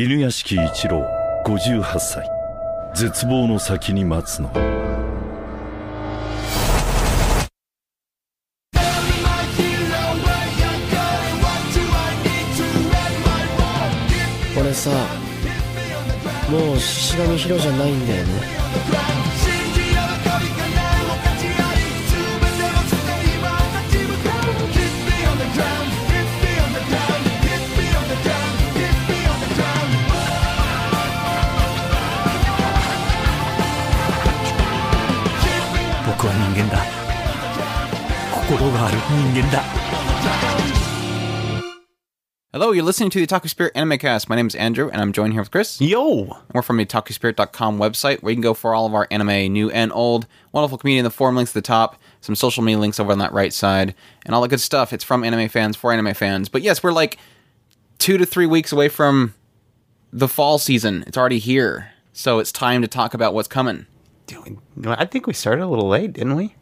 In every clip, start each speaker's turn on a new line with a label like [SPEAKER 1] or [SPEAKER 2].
[SPEAKER 1] 犬屋敷一郎58歳。絶望の先に待つの。は
[SPEAKER 2] 俺さもう獅子神ヒロじゃないんだよね。
[SPEAKER 3] 人間だ
[SPEAKER 4] Hello, you're listening to the Taku Spirit Anime Cast. My name is Andrew, and I'm joined here with Chris.
[SPEAKER 3] Yo!
[SPEAKER 4] We're from the TakuSpirit.com website, where you can go for all of our anime, new and old. Wonderful community in the forum links at the top, some social media links over on that right side, and all the good stuff. It's from anime fans for anime fans. But yes, we're like two to three weeks away from the fall season. It's already here, so it's time to talk about what's coming.
[SPEAKER 3] I think we started a little late, didn't we?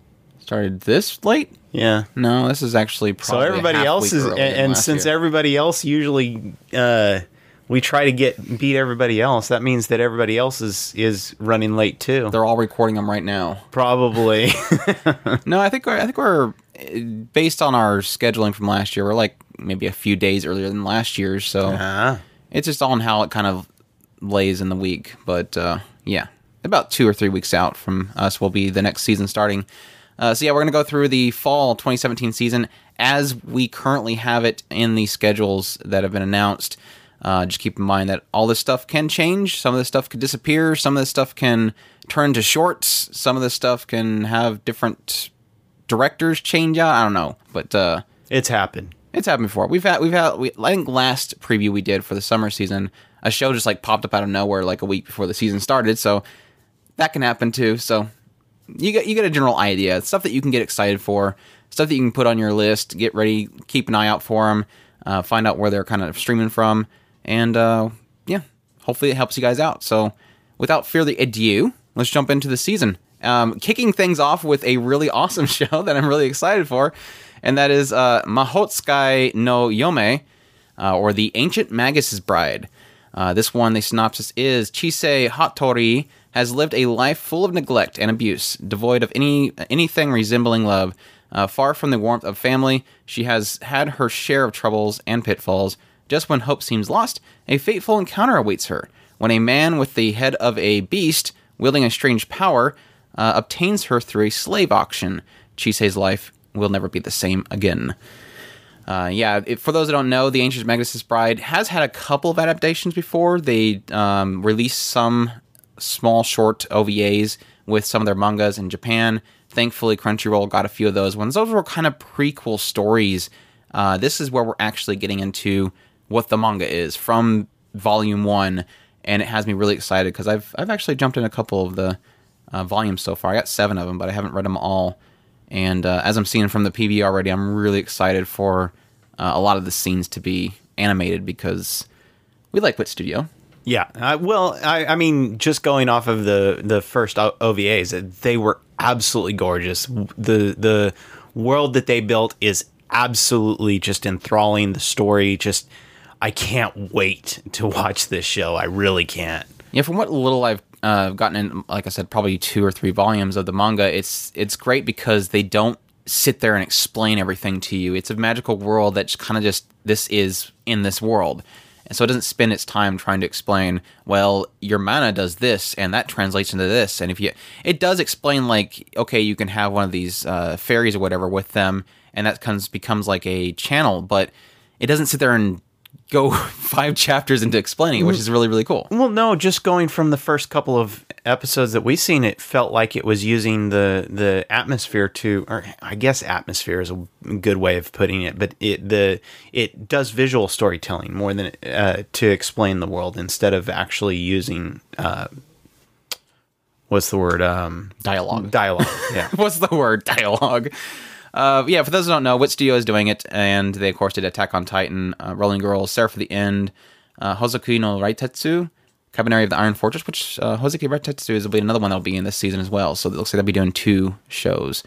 [SPEAKER 4] Started this late?
[SPEAKER 3] Yeah.
[SPEAKER 4] No, this is actually probably So everybody
[SPEAKER 3] else is, and, and since
[SPEAKER 4] year.
[SPEAKER 3] everybody else usually, uh, we try to get beat everybody else. That means that everybody else is is running late too.
[SPEAKER 4] they're all recording them right now.
[SPEAKER 3] Probably.
[SPEAKER 4] No, I think we're, I think we're based on our scheduling from last year. We're like maybe a few days earlier than last year, so
[SPEAKER 3] ah.
[SPEAKER 4] it's just on how it kind of lays in the week. But uh, yeah, about two or three weeks out from us will be the next season starting. Uh, so yeah, we're gonna go through the fall 2017 season as we currently have it in the schedules that have been announced. Uh, just keep in mind that all this stuff can change. Some of this stuff could disappear. Some of this stuff can turn to shorts. Some of this stuff can have different directors change out. I don't know, but uh,
[SPEAKER 3] It's happened.
[SPEAKER 4] it's happened before. We've had we've had we, I think last preview we did for the summer season, a show just like popped up out of nowhere like a week before the season started. So that can happen too. So you get you get a general idea. Stuff that you can get excited for, stuff that you can put on your list. Get ready, keep an eye out for them. Uh, find out where they're kind of streaming from, and uh, yeah, hopefully it helps you guys out. So without further ado, let's jump into the season. Um, kicking things off with a really awesome show that I'm really excited for, and that is uh, Mahotsukai no Yome, uh, or The Ancient Magus's Bride. Uh, this one, the synopsis is Chise Hattori has lived a life full of neglect and abuse, devoid of any anything resembling love. Uh, far from the warmth of family, she has had her share of troubles and pitfalls. Just when hope seems lost, a fateful encounter awaits her. When a man with the head of a beast, wielding a strange power, uh, obtains her through a slave auction, Chise's life will never be the same again. Uh, yeah, it, for those that don't know, The Ancient Magus' Bride has had a couple of adaptations before. They um, released some small short OVAs with some of their mangas in Japan. Thankfully, Crunchyroll got a few of those ones. Those were kind of prequel stories. Uh, this is where we're actually getting into what the manga is from volume one, and it has me really excited because I've I've actually jumped in a couple of the uh, volumes so far. I got seven of them, but I haven't read them all. And uh, as I'm seeing from the PV already, I'm really excited for uh, a lot of the scenes to be animated because we like Wit Studio.
[SPEAKER 3] Yeah. Uh, well, I, I mean, just going off of the the first OVAs, they were absolutely gorgeous. The the world that they built is absolutely just enthralling. The story just I can't wait to watch this show. I really can't.
[SPEAKER 4] Yeah, from what little I've uh, gotten in, like I said, probably two or three volumes of the manga, it's it's great because they don't sit there and explain everything to you. It's a magical world that's kind of just this is in this world. And so it doesn't spend its time trying to explain, well, your mana does this and that translates into this. And if you, it does explain like, okay, you can have one of these uh, fairies or whatever with them, and that comes becomes like a channel, but it doesn't sit there and go five chapters into explaining, it, which is really really cool.
[SPEAKER 3] Well, no, just going from the first couple of episodes that we've seen, it felt like it was using the the atmosphere to, or I guess atmosphere is a good way of putting it, but it the it does visual storytelling more than uh, to explain the world instead of actually using uh, what's the word um,
[SPEAKER 4] Dialogue.
[SPEAKER 3] dialogue. Yeah.
[SPEAKER 4] What's the word? Dialogue. Uh, yeah, for those who don't know, Wit Studio is doing it, and they of course did Attack on Titan, uh, Rolling Girls, Seraph of the End, uh, no Raitetsu, Kabaneri of the Iron Fortress, which uh, Hoozuki Raitetsu is be another one that'll be in this season as well. So it looks like they'll be doing two shows.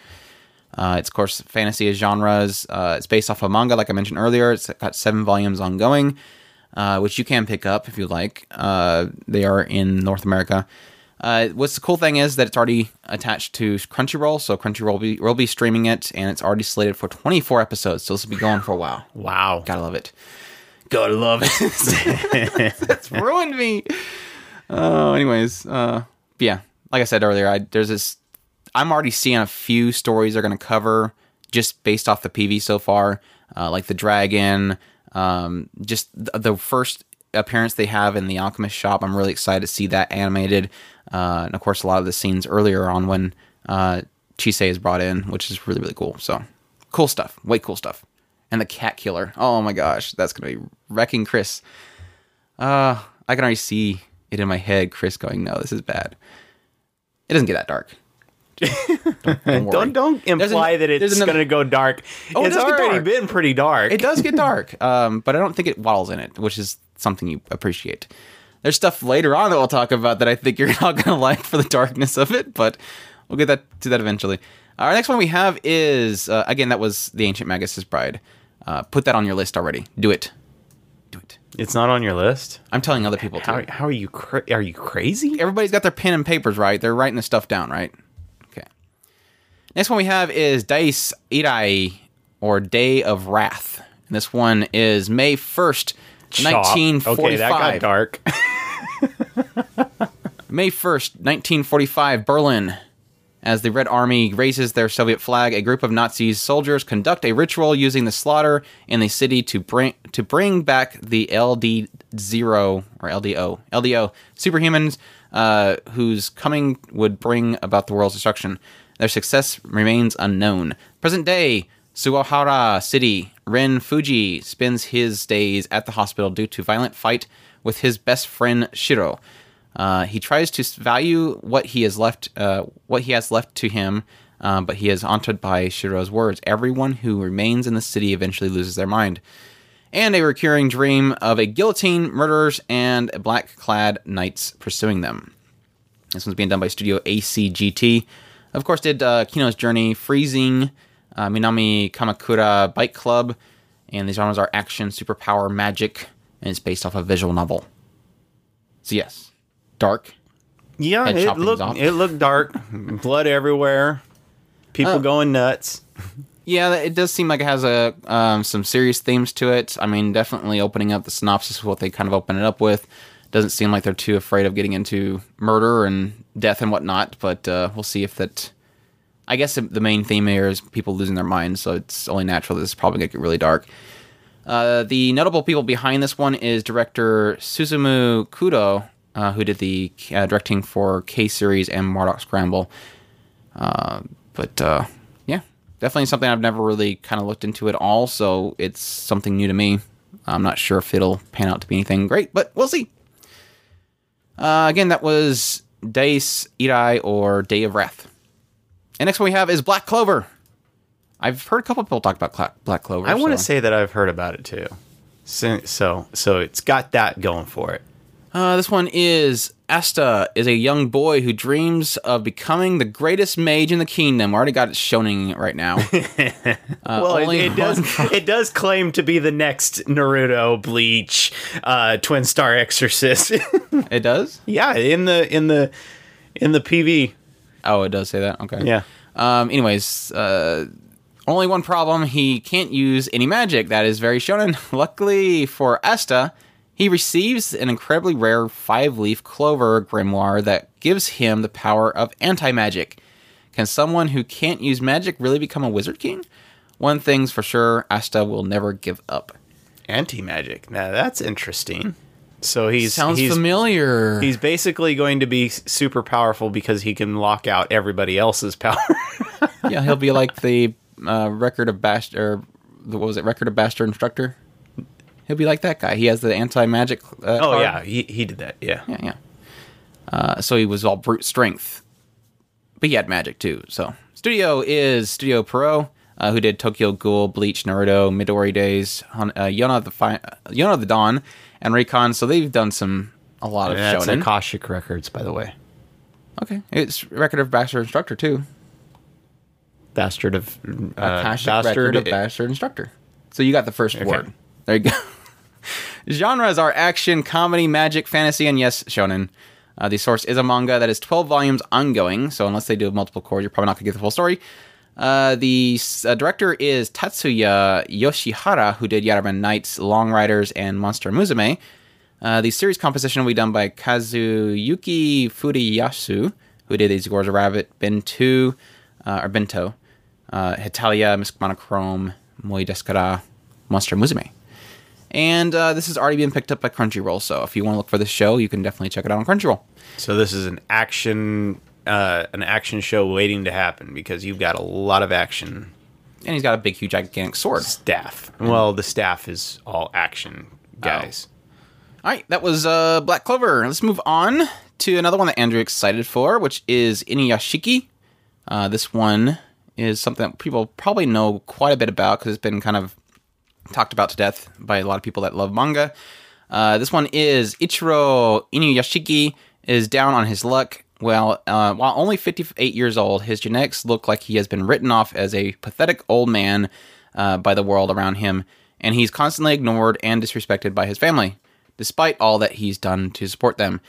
[SPEAKER 4] Uh, it's of course fantasy as genres. Uh, it's based off a manga, like I mentioned earlier. It's got seven volumes ongoing. uh, which you can pick up if you like. Uh, they are in North America. Uh, what's the cool thing is that it's already attached to Crunchyroll, so Crunchyroll will be, will be streaming it, and it's already slated for 24 episodes, so this will be going for a while.
[SPEAKER 3] Wow.
[SPEAKER 4] Gotta love it. Gotta love it. That's ruined me. Oh, anyways, uh, yeah, like I said earlier, I there's this. I'm already seeing a few stories they're going to cover just based off the PV so far, uh, like the dragon, um, just the, the first appearance they have in the alchemist shop. I'm really excited to see that animated, uh, and of course, a lot of the scenes earlier on when uh, Chise is brought in, which is really really cool. So cool stuff, way cool stuff. And the cat killer. Oh my gosh, that's gonna be wrecking Chris. Uh, I can already see it in my head. Chris going, "No, this is bad." It doesn't get that dark. don't, don't.
[SPEAKER 3] Don't don't imply
[SPEAKER 4] an-
[SPEAKER 3] that it's going to go dark.
[SPEAKER 4] Oh,
[SPEAKER 3] it's
[SPEAKER 4] get
[SPEAKER 3] already
[SPEAKER 4] dark.
[SPEAKER 3] been pretty dark.
[SPEAKER 4] It does get dark, um, but I don't think it waddles in it, which is something you appreciate. There's stuff later on that we'll talk about that I think you're not going to like for the darkness of it, but we'll get that to that eventually. Our next one we have is uh, again that was the Ancient Magus' Bride. Uh, put that on your list already. Do it. Do it.
[SPEAKER 3] It's not on your list.
[SPEAKER 4] I'm telling other people to.
[SPEAKER 3] How, how are you? Cra- are you crazy?
[SPEAKER 4] Everybody's got their pen and papers, right? They're writing the stuff down, right? Okay. Next one we have is Dies Irae, or Day of Wrath. And this one is May 1st,
[SPEAKER 3] Chop.
[SPEAKER 4] 1945.
[SPEAKER 3] Okay, that got dark.
[SPEAKER 4] May 1st, 1945, Berlin. As the Red Army raises their Soviet flag, a group of Nazi soldiers conduct a ritual using the slaughter in the city to bring to bring back the LD zero or LDO LDO superhumans, uh, whose coming would bring about the world's destruction. Their success remains unknown. Present day, Suwahara City, Ren Fujii spends his days at the hospital due to violent fight with his best friend Shiro. Uh, he tries to value what he has left, uh, what he has left to him, um, but he is haunted by Shiro's words. Everyone who remains in the city eventually loses their mind. And a recurring dream of a guillotine, murderers, and black-clad knights pursuing them. This one's being done by Studio ACGT. Of course, did uh, Kino's Journey, Freezing, uh, Minami Kamakura Bike Club, and these genres are action, superpower, magic, and it's based off a visual novel. So yes, dark.
[SPEAKER 3] Yeah,
[SPEAKER 4] Head
[SPEAKER 3] it looked
[SPEAKER 4] off.
[SPEAKER 3] it looked dark. Blood everywhere. People
[SPEAKER 4] Oh.
[SPEAKER 3] going nuts.
[SPEAKER 4] Yeah, it does seem like it has a um, some serious themes to it. I mean, definitely opening up the synopsis with what they kind of open it up with. Doesn't seem like they're too afraid of getting into murder and death and whatnot. But uh, we'll see if that. I guess the- the main theme here is people losing their minds, so it's only natural that this is probably going to get really dark. Uh, the notable people behind this one is director Susumu Kudo, uh, who did the uh, directing for K series and Mardock Scramble. Uh, but uh, yeah, definitely something I've never really kind of looked into at all. So it's something new to me. I'm not sure if it'll pan out to be anything great, but we'll see. Again, that was Dies Irae or Day of Wrath. And next one we have is Black Clover. I've heard a couple people talk about Cla- Black Clover.
[SPEAKER 3] I want to
[SPEAKER 4] so-
[SPEAKER 3] say that I've heard about it too. So, so so it's got that going for it.
[SPEAKER 4] Uh, this one is Asta is a young boy who dreams of becoming the greatest mage in the kingdom. Already got it shoning right now. Uh,
[SPEAKER 3] well, it, it does
[SPEAKER 4] one-
[SPEAKER 3] it does claim to be the next Naruto, Bleach, uh, Twin Star Exorcist.
[SPEAKER 4] it does.
[SPEAKER 3] yeah, in the in the in the PV.
[SPEAKER 4] Oh, it does say that. Okay.
[SPEAKER 3] Yeah.
[SPEAKER 4] Um. Anyways, uh, only one problem: he can't use any magic. That is very shonen. Luckily for Asta, he receives an incredibly rare five-leaf clover grimoire that gives him the power of anti-magic. Can someone who can't use magic really become a wizard king? One thing's for sure: Asta will never give up.
[SPEAKER 3] Anti magic. Now that's interesting. So he's
[SPEAKER 4] Sounds
[SPEAKER 3] he's,
[SPEAKER 4] familiar.
[SPEAKER 3] He's basically going to be super powerful because he can lock out everybody else's power.
[SPEAKER 4] yeah, he'll be like the uh, record of Bast or what was it? Record of Bastard instructor. He'll be like that guy. He has the anti magic. Uh,
[SPEAKER 3] oh
[SPEAKER 4] card.
[SPEAKER 3] yeah, he, he did that. Yeah.
[SPEAKER 4] yeah, yeah. Uh, so he was all brute strength, but he had magic too. So studio is Studio Pierrot, uh, who did Tokyo Ghoul, Bleach, Naruto, Midori Days, Hon- uh, Yona of the Fi- uh, Yona of the Dawn, and Recon. So they've done some a lot of
[SPEAKER 3] That's
[SPEAKER 4] shonen.
[SPEAKER 3] Akashic Records, by the way.
[SPEAKER 4] okay, it's record of Bastard instructor too.
[SPEAKER 3] Bastard of uh, bastard.
[SPEAKER 4] of bastard instructor. So you got the first word. There you go. Genres are action, comedy, magic, fantasy, and yes, shonen. Uh, the source is a manga that is 12 volumes ongoing, so unless they do multiple cores, you're probably not going to get the full story. Uh, the uh, director is Tatsuya Yoshihara, who did Yatterman Knights, Long Riders, and Monster Musume. Uh, the series composition will be done by Kazuyuki Fudeyasu, who did Izagor's Rabbit, Ben 2, uh, or Bento, uh, Hetalia, Miss Monochrome, Moi Descara, Monster Musume. And uh, this has already been picked up by Crunchyroll, so if you want to look for this show, you can definitely check it out on Crunchyroll.
[SPEAKER 3] So this is an action, uh, an action show waiting to happen because you've got a lot of action
[SPEAKER 4] And he's got a big, huge, gigantic sword.
[SPEAKER 3] staff. Well, the staff is all action guys.
[SPEAKER 4] All right, that was uh, Black Clover. Let's move on to another one that Andrew excited for, which is Inuyashiki. Uh, this one is something that people probably know quite a bit about because it's been kind of talked about to death by a lot of people that love manga. Uh, this one is Ichiro Inuyashiki is down on his luck. Well, uh, while only 58 years old, his genetics look like he has been written off as a pathetic old man uh, by the world around him, and he's constantly ignored and disrespected by his family, despite all that he's done to support them.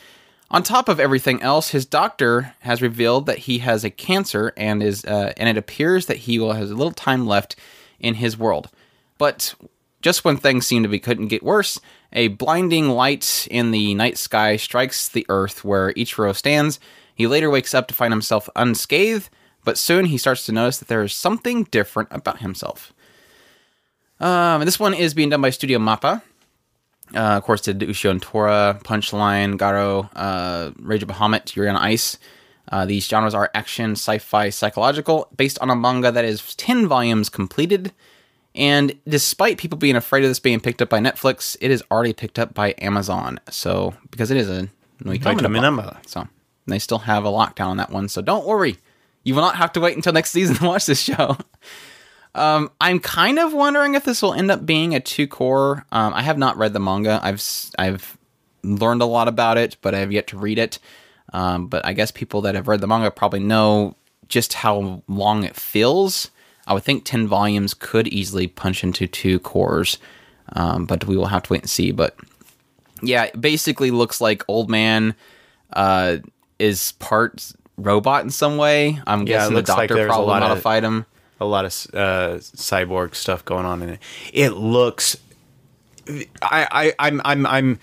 [SPEAKER 4] On top of everything else, his doctor has revealed that he has a cancer, and is uh, and it appears that he will has a little time left in his world. But just when things seem to be couldn't get worse, a blinding light in the night sky strikes the earth where Ichiro stands. He later wakes up to find himself unscathed, but soon he starts to notice that there is something different about himself. Um, this one is being done by Studio Mappa. Uh, of course, did Ushio and Tora, Punchline, Garo, uh, Rage of Bahamut, Yuri on Ice. Uh, these genres are action, sci-fi, psychological, based on a manga that is 10 volumes completed. And despite people being afraid of this being picked up by Netflix, it is already picked up by Amazon. So because it is a
[SPEAKER 3] noitaminA.
[SPEAKER 4] so they still have a lockdown on that one. So don't worry, you will not have to wait until next season to watch this show. Um, I'm kind of wondering if this will end up being a two core. Um, I have not read the manga. I've I've learned a lot about it, but I have yet to read it. Um, but I guess people that have read the manga probably know just how long it feels. I would think ten volumes could easily punch into two cores, um, but we will have to wait and see. But yeah, it basically looks like old man uh, is part robot in some way. I'm
[SPEAKER 3] Yeah,
[SPEAKER 4] guessing the
[SPEAKER 3] looks like
[SPEAKER 4] doctor probably
[SPEAKER 3] lot of-
[SPEAKER 4] modified him.
[SPEAKER 3] A lot of uh, cyborg stuff going on in it. It looks, I, I, I'm, I'm, I'm.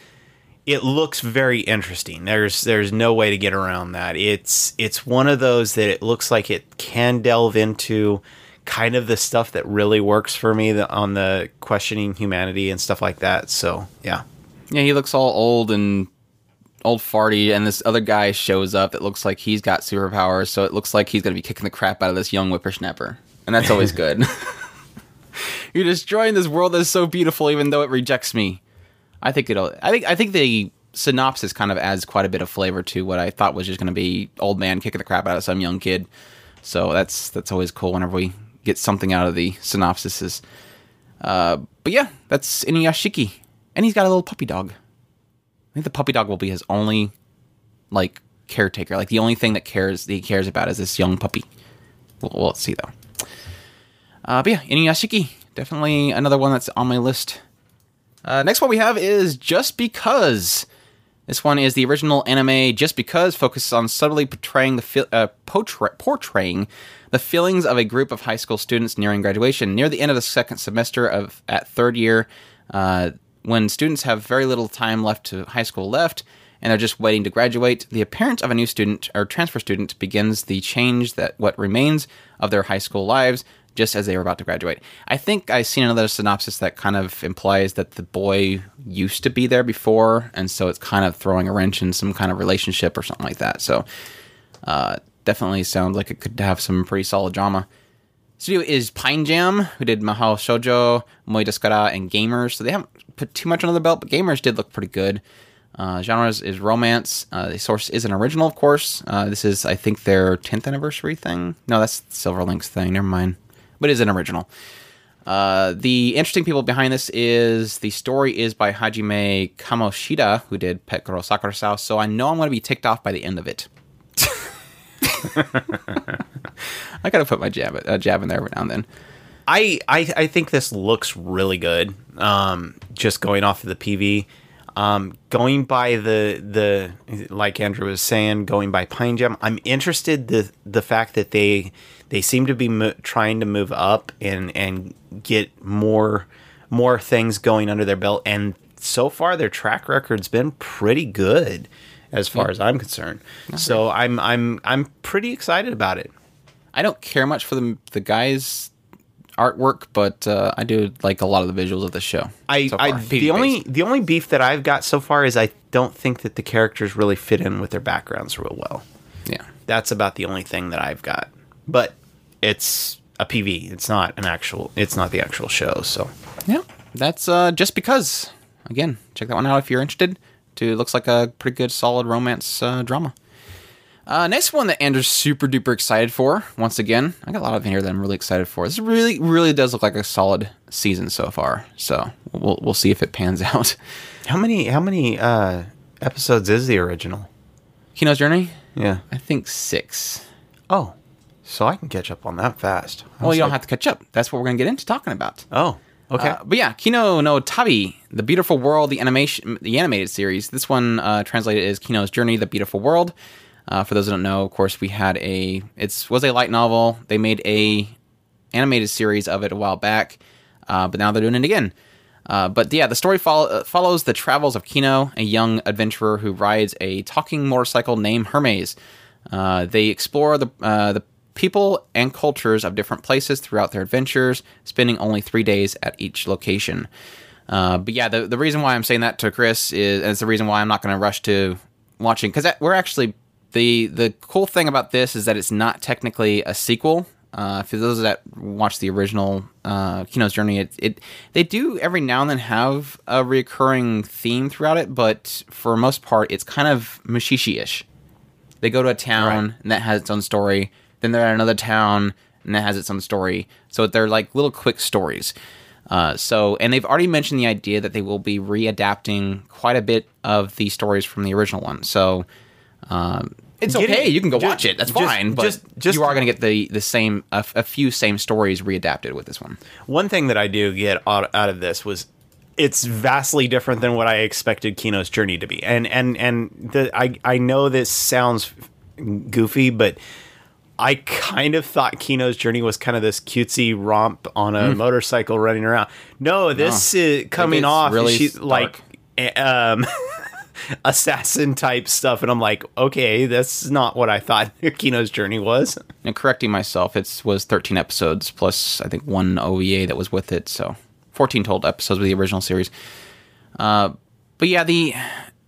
[SPEAKER 3] It looks very interesting. There's, there's no way to get around that. It's, it's one of those that it looks like it can delve into kind of the stuff that really works for me the, on the questioning humanity and stuff like that. So yeah,
[SPEAKER 4] Yeah, he looks all old and old farty, and this other guy shows up that looks like he's got superpowers, so it looks like he's gonna be kicking the crap out of this young whippersnapper. And that's always good. You're destroying this world that is so beautiful even though it rejects me. I think it'll I think I think the synopsis kind of adds quite a bit of flavor to what I thought was just gonna be old man kicking the crap out of some young kid. So that's that's always cool whenever we get something out of the synopsises. Uh, but yeah, that's Inuyashiki. And he's got a little puppy dog. I think the puppy dog will be his only like caretaker. Like the only thing that cares that he cares about is this young puppy. We'll, we'll see though. Uh, but yeah, Inuyashiki, definitely another one that's on my list. Uh, next one we have is Just Because. This one is the original anime Just Because focuses on subtly portraying the feel, uh, portray- portraying the feelings of a group of high school students nearing graduation. Near the end of the second semester of at third year, uh, when students have very little time left to high school left and they're just waiting to graduate, the appearance of a new student or transfer student begins the change that what remains of their high school lives just as they were about to graduate. I think I've seen another synopsis that kind of implies that the boy used to be there before, and so it's kind of throwing a wrench in some kind of relationship or something like that. So, uh, definitely sounds like it could have some pretty solid drama. Studio is Pine Jam, who did Mahou Shoujo, Moi Descara, and Gamers. So they haven't put too much under the belt, but Gamers did look pretty good. Uh, genres is romance. Uh, the source is an original, of course. Uh, this is, I think, their 10th anniversary thing. No, that's Silver Link's thing. Never mind. But is an original. Uh, the interesting people behind this is the story is by Hajime Kamoshida, who did Pet Girl Sakura. So I know I'm going to be ticked off by the end of it. I gotta put my jab uh, jab in there every now and then.
[SPEAKER 3] I, I I think this looks really good. Um, just going off of the PV, um, going by the the like Andrew was saying, going by Pine Jam. I'm interested the the fact that they they seem to be mo- trying to move up and and get more more things going under their belt. And so far, their track record's been pretty good, as far as I'm concerned. So I'm I'm I'm pretty excited about it.
[SPEAKER 4] I don't care much for the the guys' artwork, but uh, I do like a lot of the visuals of the show.
[SPEAKER 3] I,
[SPEAKER 4] so
[SPEAKER 3] I the
[SPEAKER 4] PV
[SPEAKER 3] only the only beef that I've got so far is I don't think that the characters really fit in with their backgrounds real well.
[SPEAKER 4] yeah.
[SPEAKER 3] That's about the only thing that I've got. But it's a PV. It's not an actual. It's not the actual show. So
[SPEAKER 4] Yeah, that's uh, just because. Again, check that one out if you're interested. To looks like a pretty good, solid romance uh, drama. Uh, next one that Andrew's super duper excited for. Once again, I got a lot of in here that I'm really excited for. This really, really does look like a solid season so far. So we'll we'll see if it pans out.
[SPEAKER 3] how many how many uh, episodes is the original?
[SPEAKER 4] Kino's Journey,
[SPEAKER 3] Yeah.
[SPEAKER 4] I think six.
[SPEAKER 3] Oh, so I can catch up on that fast. I
[SPEAKER 4] Well, you don't
[SPEAKER 3] like-
[SPEAKER 4] have to catch up. That's what we're gonna get into talking about.
[SPEAKER 3] Oh, okay.
[SPEAKER 4] Uh, but yeah, Kino no Tabi, the Beautiful World, the animation, the animated series. This one uh, translated is Kino's Journey, the Beautiful World. Uh, for those who don't know, of course, we had a it was a light novel. They made a animated series of it a while back, uh, but now they're doing it again. Uh, but yeah, the story follow, uh, follows the travels of Kino, a young adventurer who rides a talking motorcycle named Hermes. Uh, they explore the uh, the people and cultures of different places throughout their adventures, spending only three days at each location. But yeah, the, the reason why I'm saying that to Chris is, it's the reason why I'm not going to rush to watching because we're actually the the cool thing about this is that it's not technically a sequel. Uh, for those that watch the original uh, Kino's Journey, it, it they do every now and then have a recurring theme throughout it, but for most part, it's kind of Mushishi-ish. They go to a town and that has its own story. Then they're at another town and that has its own story. So they're like little quick stories. Uh, so, and they've already mentioned the idea that they will be readapting quite a bit of the stories from the original one. So, um, it's
[SPEAKER 3] Getting-
[SPEAKER 4] okay. You can go
[SPEAKER 3] ju-
[SPEAKER 4] watch it. That's
[SPEAKER 3] just-
[SPEAKER 4] fine. But
[SPEAKER 3] just- just-
[SPEAKER 4] you are going to get the the same a, a few same stories readapted with this one.
[SPEAKER 3] One thing that I do get out, out of this was it's vastly different than what I expected Kino's journey to be. And and and the I I know this sounds goofy, but I kind of thought Kino's journey was kind of this cutesy romp on a motorcycle running around. No, this is coming off
[SPEAKER 4] really
[SPEAKER 3] she's
[SPEAKER 4] dark.
[SPEAKER 3] like eh, um assassin type stuff and I'm like, okay, that's not what I thought Kino's journey was.
[SPEAKER 4] And correcting myself, it was 13 episodes plus I think one OVA that was with it, so 14 total episodes with the original series. Uh, but yeah, the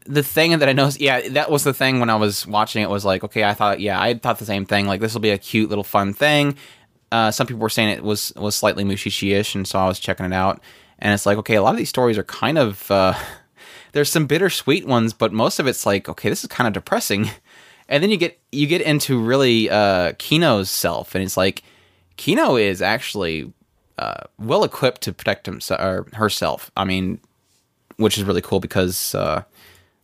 [SPEAKER 4] the thing that I noticed, yeah, that was the thing when I was watching it was like, okay, I thought, yeah, I thought the same thing. Like this will be a cute little fun thing. Uh, some people were saying it was was slightly mushishi-ish, and so I was checking it out. And it's like, okay, a lot of these stories are kind of uh, there's some bittersweet ones, but most of it's like, okay, this is kind of depressing. And then you get you get into really uh, Kino's self, and it's like Kino is actually uh, well equipped to protect himself or herself. I mean, which is really cool because uh,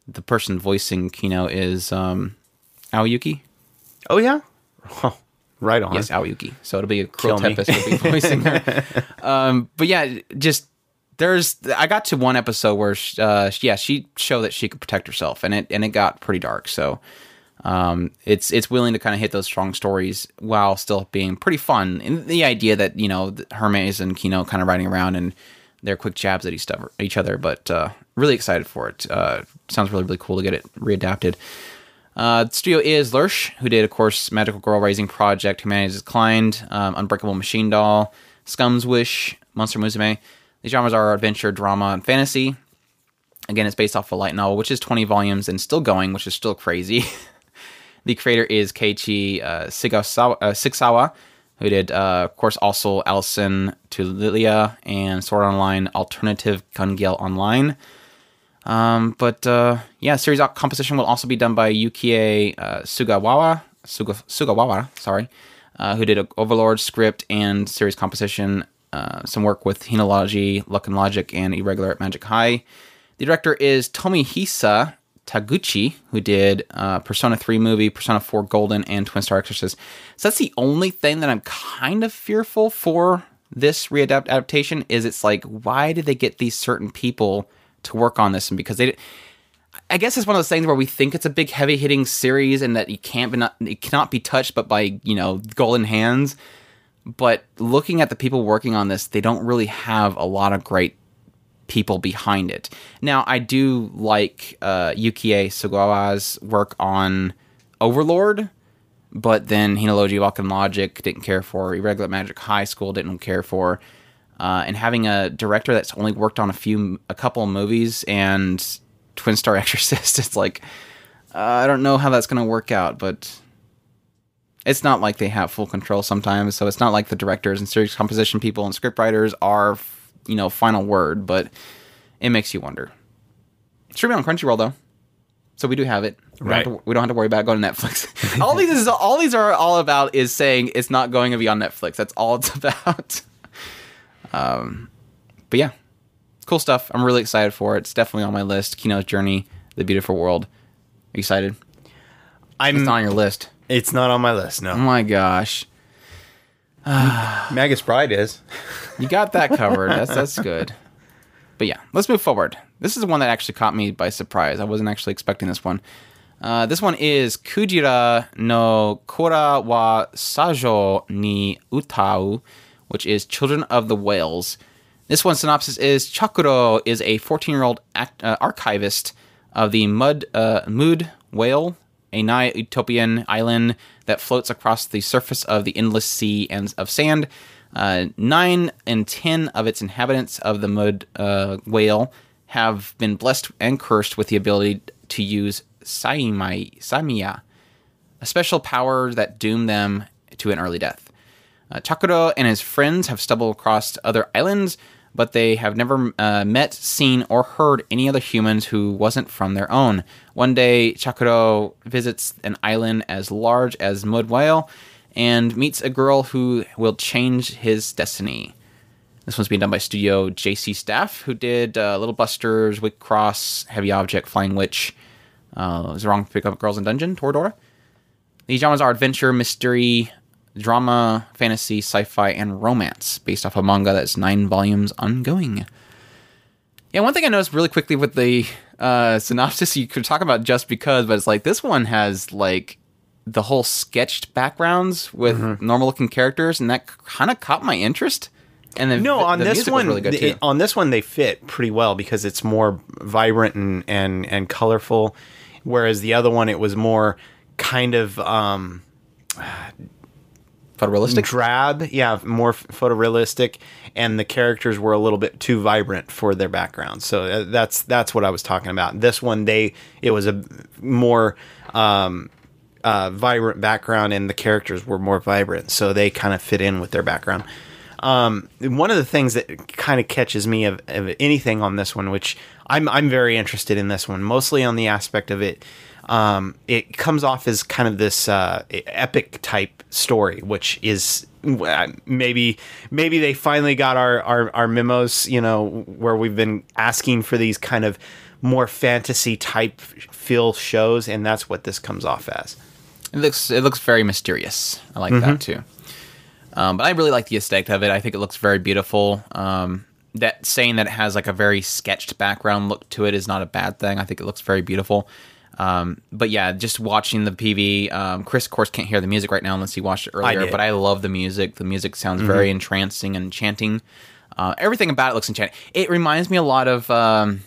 [SPEAKER 4] the person voicing Kino is um, Aoi Yuki.
[SPEAKER 3] Oh yeah? Oh, right on.
[SPEAKER 4] Yes, Aoi Yuki. So it'll be a
[SPEAKER 3] Kill
[SPEAKER 4] Krill. Tempest will be voicing her. um, but yeah, just there's I got to one episode where uh, yeah she showed that she could protect herself, and it and it got pretty dark. So um, it's it's willing to kind of hit those strong stories while still being pretty fun. And the idea that you know Hermes and Kino kind of riding around and their quick jabs at each other, but uh, really excited for it. Uh, sounds really really cool to get it readapted. Uh, the studio is Lerche, who did, of course, Magical Girl Raising Project, Humanity's Declined, um, Unbreakable Machine Doll, Scum's Wish, Monster Musume. These genres are adventure, drama, and fantasy. Again, it's based off a light novel, which is 20 volumes and still going, which is still crazy. the creator is Keiichi uh, Sigsawa, uh, who did, uh, of course, also Allison to Lilia and Sword Online Alternative Gun Gale Online. Um, but uh, yeah, series composition will also be done by Yukie uh, Sugawara, Suga, Sugawara, sorry, uh, who did Overlord script and series composition. Uh, some work with Hinology, Luck and Logic, and Irregular at Magic High. The director is Tomohisa Taguchi, who did uh, Persona 3 movie, Persona 4 Golden, and Twin Star Exorcist. So that's the only thing that I'm kind of fearful for this readapt adaptation is it's like why did they get these certain people to work on this and because they I guess it's one of those things where we think it's a big heavy hitting series and that you can't be not it cannot be touched but by, you know, golden hands. But looking at the people working on this, they don't really have a lot of great people behind it. Now, I do like uh, Yukie Sugawa's work on Overlord, but then Hinology Vulcan Logic didn't care for, Irregular Magic High School didn't care for. Uh, and having a director that's only worked on a few, a couple movies and Twin Star Exorcist, it's like, uh, I don't know how that's going to work out, but it's not like they have full control sometimes. So it's not like the directors and series composition people and scriptwriters are, you know, final word, but it makes you wonder. It's streaming on Crunchyroll though, so we do have it. We,
[SPEAKER 3] Right.
[SPEAKER 4] don't, have to, we don't have to worry about going to Netflix. all these is all these are all about is saying it's not going to be on Netflix. That's all it's about. um, but yeah, cool stuff. I'm really excited for it. It's definitely on my list. Kino's Journey, The Beautiful World. Are you excited?
[SPEAKER 3] I'm.
[SPEAKER 4] It's not on your list.
[SPEAKER 3] It's not on my list. No.
[SPEAKER 4] Oh my gosh.
[SPEAKER 3] Magus Bride is.
[SPEAKER 4] You got that covered. That's that's good. But yeah, let's move forward. This is the one that actually caught me by surprise. I wasn't actually expecting this one. Uh, this one is Kujira no Kora wa Sajo ni Utau, which is Children of the Whales. This one synopsis is Chakuro is a 14-year-old act, uh, archivist of the Mud uh, Mood Whale, a nigh utopian island that floats across the surface of the endless sea and of sand. Uh, nine and ten of its inhabitants of the Mud uh, Whale have been blessed and cursed with the ability to use Saimai, Samiya, a special power that doomed them to an early death. Uh, Chakuro and his friends have stumbled across other islands, but they have never uh, met, seen, or heard any other humans who wasn't from their own. One day, Chakuro visits an island as large as Mud Whale and meets a girl who will change his destiny. This one's being done by Studio JC Staff, who did uh, Little Busters, WIXOSS, Heavy Object, Flying Witch. Uh, is it wrong to pick up Girls in Dungeon, Toradora? These genres are adventure, mystery, drama, fantasy, sci-fi, and romance, based off a manga that's nine volumes ongoing. Yeah, one thing I noticed really quickly with the uh, synopsis, you could talk about just because, but it's like this one has like the whole sketched backgrounds with
[SPEAKER 3] Mm-hmm.
[SPEAKER 4] normal-looking characters, and that kind of caught my interest. And the
[SPEAKER 3] No, on
[SPEAKER 4] the
[SPEAKER 3] this one,
[SPEAKER 4] really
[SPEAKER 3] the- on this one they fit pretty well because it's more vibrant and and and colorful, whereas the other one it was more kind of um
[SPEAKER 4] Photorealistic.
[SPEAKER 3] drab, yeah, more photorealistic, and the characters were a little bit too vibrant for their background. So uh, that's that's what I was talking about. This one, they it was a more um, uh, vibrant background, and the characters were more vibrant, so they kind of fit in with their background. Um, one of the things that kind of catches me of, of anything on this one, which I'm I'm very interested in this one, mostly on the aspect of it. Um, it comes off as kind of this uh, epic type story, which is maybe maybe they finally got our, our our memos, you know, where we've been asking for these kind of more fantasy type feel shows, and that's what this comes off as.
[SPEAKER 4] It looks it looks very mysterious. I like
[SPEAKER 3] Mm-hmm.
[SPEAKER 4] that too. Um, but I really like the aesthetic of it. I think it looks very beautiful. Um, that saying that it has like a very sketched background look to it is not a bad thing. I think it looks very beautiful. Um, but yeah, just watching the PV, um, Chris of course can't hear the music right now unless he watched it earlier.
[SPEAKER 3] did.
[SPEAKER 4] but I love the music. The music sounds very entrancing and enchanting. Uh, everything about it looks enchanting. It reminds me a lot of um,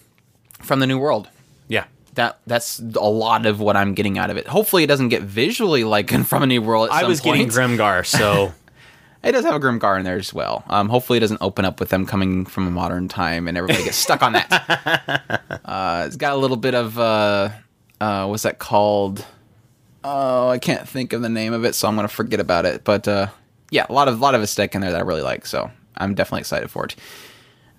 [SPEAKER 4] from the New World
[SPEAKER 3] Yeah.
[SPEAKER 4] that that's a lot of what I'm getting out of it. Hopefully, it doesn't get visually like in From a New World.
[SPEAKER 3] I
[SPEAKER 4] some
[SPEAKER 3] was getting
[SPEAKER 4] point.
[SPEAKER 3] Grimgar, so
[SPEAKER 4] It does have a Grimgar in there as well. Um, hopefully, it doesn't open up with them coming from a modern time and everybody gets stuck on that. uh, it's got a little bit of uh, uh, what's that called? Oh, I can't think of the name of it, so I'm gonna forget about it. But uh, yeah, a lot of a lot of aesthetic in there that I really like. So I'm definitely excited for it.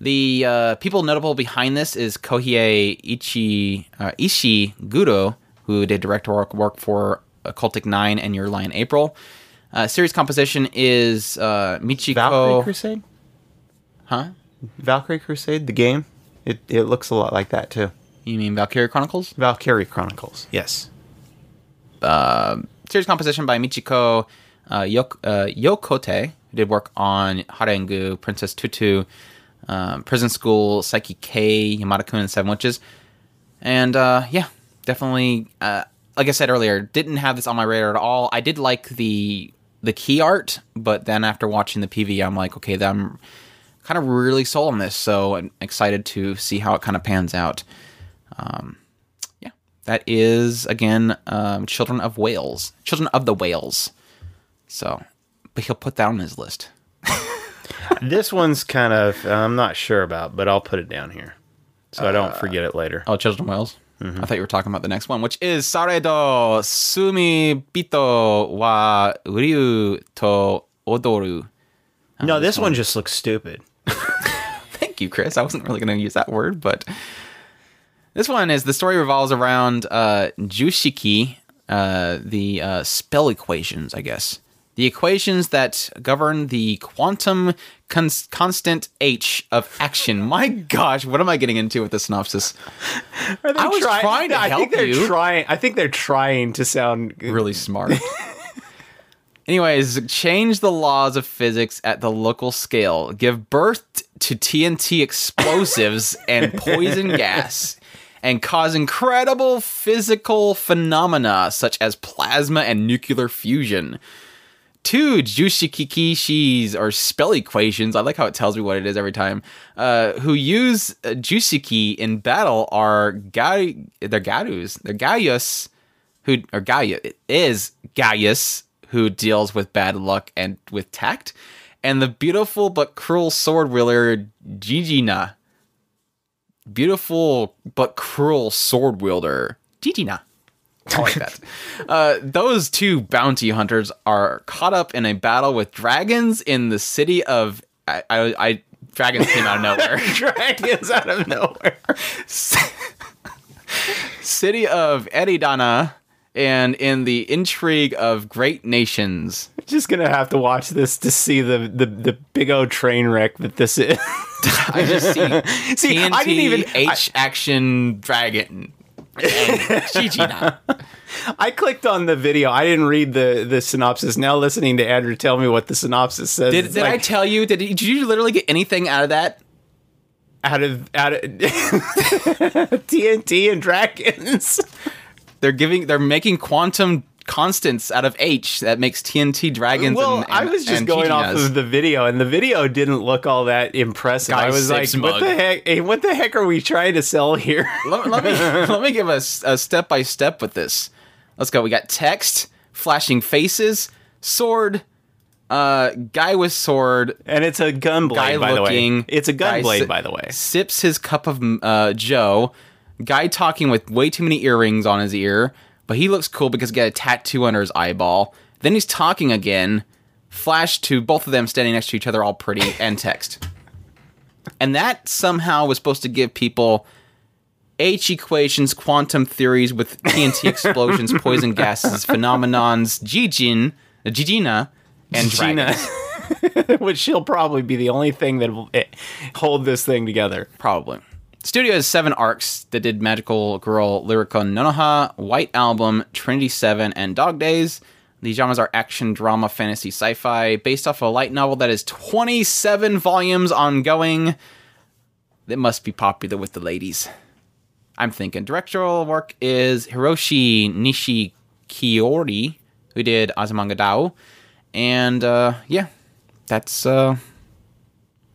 [SPEAKER 4] The uh, people notable behind this is Kyohei Ichi uh, Ishiguro, who did director work, work for Occultic Nine and Your Lie in April. Uh, series composition is uh, Michiko.
[SPEAKER 3] Valkyrie Crusade,
[SPEAKER 4] Huh?
[SPEAKER 3] Valkyrie Crusade, the game. It it looks a lot like that too.
[SPEAKER 4] You mean Valkyrie Chronicles?
[SPEAKER 3] Valkyrie Chronicles. Yes.
[SPEAKER 4] Uh, series composition by Michiko uh, Yok- uh, Yokote, who did work on Harengu, Princess Tutu, um, Prison School, Psyche K, Yamada Kun, and Seven Witches. And uh, yeah, definitely. Uh, like I said earlier, didn't have this on my radar at all. I did like the the key art, but then after watching the PV, I'm like, okay, I'm kind of really sold on this. So I'm excited to see how it kind of pans out. Um, yeah, that is again um, Children of Whales, Children of the Whales. So, but he'll put that on his list.
[SPEAKER 3] This one's kind of I'm not sure about, but I'll put it down here so I don't forget it later.
[SPEAKER 4] Oh, Children of Whales. I thought you were talking about the next one, which is Saredo Sumi Bito wa Uryu to Odoru.
[SPEAKER 3] no, this one just looks stupid.
[SPEAKER 4] Thank you, Chris. I wasn't really going to use that word, but this one is the story revolves around uh, Jushiki, uh, the uh, spell equations, I guess. The equations that govern the quantum cons- constant H of action. My gosh, what am I getting into with the synopsis? I was trying to
[SPEAKER 3] I
[SPEAKER 4] help
[SPEAKER 3] think they're
[SPEAKER 4] you.
[SPEAKER 3] trying. I think they're trying to sound
[SPEAKER 4] really smart. Anyways, change the laws of physics at the local scale. Give birth to TNT explosives and poison gas. And cause incredible physical phenomena such as plasma and nuclear fusion. Two Jushikikishis or spell equations, I like how it tells me what it is every time, uh, who use uh, Jushiki in battle are Ga- they're Garus. They're Gaius, who or Gaia is Gaius who deals with bad luck and with tact, and the beautiful but cruel sword wielder Gigina. Beautiful but cruel sword wielder Gigina. I like that. Uh, those two bounty hunters are caught up in a battle with dragons in the city of I, I, I dragons came out of nowhere.
[SPEAKER 3] dragons out of nowhere.
[SPEAKER 4] city of Eridana and in the intrigue of great nations.
[SPEAKER 3] Just gonna have to watch this to see the the, the big old train wreck that this is.
[SPEAKER 4] I just see,
[SPEAKER 3] See,
[SPEAKER 4] TNT
[SPEAKER 3] I didn't even-
[SPEAKER 4] H action dragon.
[SPEAKER 3] I clicked on the video. I didn't read the the synopsis. Now listening to Andrew tell me what the synopsis says.
[SPEAKER 4] Did, did I tell you? Did, did you literally get anything out of that?
[SPEAKER 3] out of out of TNT and dragons?
[SPEAKER 4] They're giving, they're making quantum constants out of H that makes TNT dragons.
[SPEAKER 3] Well,
[SPEAKER 4] and, and,
[SPEAKER 3] I was just going off of the video, and the video didn't look all that impressive.
[SPEAKER 4] Guy
[SPEAKER 3] I was like,
[SPEAKER 4] sips
[SPEAKER 3] "What the heck? Hey, what the heck are we trying to sell here?"
[SPEAKER 4] let, let me let me give us a step by step with this. Let's go. We got text, flashing faces, sword, uh, guy with sword,
[SPEAKER 3] And it's a gun
[SPEAKER 4] guy
[SPEAKER 3] by the way. It's a gun
[SPEAKER 4] guy
[SPEAKER 3] blade,
[SPEAKER 4] si-
[SPEAKER 3] by the way.
[SPEAKER 4] Sips his cup of uh, Joe. Guy talking with way too many earrings on his ear, but he looks cool because he got a tattoo under his eyeball. Then he's talking again. Flash to both of them standing next to each other, all pretty, and text. And that somehow was supposed to give people H equations, quantum theories with TNT explosions, poison gases, phenomenons, Gigin, Gigina, and
[SPEAKER 3] Gina,
[SPEAKER 4] dragons.
[SPEAKER 3] which she'll probably be the only thing that will eh, hold this thing together.
[SPEAKER 4] Probably. Studio has seven arcs that did Magical Girl, Lyrical Nanoha, White Album, Trinity 7, and Dog Days. These genres are action, drama, fantasy, sci fi, based off a light novel that is 27 volumes ongoing. That must be popular with the ladies. I'm thinking directorial work is Hiroshi Nishikiori, who did Azumanga Daioh. And uh, yeah, that's uh,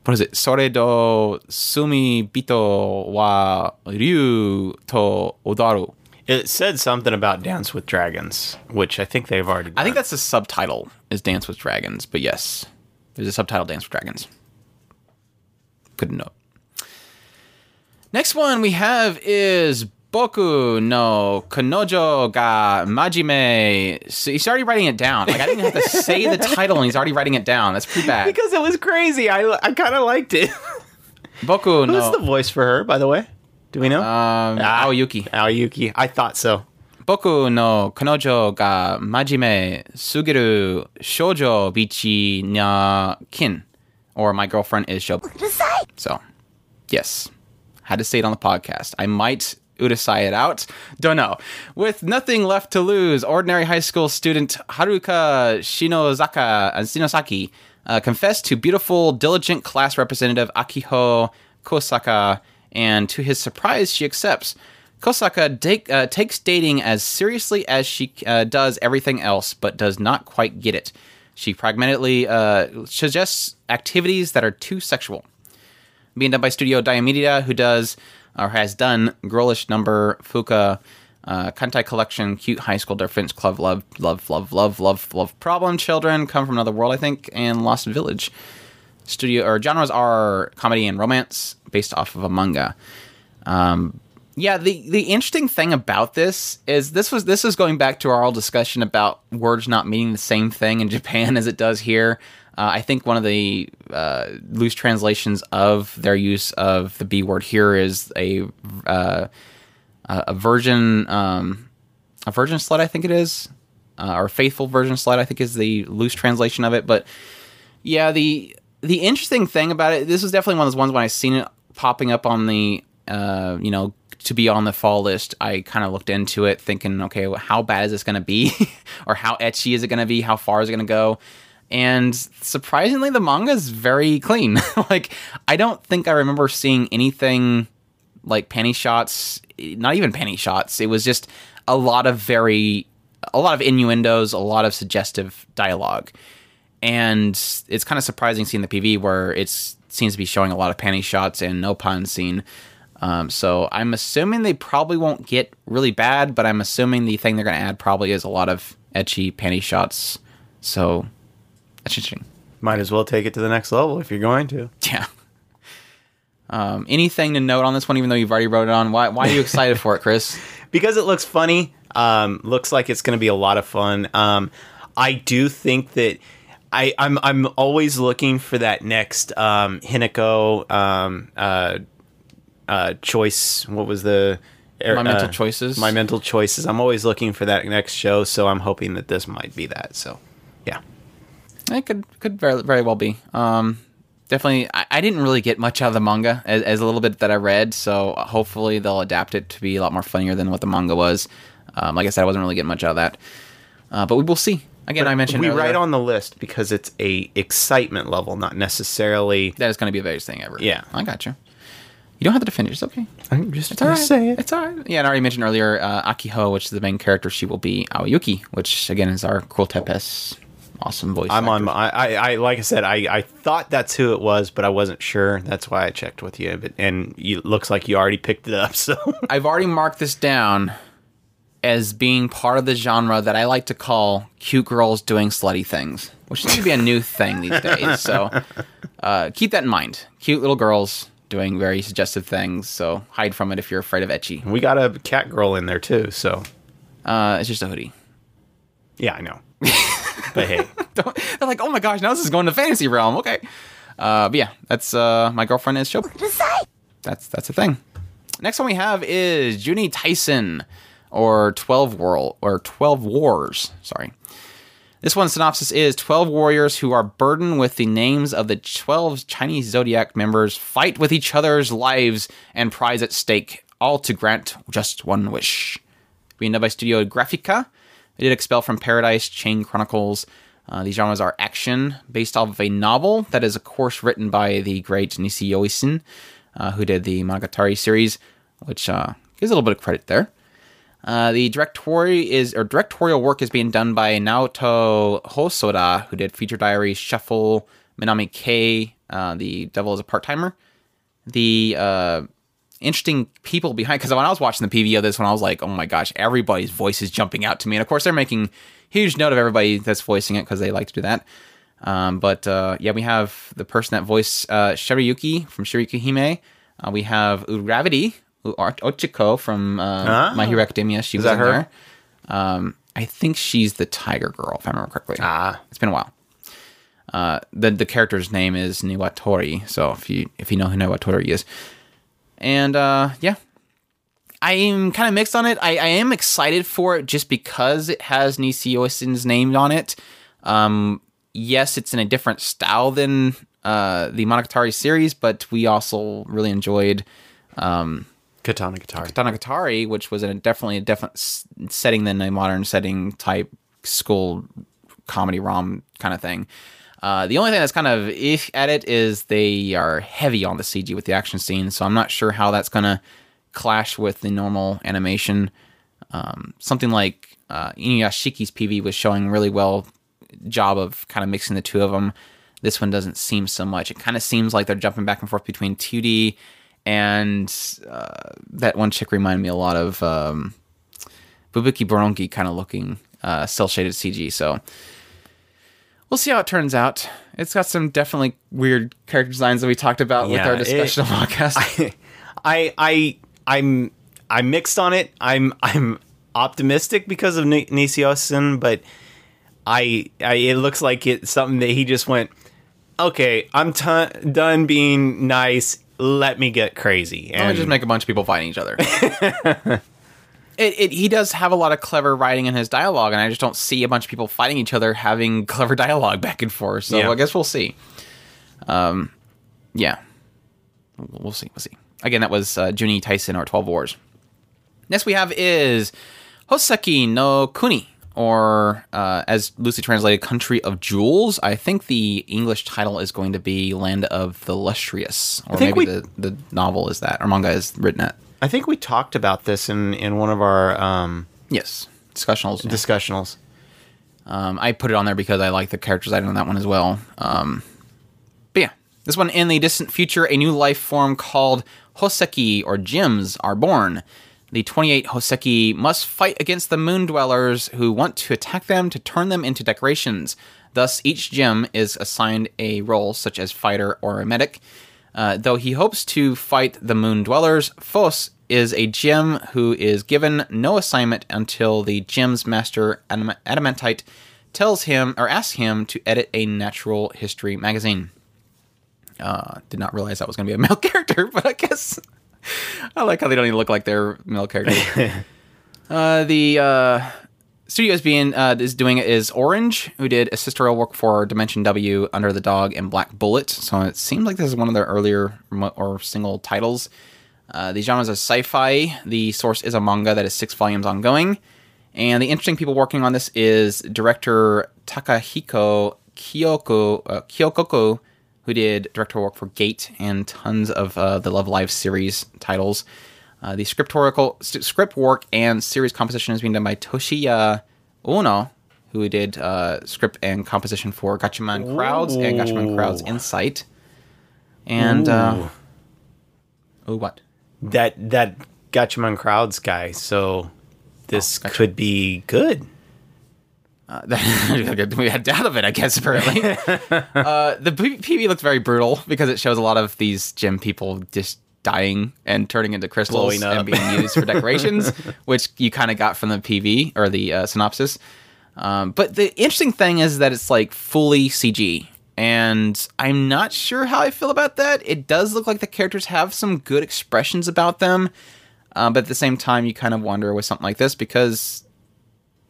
[SPEAKER 4] what is it? Sore do sumi bito wa ryu to odaru.
[SPEAKER 3] It said something about Dance with Dragons, which I think they've already. Done.
[SPEAKER 4] I think that's the subtitle is Dance with Dragons, but yes, there's a subtitle Dance with Dragons. Couldn't know. Next one we have is Boku no Kanojo ga Majime. So he's already writing it down. Like I didn't have to say the title, and he's already writing it down. That's pretty bad.
[SPEAKER 3] Because it was crazy. I I kind of liked it.
[SPEAKER 4] Boku no.
[SPEAKER 3] Who's the voice for her, by the way? Do we know?
[SPEAKER 4] Um,
[SPEAKER 3] ah,
[SPEAKER 4] Aoi Yuki.
[SPEAKER 3] Aoyuki. I thought so.
[SPEAKER 4] Boku no Kanojo ga Majime Sugiru Shoujo Bichi na Kin. Or my girlfriend is Shobu. So, yes. Had to say it on the podcast. I might Udasai it out. Don't know. With nothing left to lose, ordinary high school student Haruka Shinozaka, and Shinosaki uh, to beautiful, diligent class representative Akiho Kosaka, and to his surprise, she accepts. Kosaka uh, takes dating as seriously as she uh, does everything else, but does not quite get it. She pragmatically uh, suggests activities that are too sexual. Being done by Studio Diomedea, who does or has done Girlish Number, Fuka, uh, Kantai Collection, Cute High School Defense Club, Love, Love, Love, Love, Love, Love, Problem Children, Come from Another World, I think, and Lost Village. Studio or genres are comedy and romance based off of a manga. Um, yeah, the the interesting thing about this is this was this is going back to our old discussion about words not meaning the same thing in Japan as it does here. Uh, I think one of the uh, loose translations of their use of the B word here is a uh, a virgin um, a virgin slut. I think it is, uh, or faithful virgin slut. I think is the loose translation of it. But yeah, the the interesting thing about it, this was definitely one of those ones when I seen it popping up on the uh, you know to be on the fall list, I kind of looked into it thinking, okay, well, how bad is this going to be? or how ecchi is it going to be? How far is it going to go? And surprisingly, the manga is very clean. like, I don't think I remember seeing anything like panty shots, not even panty shots. It was just a lot of very, a lot of innuendos, a lot of suggestive dialogue. And it's kind of surprising seeing the PV where it seems to be showing a lot of panty shots and no pun scene. Um, so I'm assuming they probably won't get really bad, but I'm assuming the thing they're going to add probably is a lot of ecchi panty shots. So.
[SPEAKER 3] Might as well take it to the next level if you're going to.
[SPEAKER 4] Yeah. Um, anything to note on this one, even though you've already wrote it on? Why, why are you excited for it, Chris?
[SPEAKER 3] because it looks funny. Um, looks like it's going to be a lot of fun. Um, I do think that I, I'm I'm always looking for that next um, Hinako um, uh, uh, choice. What was the
[SPEAKER 4] My mental
[SPEAKER 3] uh,
[SPEAKER 4] choices.
[SPEAKER 3] My mental choices. I'm always looking for that next show, so I'm hoping that this might be that. So.
[SPEAKER 4] It could could very very well be. Um, definitely, I, I didn't really get much out of the manga as, as a little bit that I read. So hopefully they'll adapt it to be a lot more funnier than what the manga was. Um, like I said, I wasn't really getting much out of that, uh, but we will see. Again, I mentioned
[SPEAKER 3] we
[SPEAKER 4] earlier,
[SPEAKER 3] write on the list because it's a excitement level, not necessarily.
[SPEAKER 4] that is going to be the biggest thing ever.
[SPEAKER 3] Yeah.
[SPEAKER 4] I got you. You don't have to defend it. It's okay.
[SPEAKER 3] I'm just
[SPEAKER 4] It's all right. Say it. It's all right. Yeah, and I already mentioned earlier, uh, Akiho, which is the main character, she will be Aoi Yuki, which again is our Krul Tepes awesome voice.
[SPEAKER 3] I'm on. my- I, I, I, like I said, I, I thought that's who it was, but I wasn't sure. That's why I checked with you. But and you, it looks like you already picked it up. So
[SPEAKER 4] I've already marked this down as being part of the genre that I like to call cute girls doing slutty things, which seems to be a new thing these days. So uh, keep that in mind. Cute little girls doing very suggestive things. So hide from it if you're afraid of ecchi.
[SPEAKER 3] we got a cat girl in there too. So
[SPEAKER 4] Uh, it's just a hoodie.
[SPEAKER 3] yeah, I know. But hey,
[SPEAKER 4] Don't- They're like, oh my gosh, now this is going to fantasy realm. Okay. Uh, but yeah, that's uh, my girlfriend is Show. That's that's the thing. Next one we have is Juni Taisen, or Twelve World or Twelve Wars. Sorry. This one's synopsis is 12 warriors who are burdened with the names of the 12 Chinese zodiac members fight with each other's lives and prize at stake, all to grant just one wish. Being done by Studio Graphica, they did Expel from Paradise, Chain Chronicles. Uh, these genres are action, based off of a novel that is, of course, written by the great Nisio Isin, uh, who did the Monogatari series, which uh, gives a little bit of credit there. Uh, the directorial is or directorial work is being done by Naoto Hosoda, who did Future Diaries, Shuffle, Minami-ke, uh, The Devil is a Part Timer. The uh, interesting people behind because when I was watching the PV of this one, I was like, oh my gosh, everybody's voice is jumping out to me, and of course they're making huge note of everybody that's voicing it because they like to do that. Um, but uh, yeah, we have the person that voiced uh, Shirayuki from Shirayuki Hime. Uh, we have Uravity, Ochaco from uh, My Hero Academia. She was
[SPEAKER 3] that
[SPEAKER 4] in
[SPEAKER 3] her?
[SPEAKER 4] there. Um, I think she's the Tiger Girl, if I remember correctly.
[SPEAKER 3] Ah.
[SPEAKER 4] it's been a while. Uh, the the character's name is Niwatori, so if you if you know who Niwatori is, and uh, yeah, I'm kind of mixed on it. I, I am excited for it just because it has Nisio Isin's name on it. Um, yes, it's in a different style than uh, the Monogatari series, but we also really enjoyed um,
[SPEAKER 3] Katana Guitar.
[SPEAKER 4] Tanagatari, which was in a definitely a different setting than a modern setting type school comedy rom kind of thing. Uh, the only thing that's kind of if at it is they are heavy on the CG with the action scenes, so I'm not sure how that's gonna clash with the normal animation. Um, something like uh, Inuyashiki's PV was showing really well job of kind of mixing the two of them. This one doesn't seem so much. It kind of seems like they're jumping back and forth between 2D and uh, that one chick reminded me a lot of um, Bubuki Buranki kind of looking uh, cell shaded CG. So we'll see how it turns out. It's got some definitely weird character designs that we talked about with
[SPEAKER 3] Yeah,
[SPEAKER 4] our
[SPEAKER 3] it-
[SPEAKER 4] discussion of podcast.
[SPEAKER 3] I I I'm I'm mixed on it. I'm I'm optimistic because of Ni- Nisio Isin, but I, I it looks like it's something that he just went. Okay, I'm t- done being nice. Let me get crazy.
[SPEAKER 4] Let me just make a bunch of people fighting each other. it, it, he does have a lot of clever writing in his dialogue, and I just don't see a bunch of people fighting each other having clever dialogue back and forth. So
[SPEAKER 3] Yeah.
[SPEAKER 4] I guess we'll see. Um, yeah, we'll see. We'll see. Again, that was uh, Juni Taisen or Twelve Wars. Next we have is Hoseki no Kuni, or uh, as loosely translated, Country of Jewels. I think the English title is going to be Land of the Lustrous, or maybe
[SPEAKER 3] we-
[SPEAKER 4] the, the novel is that, or manga is written at.
[SPEAKER 3] I think we talked about this in in one of our um,
[SPEAKER 4] Yes, discussionals.
[SPEAKER 3] discussionals.
[SPEAKER 4] Um, I put it on there because I like the characters item on that one as well. Um, but yeah, this one in the distant future, a new life form called Hoseki or Gems are born. The 28 Hoseki must fight against the moon dwellers who want to attack them to turn them into decorations. Thus, each gem is assigned a role, such as fighter or a medic. Uh, though he hopes to fight the moon dwellers, Phos is a gem who is given no assignment until the gem's master Adam- Adamantite tells him or asks him to edit a natural history magazine. Uh, did not realize that was going to be a male character, but I guess I like how they don't even look like they're male characters. uh, the studio is being uh, is doing it is Orange, who did assistorial work for Dimension W, Under the Dog, and Black Bullet. So it seems like this is one of their earlier or single titles. Uh, the genres are sci-fi. The source is a manga that is six volumes ongoing. And the interesting people working on this is director Takahiko Kyogoku uh, Kyokoko, who did director work for Gate and tons of uh, the Love Live series titles. Uh, the scriptorical script work and series composition is being done by Toshiya Ono, who did uh, script and composition for Gatchaman Crowds and Gatchaman Crowds Insight. And uh, oh, what?
[SPEAKER 3] That that Gatchaman crowds guy. So this
[SPEAKER 4] gotcha.
[SPEAKER 3] could be good.
[SPEAKER 4] Uh, we had doubt of it, I guess. Apparently, uh, the PV looks very brutal because it shows a lot of these gym people just dying and turning into crystals and being used for decorations, which you kind of got from the PV or the uh, synopsis. Um, but the interesting thing is that it's like fully CG, and I'm not sure how I feel about that. It does look like the characters have some good expressions about them, uh, but at the same time, you kind of wonder with something like this because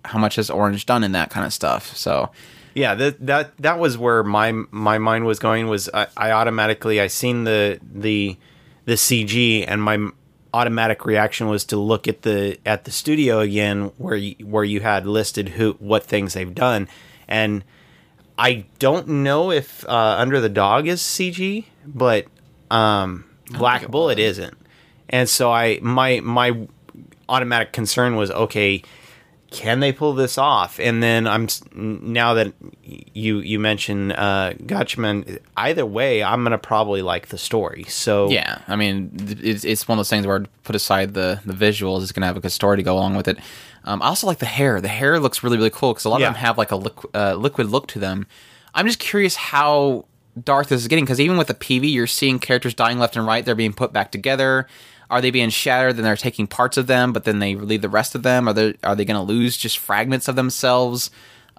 [SPEAKER 4] how much has Orange done in that kind of stuff? So
[SPEAKER 3] Yeah, that that that was where my my mind was going. Was I, I automatically I seen the the the CG and my automatic reaction was to look at the at the studio again where you, where you had listed who what things they've done, and I don't know if uh, Under the Dog is CG, but um, Black Bullet isn't, and so I my my automatic concern was okay can they pull this off? And then I'm now that you you mention uh, Gatchaman, either way, I'm gonna probably like the story. So
[SPEAKER 4] yeah, I mean, it's, it's one of those things where I'd put aside the the visuals, it's gonna have a good story to go along with it. Um, I also like the hair. The hair looks really really cool because a lot
[SPEAKER 3] Yeah.
[SPEAKER 4] of them have like a liqu- uh, liquid look to them. I'm just curious how dark this is getting because even with the PV, you're seeing characters dying left and right. They're being put back together. Are they being shattered? Then they're taking parts of them, but then they leave the rest of them. Are they are they going to lose just fragments of themselves?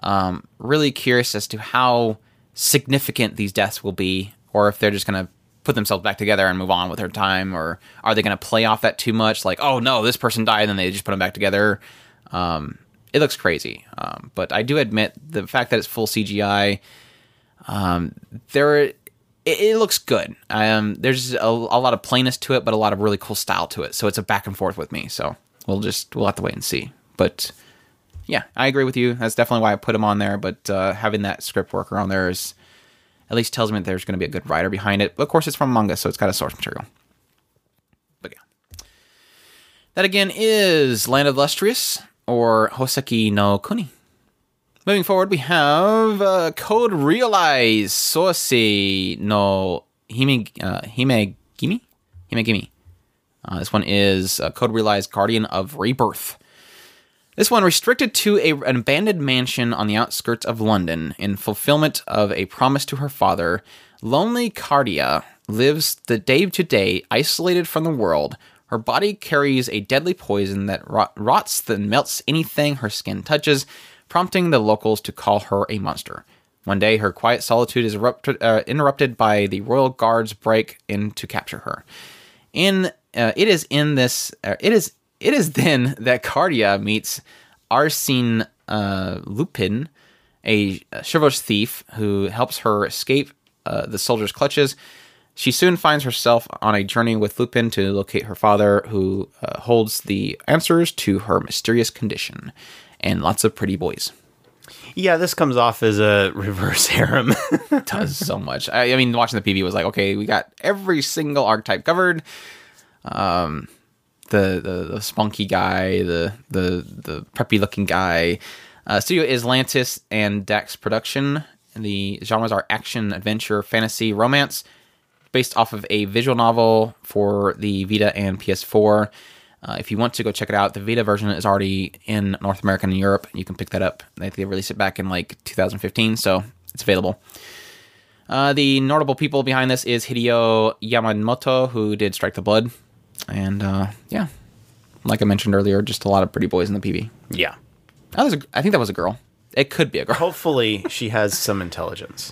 [SPEAKER 4] Um, really curious as to how significant these deaths will be, or if they're just going to put themselves back together and move on with their time, or are they going to play off that too much? Like, oh no, this person died, and then they just put them back together. Um, it looks crazy, um, but I do admit the fact that it's full CGI. Um, there, it, it looks good. Um, there's a, a lot of plainness to it, but a lot of really cool style to it. So it's a back and forth with me. So we'll just we'll have to wait and see. But yeah, I agree with you. That's definitely why I put him on there. But uh, having that script worker on there is at least tells me that there's going to be a good writer behind it. Of course, it's from manga, so it's got a source material. But yeah. That again is Land of the Lustrous or Hoseki no Kuni. Moving forward, we have uh, Code Realize Sosi no Hime, uh, Himegimi? Himegimi. Uh, this one is uh, Code Realize Guardian of Rebirth. This one restricted to a, an abandoned mansion on the outskirts of London in fulfillment of a promise to her father. Lonely Cardia lives the day to day, isolated from the world. Her body carries a deadly poison that rot- rots and melts anything her skin touches, prompting the locals to call her a monster. One day, her quiet solitude is erupted, uh, interrupted by the royal guards break in to capture her. In uh, it is in this uh, it is it is then that Cardia meets Arsene uh, Lupin, a, chivalrous thief who helps her escape uh, the soldiers' clutches. She soon finds herself on a journey with Lupin to locate her father, who uh, holds the answers to her mysterious condition, and lots of pretty boys.
[SPEAKER 3] Yeah, this comes off as a reverse harem.
[SPEAKER 4] Does so much. I, I mean, watching the PV was like, okay, we got every single archetype covered. Um, the, the the spunky guy, the the the preppy looking guy. Uh, studio is Lantis and Dax Production. And the genres are action, adventure, fantasy, romance, based off of a visual novel for the Vita and PS4. Uh, if you want to go check it out, the Vita version is already in North America and Europe. You can pick that up. Think they released it back in like 2015, so it's available. Uh, the notable people behind this is Hideo Yamamoto, who did Strike the Blood, and uh, yeah, like I mentioned earlier, just a lot of pretty boys in the PV.
[SPEAKER 3] yeah.
[SPEAKER 4] That was a, I think that was a girl. It could be a girl.
[SPEAKER 3] Hopefully, she has some intelligence.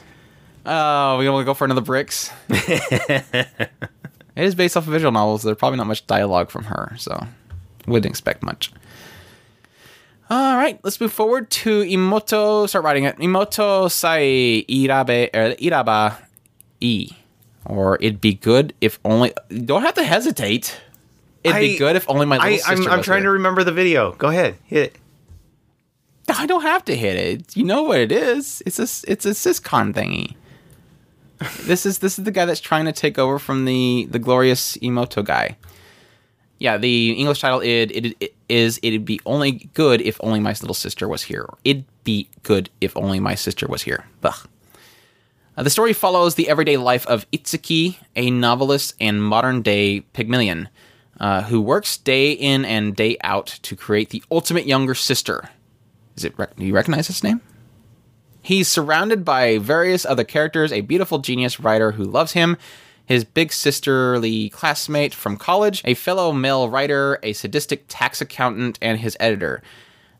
[SPEAKER 4] Oh, we want to go for another bricks. it is based off of visual novels. There's probably not much dialogue from her, so wouldn't expect much. All right, let's move forward to Imoto. Start writing it. Imoto Sai Irabe er, Iraba E, or it'd be good if only. Don't have to hesitate. It'd be good if only my little
[SPEAKER 3] I,
[SPEAKER 4] sister.
[SPEAKER 3] I'm, I'm trying to remember the video. Go ahead, hit it.
[SPEAKER 4] I don't have to hit it. You know what it is. It's a it's a siscon thingy. This is this is the guy that's trying to take over from the the glorious Emoto guy. Yeah, the English title it, it, it is it'd be only good if only my little sister was here. It'd be good if only my sister was here. Ugh. Uh, the story follows the everyday life of Itsuki, a novelist and modern day Pygmalion, uh, who works day in and day out to create the ultimate younger sister. Is it? Do you recognize this name? He's surrounded by various other characters, a beautiful genius writer who loves him, his big sisterly classmate from college, a fellow male writer, a sadistic tax accountant, and his editor.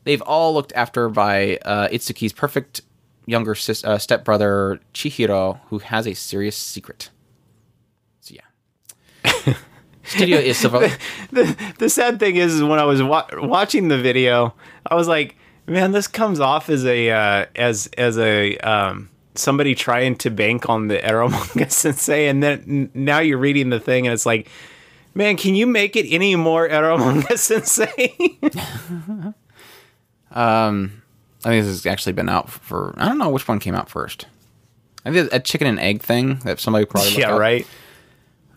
[SPEAKER 4] They've all looked after by uh, Itsuki's perfect younger sis- uh, stepbrother, Chihiro, who has a serious secret. So, yeah. Studio is Silver.
[SPEAKER 3] the the sad thing is, is when I was wa- watching the video, I was like, man, this comes off as a uh, as as a um, somebody trying to bank on the Eromanga Sensei, and then n- now you're reading the thing, and it's like, man, can you make it any more Eromanga Sensei?
[SPEAKER 4] Um, I think this has actually been out for. I don't know which one came out first. I think a chicken and egg thing that somebody probably
[SPEAKER 3] yeah,
[SPEAKER 4] up.
[SPEAKER 3] right.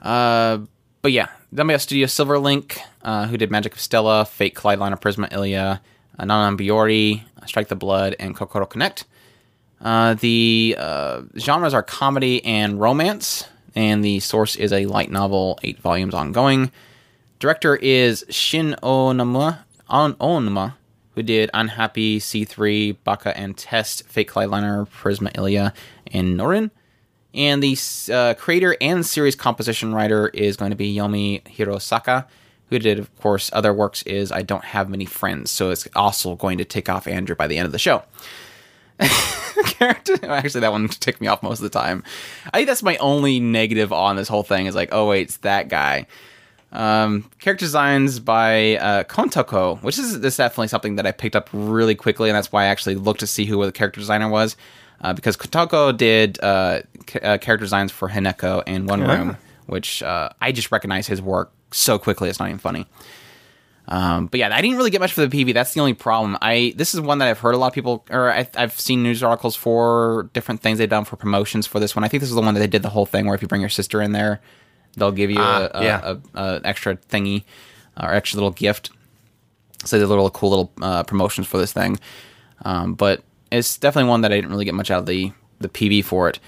[SPEAKER 4] Uh, but yeah, have Studio Silverlink, uh, who did Magic of Stella, Fate Kaleid Liner Prisma Illya, uh, Non Non Biyori, Strike the Blood, and Kokoro Connect. Uh, the uh, genres are comedy and romance, and the source is a light novel, eight volumes ongoing. Director is Shin Onuma, On Onuma, who did Unhappy, C3, Baka and Test, Kaleid Liner, Prisma Illya, and Norin. And the uh, creator and series composition writer is going to be Yomi Hirasaka, who did, of course, other works is I Don't Have Many Friends, so it's also going to tick off Andrew by the end of the show. Character, actually, that one ticked me off most of the time. I think that's my only negative on this whole thing is like, oh wait, it's that guy. Um, character designs by uh, Kantoku, which is, this is definitely something that I picked up really quickly, and that's why I actually looked to see who the character designer was. Uh, because Kantoku did uh, ca- uh, character designs for Hinako and One Room, which uh, I just recognize his work so quickly, it's not even funny. Um, but yeah, I didn't really get much for the PV. That's the only problem. I this is one that I've heard a lot of people, or I, I've seen news articles for different things they've done for promotions for this one. I think this is the one that they did the whole thing where if you bring your sister in there, they'll give you a, a,
[SPEAKER 3] yeah.
[SPEAKER 4] a, a extra thingy or extra little gift. So they did little cool little uh, promotions for this thing. Um, but it's definitely one that I didn't really get much out of the the PV for it.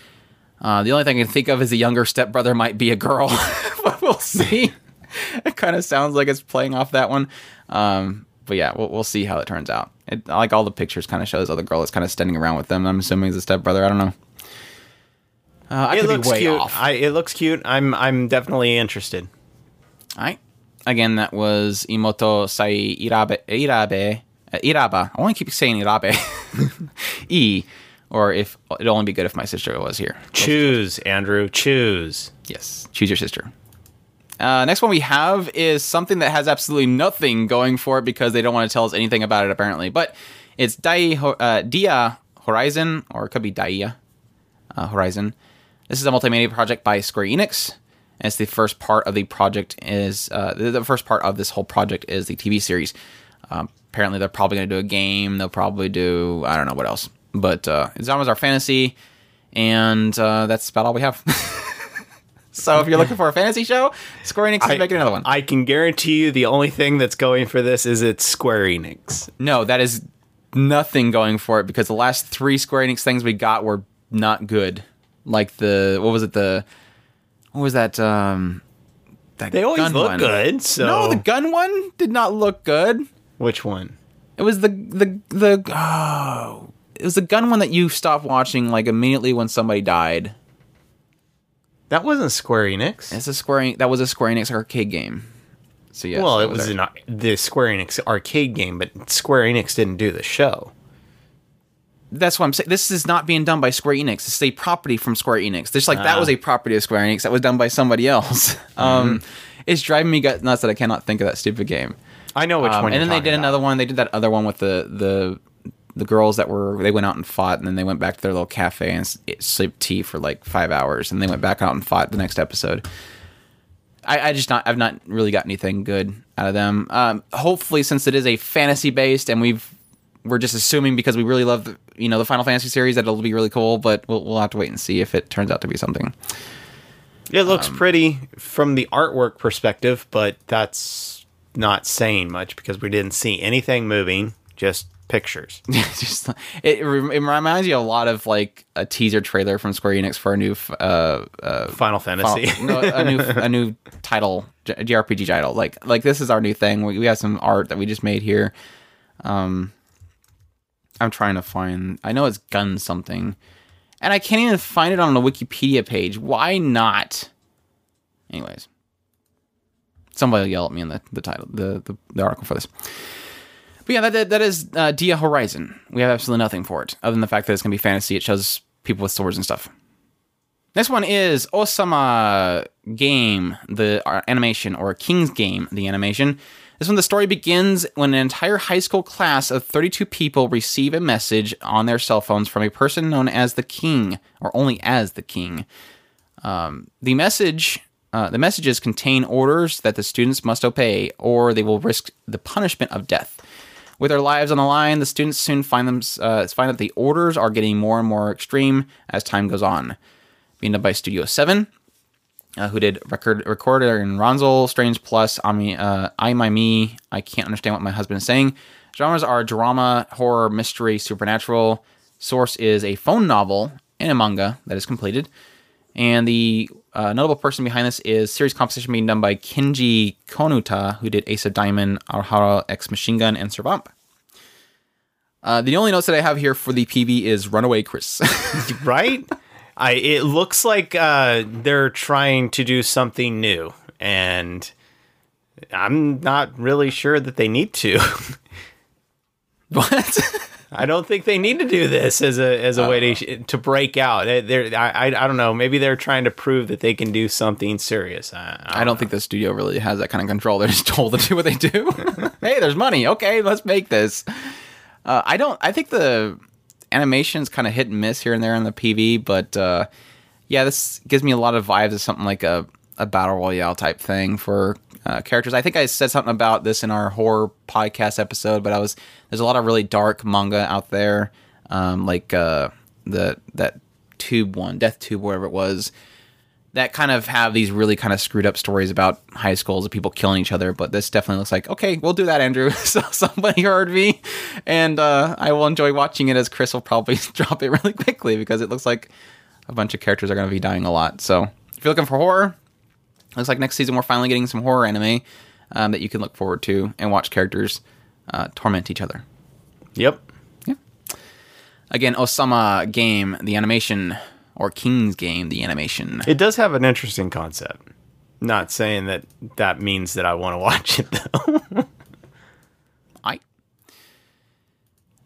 [SPEAKER 4] Uh, the only thing I can think of is the younger stepbrother might be a girl, but we'll see. it kind of sounds like it's playing off that one. Um, but yeah, we'll, we'll see how it turns out. It, like all the pictures kind of shows other girl that's kind of standing around with them. I'm assuming it's a stepbrother. I don't know. Uh, I
[SPEAKER 3] it looks cute. I, it looks cute. I'm I'm definitely interested.
[SPEAKER 4] All right. Again, that was Imoto Sai Irabe. Irabe. Uh, Iraba. I want to keep saying Irabe. e. Or if it'd only be good if my sister was here.
[SPEAKER 3] Choose, Andrew. Choose.
[SPEAKER 4] Yes. Choose your sister. Uh, next one we have is something that has absolutely nothing going for it because they don't want to tell us anything about it apparently. But it's Dai, uh, Dia Horizon, or it could be Dia uh, Horizon. This is a multimedia project by Square Enix. And it's the first part of the project is uh, the, first part of this whole project is the TV series. Um, apparently, they're probably going to do a game. They'll probably do I don't know what else. But uh, Zama's our fantasy, and uh, that's about all we have. so if you're looking for a fantasy show, Square Enix is making another one.
[SPEAKER 3] I can guarantee you the only thing that's going for this is it's Square Enix.
[SPEAKER 4] no, that is nothing going for it because the last three Square Enix things we got were not good. Like the what was it the what was that um that
[SPEAKER 3] They always
[SPEAKER 4] gun
[SPEAKER 3] look
[SPEAKER 4] one?
[SPEAKER 3] good. So
[SPEAKER 4] No, the gun one did not look good.
[SPEAKER 3] which one?
[SPEAKER 4] It was the the the oh, it was the gun one that you stopped watching like immediately when somebody died.
[SPEAKER 3] That wasn't Square Enix.
[SPEAKER 4] It's a Square En- that was a Square Enix arcade game. So yeah,
[SPEAKER 3] well, it was an, the Square Enix arcade game, but Square Enix didn't do the show.
[SPEAKER 4] that's what I'm saying. This is not being done by Square Enix. This is a property from Square Enix. Just like that
[SPEAKER 3] Ah.
[SPEAKER 4] was a property of Square Enix that was done by somebody else. Um, it's driving me nuts that I cannot think of that stupid game.
[SPEAKER 3] I know which
[SPEAKER 4] Um,
[SPEAKER 3] one.
[SPEAKER 4] and then they did
[SPEAKER 3] about.
[SPEAKER 4] another one. They did that other one with the the the girls that were they went out and fought, and then they went back to their little cafe and s- sipped tea for like five hours, and they went back out and fought the next episode. I, I just not I've not really got anything good out of them. Um, hopefully, since it is a fantasy based, and we've we're just assuming because we really love the, you know the Final Fantasy series that it'll be really cool, but we'll we'll have to wait and see if it turns out to be something.
[SPEAKER 3] It looks
[SPEAKER 4] Um,
[SPEAKER 3] pretty from the artwork perspective, but that's not saying much because we didn't see anything moving, just pictures.
[SPEAKER 4] Just it, it rem- reminds you a lot of like a teaser trailer from Square Enix for a new uh, uh,
[SPEAKER 3] Final Fantasy.
[SPEAKER 4] Final- no, a new a new title, JRPG title. Like like this is our new thing. We, we have some art that we just made here. Um, I'm trying to find. I know it's gun something, and I can't even find it on the Wikipedia page. Why not? Anyways, somebody will yell at me in the the title, the the, the article for this. But yeah, that that, is uh, Dia Horizon. We have absolutely nothing for it other than the fact that it's gonna be fantasy. It shows people with swords and stuff. Next one is Osama Game, the uh, animation, or King's Game, the animation. This one, the story begins when an entire high school class of 32 people receive a message on their cell phones from a person known as the King, or only as the King. Um, the message, uh, the messages contain orders that the students must obey, or they will risk the punishment of death. With their lives on the line, the students soon find them uh, find that the orders are getting more and more extreme as time goes on. Being done by Studio Seven, uh, who did record recorder and Ronzel, Strange Plus, Ami, uh, I My Me. I can't understand what my husband is saying. Genres are drama, horror, mystery, supernatural. Source is a phone novel and a manga that is completed. And the uh, notable person behind this is series composition being done by Kenji Konuta, who did Ace of Diamond, Aoharu X Machine Gun, and Servamp. Uh, the only notes that I have here for the PV is Runaway Chris.
[SPEAKER 3] right? I it looks like uh, they're trying to do something new, and I'm not really sure that they need to.
[SPEAKER 4] what?
[SPEAKER 3] I don't think they need to do this as a as a way to to break out. They- They're I, I I don't know. Maybe they're trying to prove that they can do something serious. I,
[SPEAKER 4] I don't think the studio really has that kind of control. They're just told to do what they do. hey, there's money. Okay, let's make this. Uh, I don't. I think the animation's kind of hit and miss here and there in the PV, but uh, yeah, this gives me a lot of vibes of something like a, a battle royale type thing for uh, characters. I think I said something about this in our horror podcast episode, but I was there's a lot of really dark manga out there, um, like uh, the that tube one, Death Tube, whatever it was, that kind of have these really kind of screwed up stories about high schools of people killing each other. But this definitely looks like okay, we'll do that, Andrew. so somebody heard me, and uh, I will enjoy watching it as Chris will probably drop it really quickly because it looks like a bunch of characters are going to be dying a lot. So if you're looking for horror, looks like next season we're finally getting some horror anime um, that you can look forward to and watch characters uh, torment each other.
[SPEAKER 3] Yep. Yeah.
[SPEAKER 4] Again, Osama game, the animation, or King's game, the animation.
[SPEAKER 3] It does have an interesting concept. Not saying that that means that I want to watch it though.
[SPEAKER 4] I.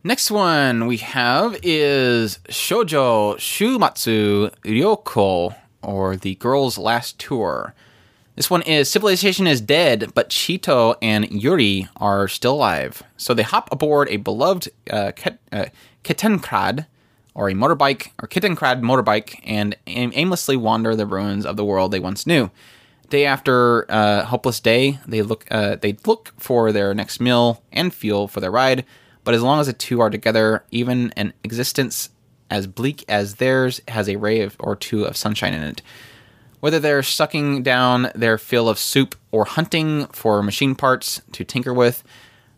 [SPEAKER 4] Next one we have is Shoujo Shumatsu Ryoko, or The Girl's Last Tour. This one is civilization is dead, but Chito and Yuri are still alive. So they hop aboard a beloved uh, uh, or a motorbike, or Kettenkrad motorbike, and aim- aimlessly wander the ruins of the world they once knew. Day after uh, hopeless day, they look uh, they look for their next meal and fuel for their ride. But as long as the two are together, even an existence as bleak as theirs has a ray of, or two of sunshine in it. Whether they're sucking down their fill of soup or hunting for machine parts to tinker with,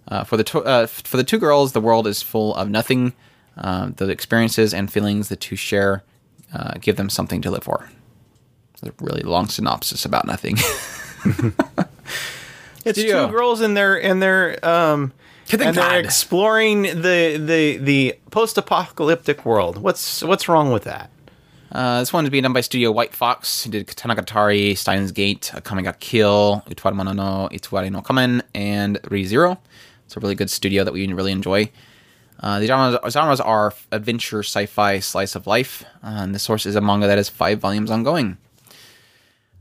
[SPEAKER 4] uh, for the to- uh, for the two girls, the world is full of nothing. Uh, the experiences and feelings the two share uh, give them something to live for. It's a really long synopsis about nothing.
[SPEAKER 3] It's
[SPEAKER 4] Studio.
[SPEAKER 3] two girls in their in their um and they're exploring the the the post-apocalyptic world. What's what's wrong with that?
[SPEAKER 4] Uh, this one is being done by Studio White Fox, who did Katana Gatari, Steins Gate, Akame ga Kill, Utwari no Itsuwari no Kamen, and ReZero. It's a really good studio that we really enjoy. Uh, the genres, genres are adventure, sci-fi, slice of life. Uh, and the source is a manga that has five volumes ongoing.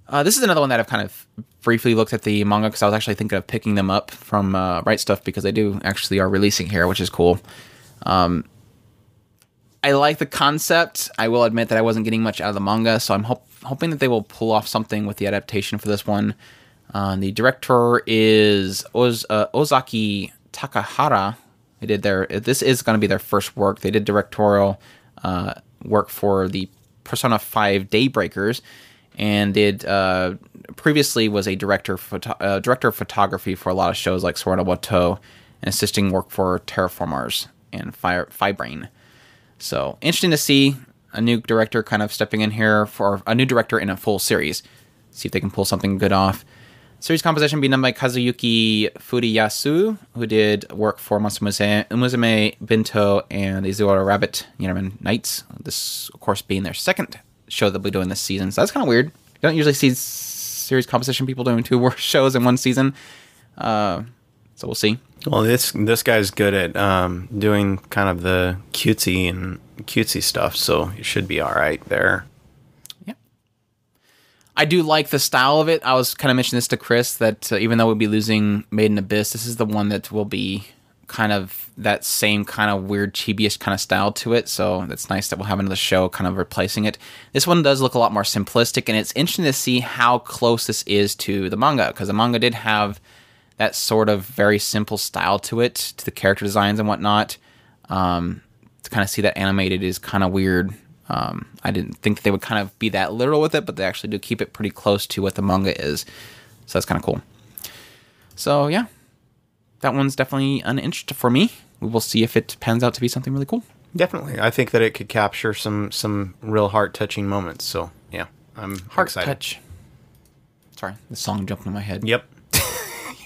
[SPEAKER 4] Uh, this is another one that I've kind of briefly looked at the manga because I was actually thinking of picking them up from uh, Right Stuf because they do actually are releasing here, which is cool. I like the concept. I will admit that I wasn't getting much out of the manga, so I'm hop- hoping that they will pull off something with the adaptation for this one. Uh, the director is Oz- uh, Ozaki Takaharu. They did their. This is going to be their first work. They did directorial uh, work for the Persona Five Daybreakers, and did uh, previously was a director photo- uh, director of photography for a lot of shows like Sword Wato, and assisting work for Terraformars and Fire Fibrain. So interesting to see a new director kind of stepping in here for a new director in a full series. See if they can pull something good off. Series composition being done by Kazuyuki Fudeyasu, who did work for Matsumuse Umuzume Binto and Izuara Rabbit Yenerman Knights. This, of course, being their second show they'll be doing this season. So that's kind of weird. You don't usually see series composition people doing two shows in one season. Uh, so we'll see.
[SPEAKER 3] Well, this this guy's good at um, doing kind of the cutesy and cutesy stuff, so it should be all right there.
[SPEAKER 4] Yeah, I do like the style of it. I was kind of mentioning this to Chris that uh, even though we'll be losing Made in Abyss, this is the one that will be kind of that same kind of weird chibi-ish kind of style to it. So that's nice that we'll have another show kind of replacing it. This one does look a lot more simplistic, and it's interesting to see how close this is to the manga because the manga did have that sort of very simple style to it, to the character designs and whatnot. Um, to kind of see that animated is kind of weird. Um, I didn't think they would kind of be that literal with it, but they actually do keep it pretty close to what the manga is. So that's kind of cool. So yeah, that one's definitely an interest for me. We will see if it pans out to be something really cool.
[SPEAKER 3] Definitely, I think that it could capture some some real heart touching moments. So yeah, I'm
[SPEAKER 4] Heart
[SPEAKER 3] excited.
[SPEAKER 4] touch. Sorry, the song jumped in my head.
[SPEAKER 3] Yep.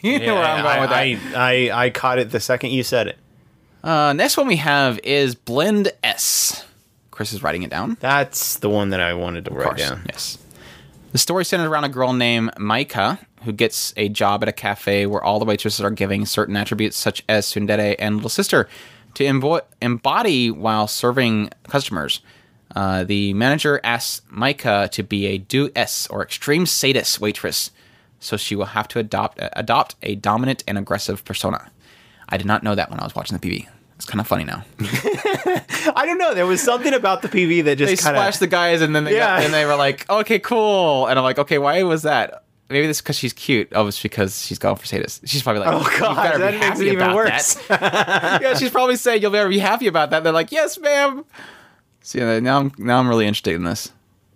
[SPEAKER 4] You know where I'm going with that.
[SPEAKER 3] I, I, I I caught it the second you said it.
[SPEAKER 4] Uh, next one we have is Blend S. Chris is writing it down.
[SPEAKER 3] That's the one that I wanted to write
[SPEAKER 4] course,
[SPEAKER 3] down.
[SPEAKER 4] Yes. The story centers around a girl named Maika who gets a job at a cafe where all the waitresses are giving certain attributes such as tsundere and little sister to embo- embody while serving customers. Uh, the manager asks Maika to be a do S or extreme sadist waitress, so she will have to adopt uh, adopt a dominant and aggressive persona. I did not know that when I was watching the PV. It's kind of funny now.
[SPEAKER 3] I don't know. There was something about the PV that
[SPEAKER 4] they
[SPEAKER 3] just kind
[SPEAKER 4] splashed the guys and then they got, and they were like, okay, cool. And I'm like, okay, why was that? maybe this because she's cute. Oh, it's because she's going for sadist. She's probably like,
[SPEAKER 3] Oh,
[SPEAKER 4] "You
[SPEAKER 3] God,
[SPEAKER 4] be
[SPEAKER 3] that makes
[SPEAKER 4] happy
[SPEAKER 3] it even
[SPEAKER 4] about
[SPEAKER 3] worse.
[SPEAKER 4] yeah, she's probably saying you'll better be happy about that. They're like, "Yes, ma'am." So yeah, now I'm now I'm really interested in this.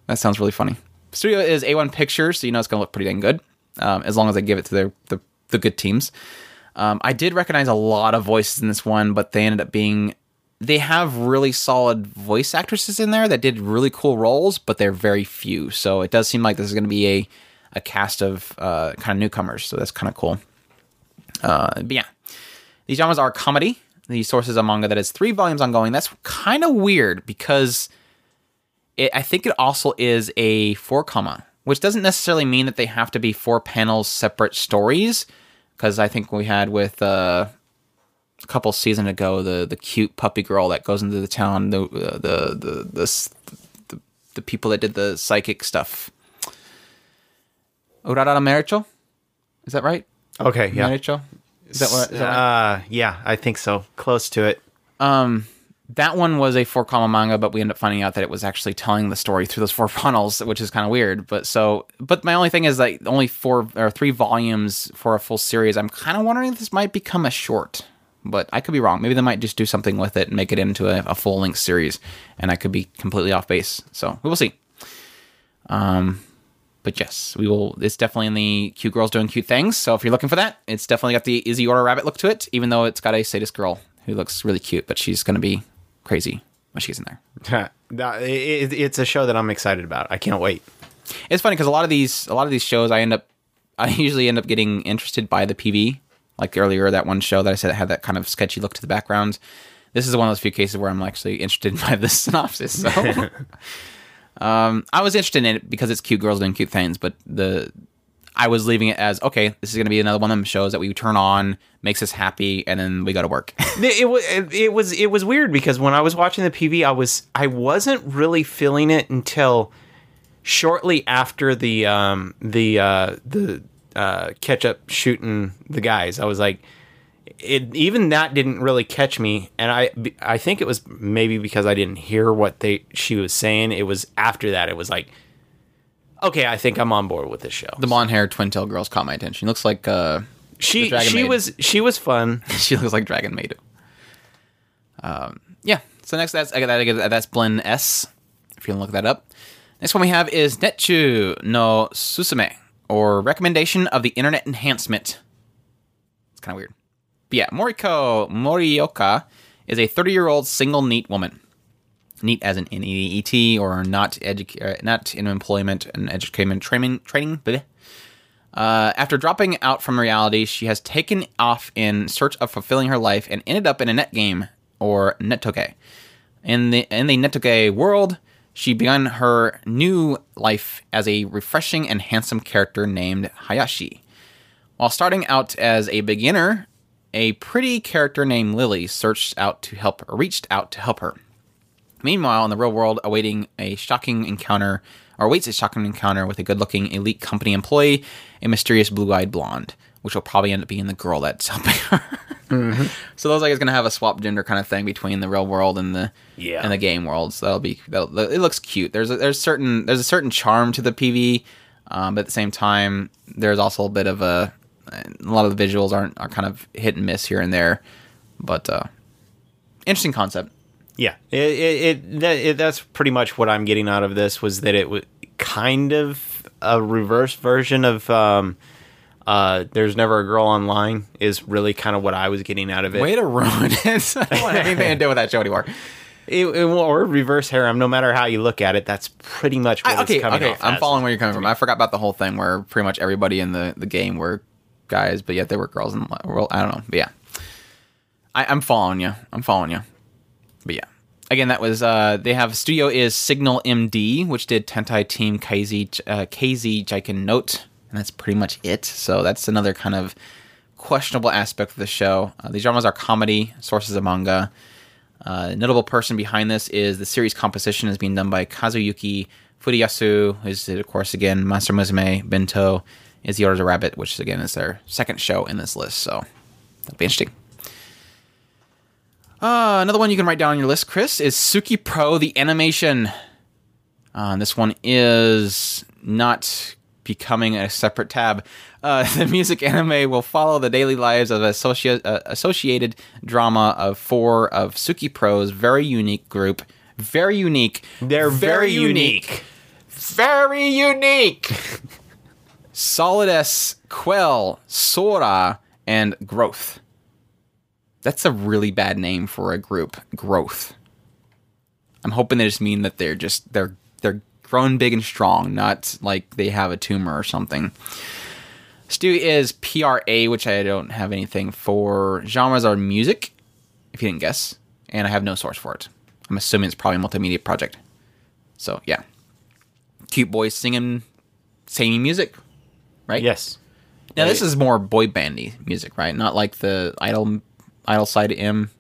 [SPEAKER 4] That sounds really funny. Studio is A1 Pictures, so you know it's gonna look pretty dang good, um, as long as they give it to their the, the good teams. Um, I did recognize a lot of voices in this one, but they ended up being they have really solid voice actresses in there that did really cool roles, but they're very few. So it does seem like this is going to be a a cast of uh, kind of newcomers. So that's kind of cool. Uh, but yeah, these dramas are comedy. The sources of manga that is three volumes ongoing. That's kind of weird because it, I think it also is a four koma, which doesn't necessarily mean that they have to be four panels separate stories. Because I think we had with uh, a couple season ago the the cute puppy girl that goes into the town the uh, the the the, the the people that did the psychic stuff. Urarara Mericho, is that right?
[SPEAKER 3] Okay, yeah.
[SPEAKER 4] Mericho, is that what? Is that right?
[SPEAKER 3] Uh, yeah, I think so. Close to it.
[SPEAKER 4] Um, that one was a four koma manga, but we ended up finding out that it was actually telling the story through those four funnels, which is kind of weird. But so, but my only thing is like only four or three volumes for a full series. I'm kind of wondering if this might become a short, but I could be wrong. Maybe they might just do something with it and make it into a, a full length series, and I could be completely off base. So we will see. Um, but yes, we will. It's definitely in the cute girls doing cute things. So if you're looking for that, it's definitely got the Izzy Order Rabbit look to it, even though it's got a sadist girl who looks really cute, but she's going to be crazy when she gets in there.
[SPEAKER 3] It's a show that I'm excited about. I can't wait.
[SPEAKER 4] It's funny because a lot of these, a lot of these shows, I end up, I usually end up getting interested by the PV. Like earlier, that one show that I said had that kind of sketchy look to the background. This is one of those few cases where I'm actually interested by the synopsis. So, um, I was interested in it because it's cute girls doing cute things, but the I was leaving it as okay. This is going to be another one of them shows that we turn on, makes us happy, and then we go to work.
[SPEAKER 3] it, it, it, it was it was weird because when I was watching the PV, I was I wasn't really feeling it until shortly after the um the uh the uh ketchup shooting the guys. I was like it even that didn't really catch me and I I think it was maybe because I didn't hear what they she was saying. It was after that it was like okay, I think I'm on board with this show.
[SPEAKER 4] the blonde haired twin tail girls caught my attention. Looks like uh,
[SPEAKER 3] she she
[SPEAKER 4] Maid.
[SPEAKER 3] was she was fun.
[SPEAKER 4] she looks like Dragon Maid. Um, yeah. So next, that's I got that. I got- That's Blend S. If you to look that up. Next one we have is Netchu no Susume, or Recommendation of the Internet Enhancement. It's kind of weird. But yeah, Moriko Morioka is a 30 year old single neat woman. Neat as an N-E-E-T or not edu- uh, not in employment and education training training. Uh, after dropping out from reality, she has taken off in search of fulfilling her life and ended up in a net game or netoge. In the in the netoge world, she began her new life as a refreshing and handsome character named Hayashi. While starting out as a beginner, a pretty character named Lily searched out to help reached out to help her. Meanwhile, in the real world, awaiting a shocking encounter, or awaits a shocking encounter with a good-looking elite company employee, a mysterious blue-eyed blonde, which will probably end up being the girl that's helping her. So those like it's gonna have a swap gender kind of thing between the real world and the
[SPEAKER 3] Yeah.
[SPEAKER 4] and the game world. So that'll be that'll, it looks cute. There's a, there's certain there's a certain charm to the PV, um, but at the same time, there's also a bit of a a lot of the visuals aren't are kind of hit and miss here and there, but uh, interesting concept.
[SPEAKER 3] Yeah, it, it, it, that, it that's pretty much what I'm getting out of this was that it was kind of a reverse version of um, uh, "There's Never a Girl Online" is really kind of what I was getting out of it.
[SPEAKER 4] Way to ruin it! I don't want anything to do with that show anymore.
[SPEAKER 3] It, it- or reverse harem. No matter how you look at it, that's pretty much what
[SPEAKER 4] I,
[SPEAKER 3] it's
[SPEAKER 4] okay,
[SPEAKER 3] coming
[SPEAKER 4] okay, I'm
[SPEAKER 3] as.
[SPEAKER 4] following where you're coming from. I forgot about the whole thing where pretty much everybody in the, the game were guys, but yet they were girls in the world. I don't know, but yeah, I, I'm following you. I'm following you. But yeah, again, that was uh, they have studio is Signal MD, which did Tantei Team KZ uh, KZ Jiken Note, and that's pretty much it. So that's another kind of questionable aspect of the show. Uh, these dramas are comedy, sources of manga. Uh, notable person behind this is the series composition is being done by Kazuyuki Fudeyasu, who's of course again Monster Musume, Bento, is the Orders of Rabbit, which again is their second show in this list, so that'll be interesting. Uh, another one you can write down on your list, Chris, is Tsukipro the animation. Uh, this one is not becoming a separate tab. Uh, the music anime will follow the daily lives of associ- uh, associated drama of four of Tsukipro's very unique group. Very unique.
[SPEAKER 3] They're very, unique.
[SPEAKER 4] Very unique. Solid S, Quell, Sora, and Growth. That's a really bad name for a group. Growth. I'm hoping they just mean that they're just they're they're grown big and strong, not like they have a tumor or something. Studio is PRA, which I don't have anything for. Genres are music, if you didn't guess, and I have no source for it. I'm assuming it's probably a multimedia project. So yeah, cute boys singing, singing music, right?
[SPEAKER 3] Yes.
[SPEAKER 4] Now this is more boy bandy music, right? Not like the idol idol side M.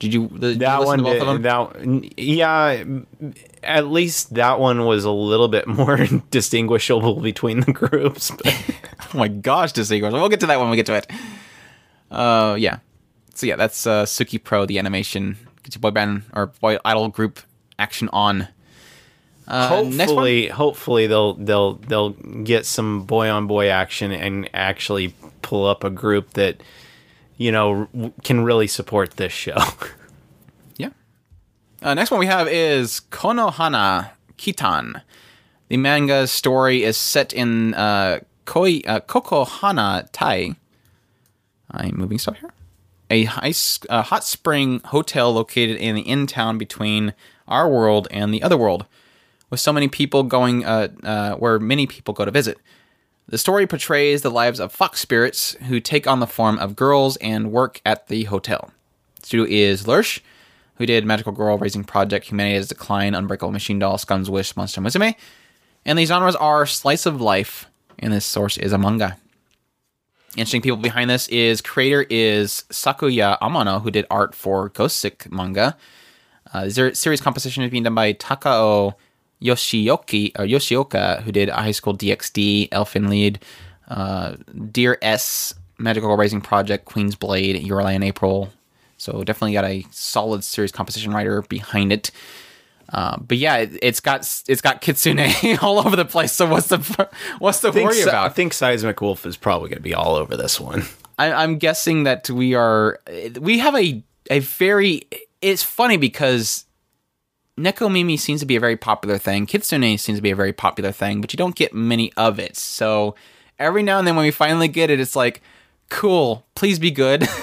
[SPEAKER 4] Did you, did you
[SPEAKER 3] That
[SPEAKER 4] listen
[SPEAKER 3] one,
[SPEAKER 4] to both
[SPEAKER 3] did,
[SPEAKER 4] of them?
[SPEAKER 3] that yeah, at least that one was a little bit more distinguishable between the groups.
[SPEAKER 4] Oh my gosh, distinguished. We'll get to that when we get to it. Uh, yeah. So yeah, that's uh, Tsukipro, the animation. Get your boy band or boy idol group action on. Uh, next one?
[SPEAKER 3] hopefully, hopefully they'll they'll they'll get some boy on boy action and actually pull up a group that you know can really support this show.
[SPEAKER 4] Yeah. Uh, next one we have is Konohana Kitan. The manga story is set in uh, Koi, uh, Kokohana, Tai. I'm moving stuff here. A high, uh, hot spring hotel located in the in town between our world and the other world, with so many people going, uh, uh, where many people go to visit. The story portrays the lives of fox spirits who take on the form of girls and work at the hotel. The Studio is Lerche, who did Magical Girl Raising Project, Humanity Has Decline, Unbreakable Machine Doll, Scum's Wish, Monster Musume. And the genres are slice of life, and this source is a manga. Interesting people behind this is creator is Sakuya Amano, who did art for Ghost Sick manga. Uh, series composition is being done by Takao Yoshioki or Yoshioka, who did High School DxD, Elfen Lied, uh, Dear S, Magical Girl Raising Project, Queen's Blade, in April. So definitely got a solid series composition writer behind it. Uh, but yeah, it, it's got it's got Kitsune all over the place. So what's the what's the worry about?
[SPEAKER 3] I think Seismic Wolf is probably going to be all over this one.
[SPEAKER 4] I, I'm guessing that we are we have a a very. It's funny because Neko Mimi seems to be a very popular thing. Kitsune seems to be a very popular thing, but you don't get many of it. So every now and then when we finally get it, it's like, cool, please be good.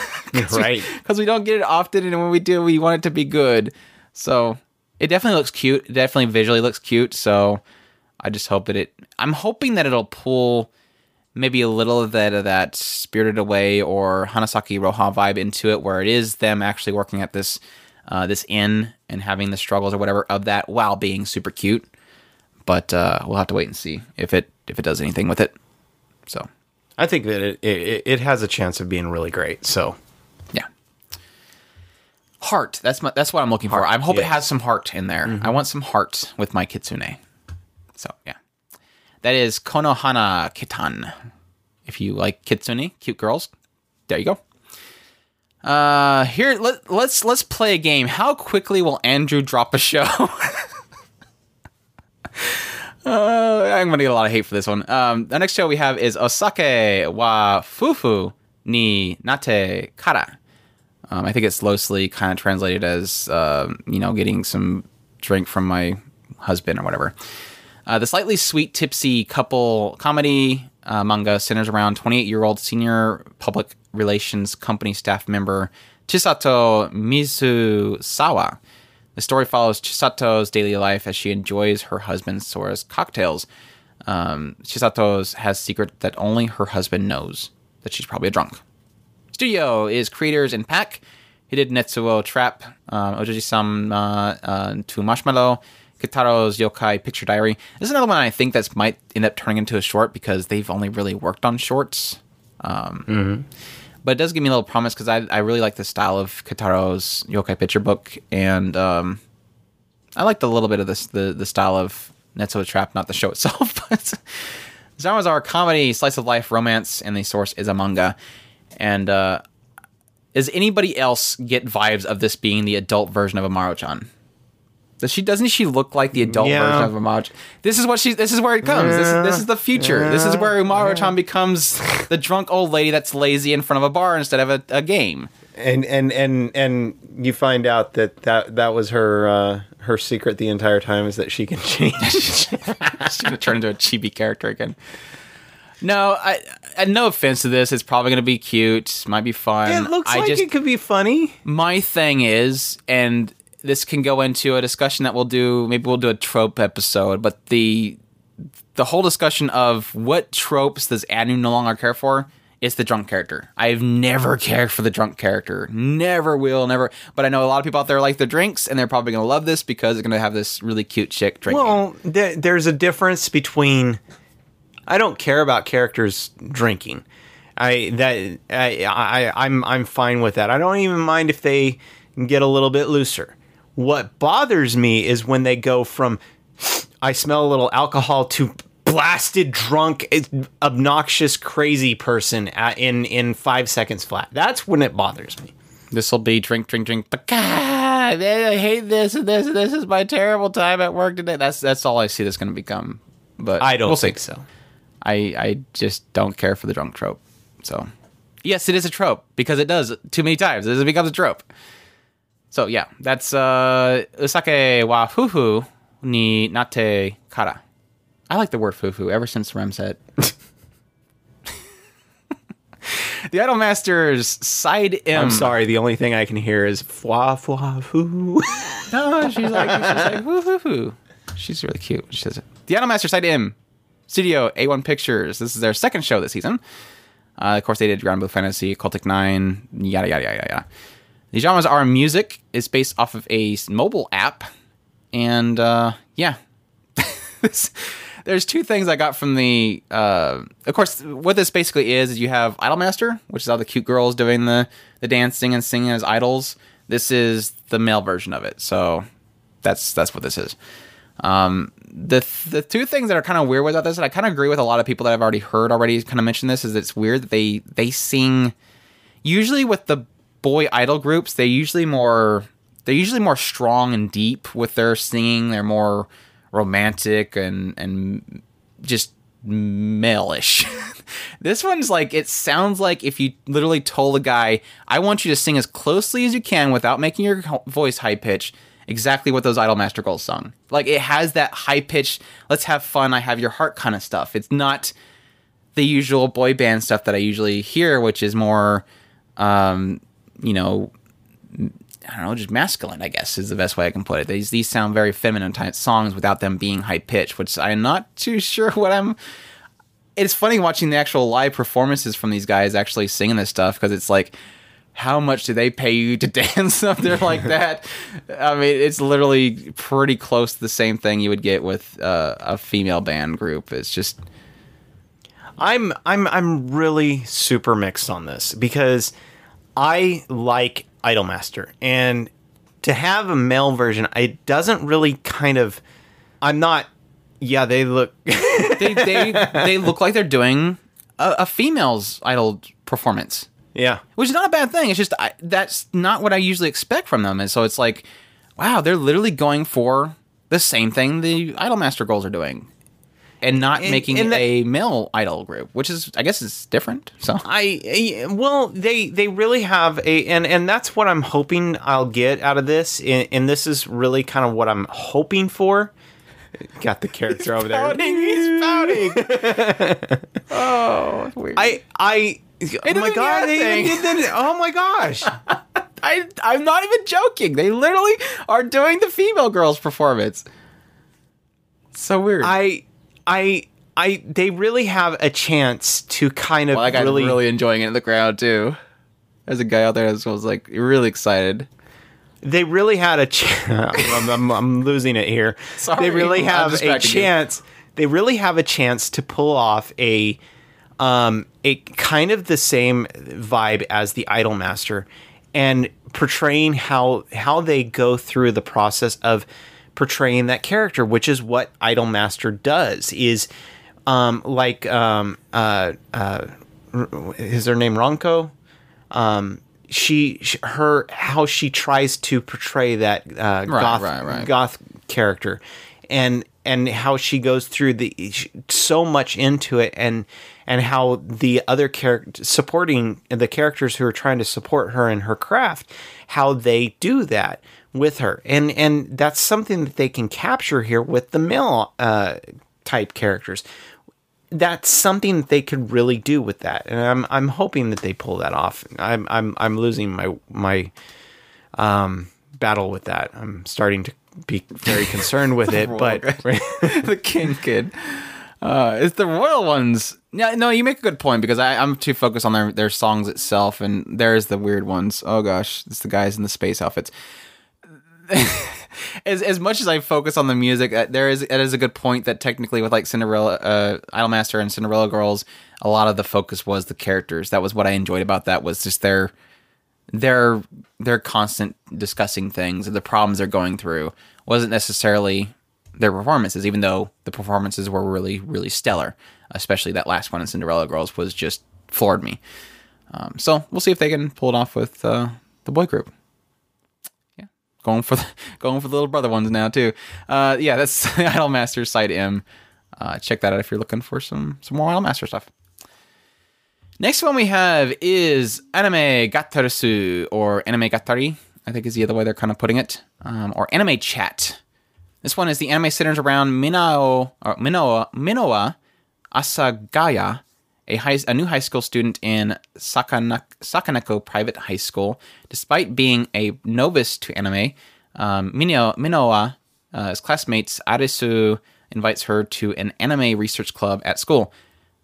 [SPEAKER 3] Right.
[SPEAKER 4] Because we don't get it often, and when we do, we want it to be good. So it definitely looks cute. It definitely visually looks cute. So I just hope that it. I'm hoping that it'll pull maybe a little of that of that Spirited Away or Hanasaku Iroha vibe into it, where it is them actually working at this uh, this inn and having the struggles or whatever of that while being super cute. But uh, we'll have to wait and see if it if it does anything with it. So
[SPEAKER 3] I think that it, it it has a chance of being really great. So
[SPEAKER 4] yeah. Heart. That's my, that's what I'm looking for. I hope it has some heart in there. I want some heart with my kitsune. So yeah, that is Konohana Kitan. If you like kitsune, cute girls, there you go. Uh, here let, let's let's play a game. How quickly will Andrew drop a show? Uh, I'm gonna get a lot of hate for this one. Um, the next show we have is Osake wa Fuufu ni Natte Kara. Um, I think it's loosely kind of translated as, um, you know, getting some drink from my husband or whatever. Uh, the slightly sweet, tipsy couple comedy uh, manga centers around 28 year old senior public relations company staff member Chisato Mizusawa. The story follows Chisato's daily life as she enjoys her husband Sora's cocktails. Um, Chisato has secret that only her husband knows that she's probably a drunk. Studio is creators in Pack. He did Netsuzou Trap, um, Ojoji-sama uh, to Marshmallow, Kitaro's Yokai Picture Diary. This is another one I think that might end up turning into a short because they've only really worked on shorts. Um, But it does give me a little promise because I, I really like the style of Kitaro's Yokai Picture book, and um, I liked a little bit of this the the style of Netsuzou Trap, not the show itself. but genres are comedy, slice of life, romance, and the source is a manga. And uh, does anybody else get vibes of this being the adult version of Umaru-chan? Does she doesn't she look like the adult
[SPEAKER 3] Yeah.
[SPEAKER 4] version of Umaru? This is what she. This is where it comes. This, is, this is the future. This is where Umaru-chan becomes the drunk old lady that's lazy in front of a bar instead of a, a game.
[SPEAKER 3] and and and and you find out that that that was her uh, her secret the entire time is that she can change.
[SPEAKER 4] She's gonna turn into a chibi character again. No, I, I no offense to this. It's probably gonna be cute. Might be fun.
[SPEAKER 3] it looks
[SPEAKER 4] I
[SPEAKER 3] like
[SPEAKER 4] just,
[SPEAKER 3] it could be funny.
[SPEAKER 4] my thing is, and this can go into a discussion that we'll do. Maybe we'll do a trope episode, but the the whole discussion of what tropes does Anu no longer care for is the drunk character. I've never cared for the drunk character. Never will, never. But I know a lot of people out there like the drinks, and they're probably gonna love this because they're gonna have this really cute chick drinking.
[SPEAKER 3] Well, th- there's a difference between. I don't care about characters drinking. I that I, I I'm I'm fine with that. I don't even mind if they get a little bit looser. What bothers me is when they go from I smell a little alcohol to blasted drunk obnoxious crazy person at, in in 5 seconds flat. That's when it bothers me.
[SPEAKER 4] This will be drink, drink, drink. But God, I hate this and this and this is my terrible time at work today. That's that's all I see that's going to become. But
[SPEAKER 3] I don't
[SPEAKER 4] we'll see.
[SPEAKER 3] think so.
[SPEAKER 4] I I just don't care for the drunk trope. So yes, it is a trope because it does too many times. It becomes a trope. So yeah, that's uh osake wa fuufu ni natte kara. I like the word fufu ever since Rem said. the Idol Masters side M.
[SPEAKER 3] I'm sorry, the only thing I can hear is fwa fwa foo.
[SPEAKER 4] No, she's like, she's like, woo hoo hoo. She's really cute. She says it. The Idolmaster Side M Studio A1 Pictures. This is their second show this season. Uh, of course, they did Granblue Fantasy, Cultic 9, yada, yada, yada, yada. The genres are music, is based off of a mobile app. And uh, yeah, there's two things I got from the. Uh, of course, what this basically is, is you have Idolmaster, which is all the cute girls doing the, the dancing and singing as idols. This is the male version of it. So that's that's what this is. Um, the the two things that are kind of weird about this, and I kind of agree with a lot of people that I've already heard already kind of mention this, is it's weird that they they sing. Usually with the boy idol groups, they usually more they're usually more strong and deep with their singing. They're more romantic and and just male-ish. this one's like it sounds like if you literally told a guy, "I want you to sing as closely as you can without making your voice high pitch." Exactly what those Idol Master Girls sung. Like it has that high pitch, let's have fun, I have your heart kind of stuff. It's not the usual boy band stuff that I usually hear, which is more, um, you know, I don't know, just masculine. I guess is the best way I can put it. These these sound very feminine type songs without them being high pitched, which I'm not too sure what I'm. It's funny watching the actual live performances from these guys actually singing this stuff because it's like, how much do they pay you to dance up there like that? I mean, it's literally pretty close to the same thing you would get with uh, a female band group. It's just
[SPEAKER 3] I'm I'm I'm really super mixed on this because I like Idolmaster and to have a male version, it doesn't really kind of. I'm not. Yeah, they look.
[SPEAKER 4] they they they look like they're doing a, a female's idol performance.
[SPEAKER 3] yeah,
[SPEAKER 4] which is not a bad thing. It's just I, that's not what I usually expect from them, and so it's like, wow, they're literally going for the same thing the Idolmaster girls are doing, and not
[SPEAKER 3] And-
[SPEAKER 4] making
[SPEAKER 3] and that-
[SPEAKER 4] a male idol group, which is I guess is different. So
[SPEAKER 3] I I- well they they really have a and and that's what I'm hoping I'll get out of this and, and this is really kind of what I'm hoping for. Got the character over there.
[SPEAKER 4] he's pouting. oh, weird. I,
[SPEAKER 3] I I oh my god! They even did that. Oh my gosh!
[SPEAKER 4] I I'm not even joking. They literally are doing the female girls performance. So weird.
[SPEAKER 3] I I I they really have a chance to kind of
[SPEAKER 4] well, that guy's
[SPEAKER 3] really,
[SPEAKER 4] really, enjoying it in the crowd too. There's a guy out there that was like really excited.
[SPEAKER 3] they really had a chance. I'm, I'm, I'm losing it here.
[SPEAKER 4] Sorry,
[SPEAKER 3] they really have a
[SPEAKER 4] distracting you.
[SPEAKER 3] chance. They really have a chance to pull off a um a kind of the same vibe as the Idolmaster and portraying how how they go through the process of portraying that character, which is what Idolmaster does. Is um like um, uh, uh, is her name Ronko? um she, sh her how she tries to portray that uh, goth
[SPEAKER 4] right, right.
[SPEAKER 3] goth character and and how she goes through the so much into it and and how the other character supporting the characters who are trying to support her in her craft how they do that with her and and that's something that they can capture here with the male uh, type characters that's something that they could really do with that and i'm i'm hoping that they pull that off i'm i'm i'm losing my my um battle with that i'm starting to be very concerned with it but
[SPEAKER 4] the king kid. Uh, it's the royal ones. Yeah, no, you make a good point because I, I'm too focused on their, their songs itself, and there's the weird ones. Oh gosh, it's the guys in the space outfits. As as much as I focus on the music, uh, there is it is a good point that technically with like Cinderella, uh, Idolmaster and Cinderella Girls, a lot of the focus was the characters. That was what I enjoyed about that was just their their their constant discussing things and the problems they're going through wasn't necessarily their performances, even though the performances were really really stellar. Especially that last one in Cinderella Girls was just floored me. Um, so we'll see if they can pull it off with uh, the boy group going for the going for the little brother ones now too. Uh, yeah, that's Idolmaster Side M. Uh, check that out if you're looking for some some more Idolmaster stuff. Next one we have is Anime Gatarisu or Anime Gatari. I think is the other way they're kind of putting it, um, or Anime Chat. This one is the anime centers around Minao or Minoa Minoa Asagaya, a, high, a new high school student in Sakaneko Private High School. Despite being a novice to anime, um, Mino, Minoa, uh, classmates, Arisu invites her to an anime research club at school.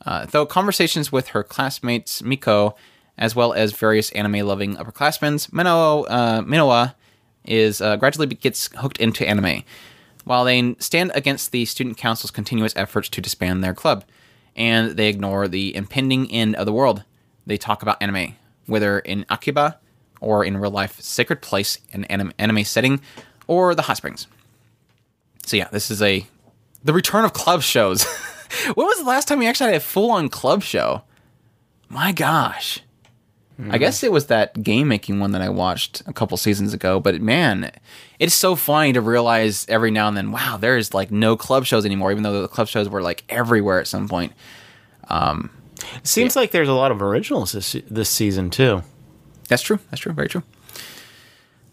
[SPEAKER 4] Uh, though conversations with her classmates, Miko, as well as various anime-loving upperclassmen, Minoa, uh, Minoa is uh, gradually gets hooked into anime, while they stand against the student council's continuous efforts to disband their club and they ignore the impending end of the world. They talk about anime, whether in Akiba or in real life sacred place in anime, anime setting or the hot springs. So yeah, this is a the return of club shows. when was the last time we actually had a full on club show? My gosh. I guess it was that game making one that I watched a couple seasons ago, but man, it's so funny to realize every now and then, wow, there's like no club shows anymore, even though the club shows were like everywhere at some point.
[SPEAKER 3] it seems like there's a lot of originals this this season too
[SPEAKER 4] That's true. That's true. Very true.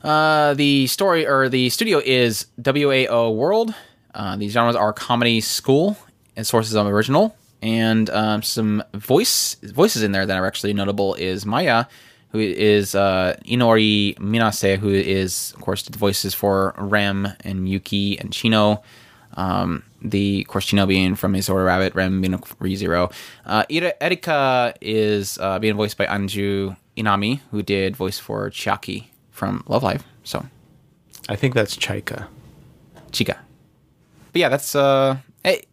[SPEAKER 4] Uh, the story or the studio is WAO World. Uh, these genres are comedy, school, and sources of original, and um, some voice voices in there that are actually notable is Maya, who is uh, Inori Minase, who is of course the voices for Rem and Yuki and Chino. Um, the of course Chino being from Azora Rabbit, Rem being ReZero. Uh, Ira- Erika is uh, being voiced by Anju Inami, who did voice for Chiaki from Love Live. So
[SPEAKER 3] i think that's Chika.
[SPEAKER 4] Chika. But yeah, that's uh, it,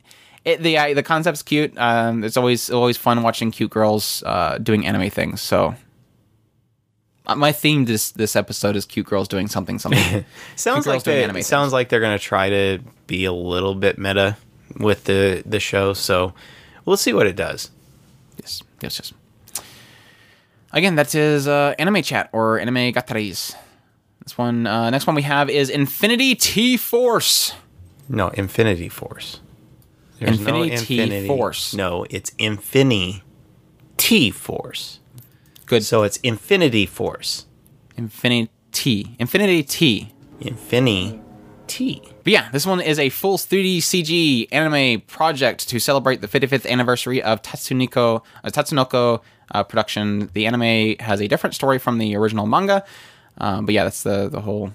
[SPEAKER 4] it, the uh, the concept's cute. Um, it's always always fun watching cute girls uh, doing anime things. So uh, my theme this this episode is cute girls doing something something.
[SPEAKER 3] sounds like they, sounds like they're going to try to be a little bit meta with the the show so we'll see what it does
[SPEAKER 4] yes, yes, yes. Again, that is uh, anime chat or anime gataris. This one, uh, next one we have is Infinity T Force.
[SPEAKER 3] no infinity force There's
[SPEAKER 4] Infinity T Force.
[SPEAKER 3] no it's infinity t force
[SPEAKER 4] Good.
[SPEAKER 3] so it's infinity force
[SPEAKER 4] Infinity Infinity T.
[SPEAKER 3] Infinity t
[SPEAKER 4] But yeah, this one is a full 3D CG anime project to celebrate the 55th anniversary of Tatsunoko, uh, Tatsunoko uh, production. The anime has a different story from the original manga, um, but yeah, that's the the whole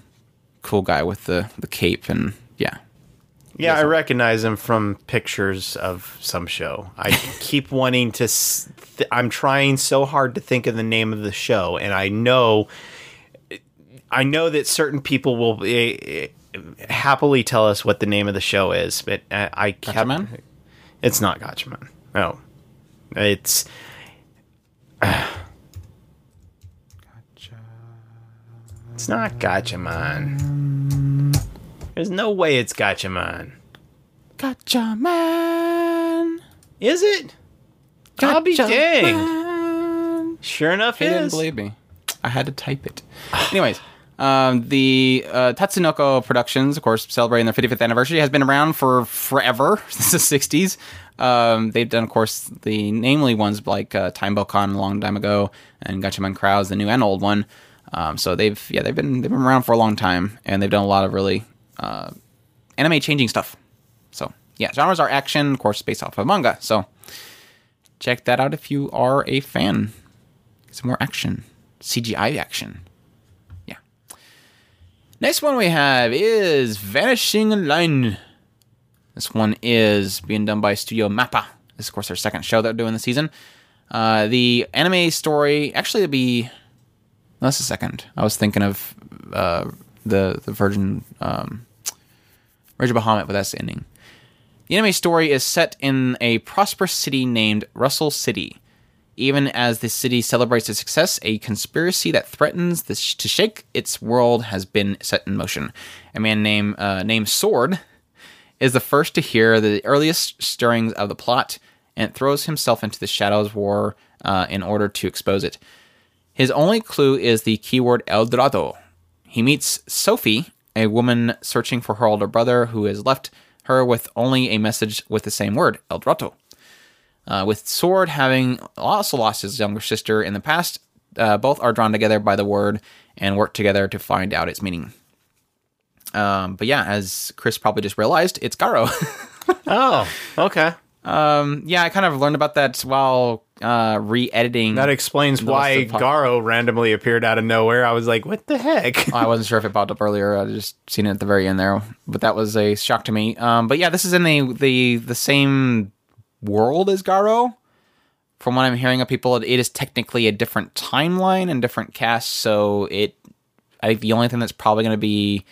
[SPEAKER 4] cool guy with the the cape and yeah.
[SPEAKER 3] Yeah, I recognize him from pictures of some show. I keep wanting to. Th- I'm trying so hard to think of the name of the show, and I know, I know that certain people will eh, happily tell us what the name of the show is, but uh, I kept. It's not Gatchaman. No, it's. Gotcha. It's not Gatchaman. There's no way it's Gatchaman.
[SPEAKER 4] Gotcha man.
[SPEAKER 3] Is it? I'll be
[SPEAKER 4] Gotcha
[SPEAKER 3] dang.
[SPEAKER 4] man.
[SPEAKER 3] Sure enough,
[SPEAKER 4] He didn't believe me. I had to type it. Anyways, Um, the uh, Tatsunoko Productions, of course, celebrating their 55th anniversary, has been around for forever since the 60s. Um, they've done, of course, the namely ones like uh, Time Bokan a long time ago, and Gatchaman Crowds, the new and old one. Um, so they've yeah they've been they've been around for a long time, and they've done a lot of really uh, anime changing stuff. So yeah, genres are action, of course, based off of manga. So check that out if you are a fan. Some more action, CGI action. Yeah. Next one we have is Vanishing Line. This one is being done by Studio Mappa. This is, of course, their second show they're doing this season. Uh, the anime story, actually, it'd be. That's the second. I was thinking of uh, the the Virgin um, Virgin Bahamut, but that's the ending. The anime story is set in a prosperous city named Russell City. Even as the city celebrates its success, a conspiracy that threatens this, to shake its world has been set in motion. A man named uh, named Sword is the first to hear the earliest stirrings of the plot and throws himself into the Shadows War uh, in order to expose it. His only clue is the keyword El Dorado. He meets Sophie, a woman searching for her older brother who has left her with only a message with the same word, El Dorado. Uh, with Sword having also lost his younger sister in the past, uh, both are drawn together by the word and work together to find out its meaning. Um, but yeah, as Chris probably just realized, it's Garo.
[SPEAKER 3] Oh, okay.
[SPEAKER 4] um, yeah, I kind of learned about that while uh, re-editing.
[SPEAKER 3] That explains why
[SPEAKER 4] pop-
[SPEAKER 3] Garo randomly appeared out of nowhere. I was like, what the heck?
[SPEAKER 4] I wasn't sure if it popped up earlier. I just seen it at the very end there, but that was a shock to me. Um, but yeah, this is in the the the same world as Garo. From what I'm hearing of people, it is technically a different timeline and different cast. So it, I think the only thing that's probably going to be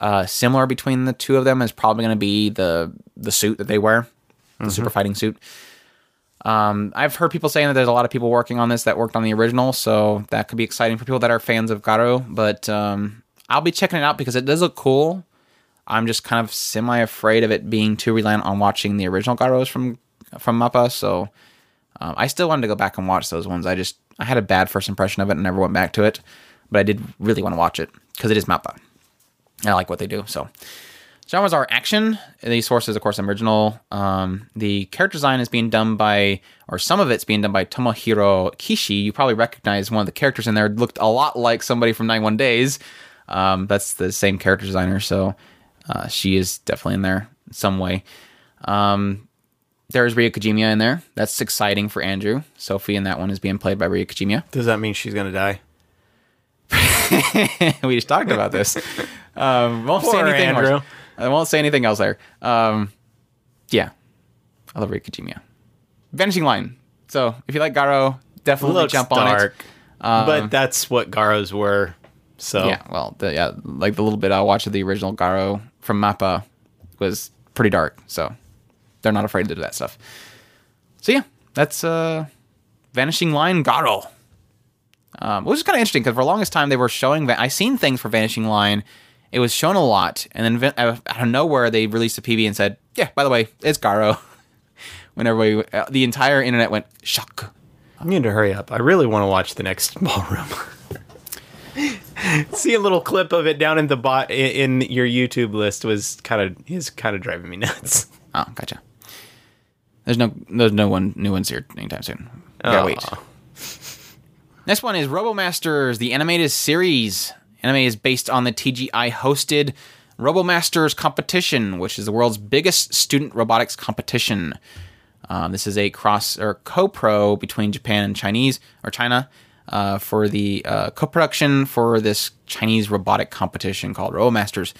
[SPEAKER 4] uh, similar between the two of them is probably going to be the the suit that they wear, the super fighting suit. Um, I've heard people saying that there's a lot of people working on this that worked on the original, so that could be exciting for people that are fans of Garo. But um, I'll be checking it out because it does look cool. I'm just kind of semi afraid of it being too reliant on watching the original Garos from from Mappa. So um, I still wanted to go back and watch those ones. I just I had a bad first impression of it and never went back to it, but I did really want to watch it because it is Mappa. I like what they do. So genres are action. The source is, of course, original. Um, the character design is being done by, or some of it's being done by Tomohiro Kishi. You probably recognize one of the characters in there. Looked a lot like somebody from 91 Days. Um, that's the same character designer. So uh, she is definitely in there in some way. Um, there's Ryo Kojima in there. That's exciting for Andrew. Sophie in that one is being played by Ryo Kojima.
[SPEAKER 3] Does that mean she's gonna die?
[SPEAKER 4] we just talked about this. Um, won't say anything
[SPEAKER 3] Andrew.
[SPEAKER 4] I won't say anything else there. Um, yeah, I love Ryo Vanishing Line. So if you like Garo, definitely jump on
[SPEAKER 3] dark,
[SPEAKER 4] it. Um,
[SPEAKER 3] but that's what Garos were. So
[SPEAKER 4] Yeah, well, the, yeah, like the little bit I watched of the original Garo from Mappa was pretty dark. So they're not afraid to do that stuff. So yeah, that's uh, Vanishing Line Garo. Um, which is kind of interesting because for the longest time they were showing. Va- I seen things for Vanishing Line. It was shown a lot, and then va- out of nowhere they released a PV and said, "Yeah, by the way, it's Garo." when everybody, uh, the entire internet went shock.
[SPEAKER 3] I need to hurry up. I really want to watch the next ballroom. See a little clip of it down in the bot in, in your YouTube list was kind of is kind of driving me nuts.
[SPEAKER 4] Oh, gotcha. There's no, there's no one new ones here anytime soon. We gotta wait. Next one is RoboMasters, the animated series. Anime is based on the DJI hosted RoboMasters competition, which is the world's biggest student robotics competition. Um, this is a cross or co-pro between Japan and Chinese or China uh, for the uh, co-production for this Chinese robotic competition called RoboMasters.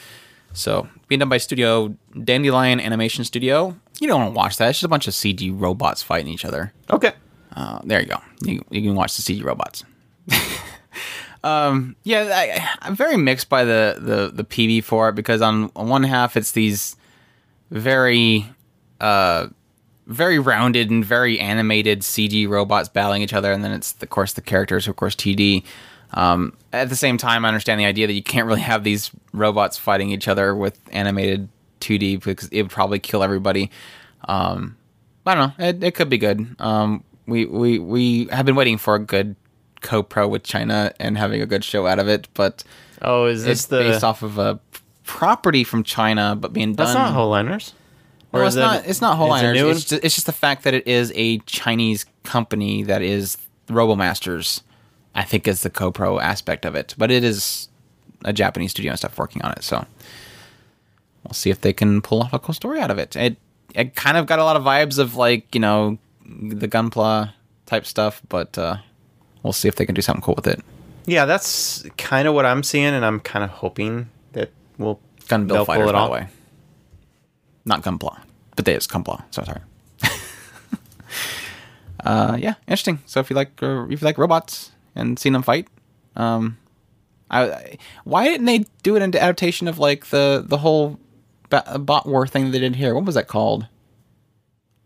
[SPEAKER 4] So being done by Studio Dandelion Animation Studio. You don't want to watch that. It's just a bunch of CG robots fighting each other.
[SPEAKER 3] Okay.
[SPEAKER 4] Uh, there you go. You, you can watch the CG robots. um, yeah, I, I'm very mixed by the, the, the PV for it because on, on one half it's these very uh, very rounded and very animated CG robots battling each other, and then it's of course the characters, of course TD. Um, at the same time, I understand the idea that you can't really have these robots fighting each other with animated 2D because it would probably kill everybody. Um, I don't know. It, it could be good. Um, we, we we have been waiting for a good co-pro with China and having a good show out of it, but
[SPEAKER 3] Oh, is this
[SPEAKER 4] It's
[SPEAKER 3] the?
[SPEAKER 4] based off of a property from China, but being done.
[SPEAKER 3] that's not Whole Liners.
[SPEAKER 4] No, it's not. It's not whole
[SPEAKER 3] it's
[SPEAKER 4] It's just, it's just the fact that it is a Chinese company that is RoboMasters. I think is the co-pro aspect of it, but it is a Japanese studio and stuff working on it. So we'll see if they can pull off a cool story out of it. It it kind of got a lot of vibes of like you know the Gunpla type stuff, but uh, we'll see if they can do something cool with it.
[SPEAKER 3] Yeah, that's kind of what I'm seeing, and I'm kind of hoping that we'll
[SPEAKER 4] Gun Bill
[SPEAKER 3] they'll pull
[SPEAKER 4] Fighters,
[SPEAKER 3] it
[SPEAKER 4] by the way, not Gunpla, but they is Gunpla. So sorry. uh, yeah, interesting. So if you like uh, if you like robots and seen them fight, um, I, I why didn't they do it into adaptation of like the the whole ba- bot war thing that they did here? What was that called?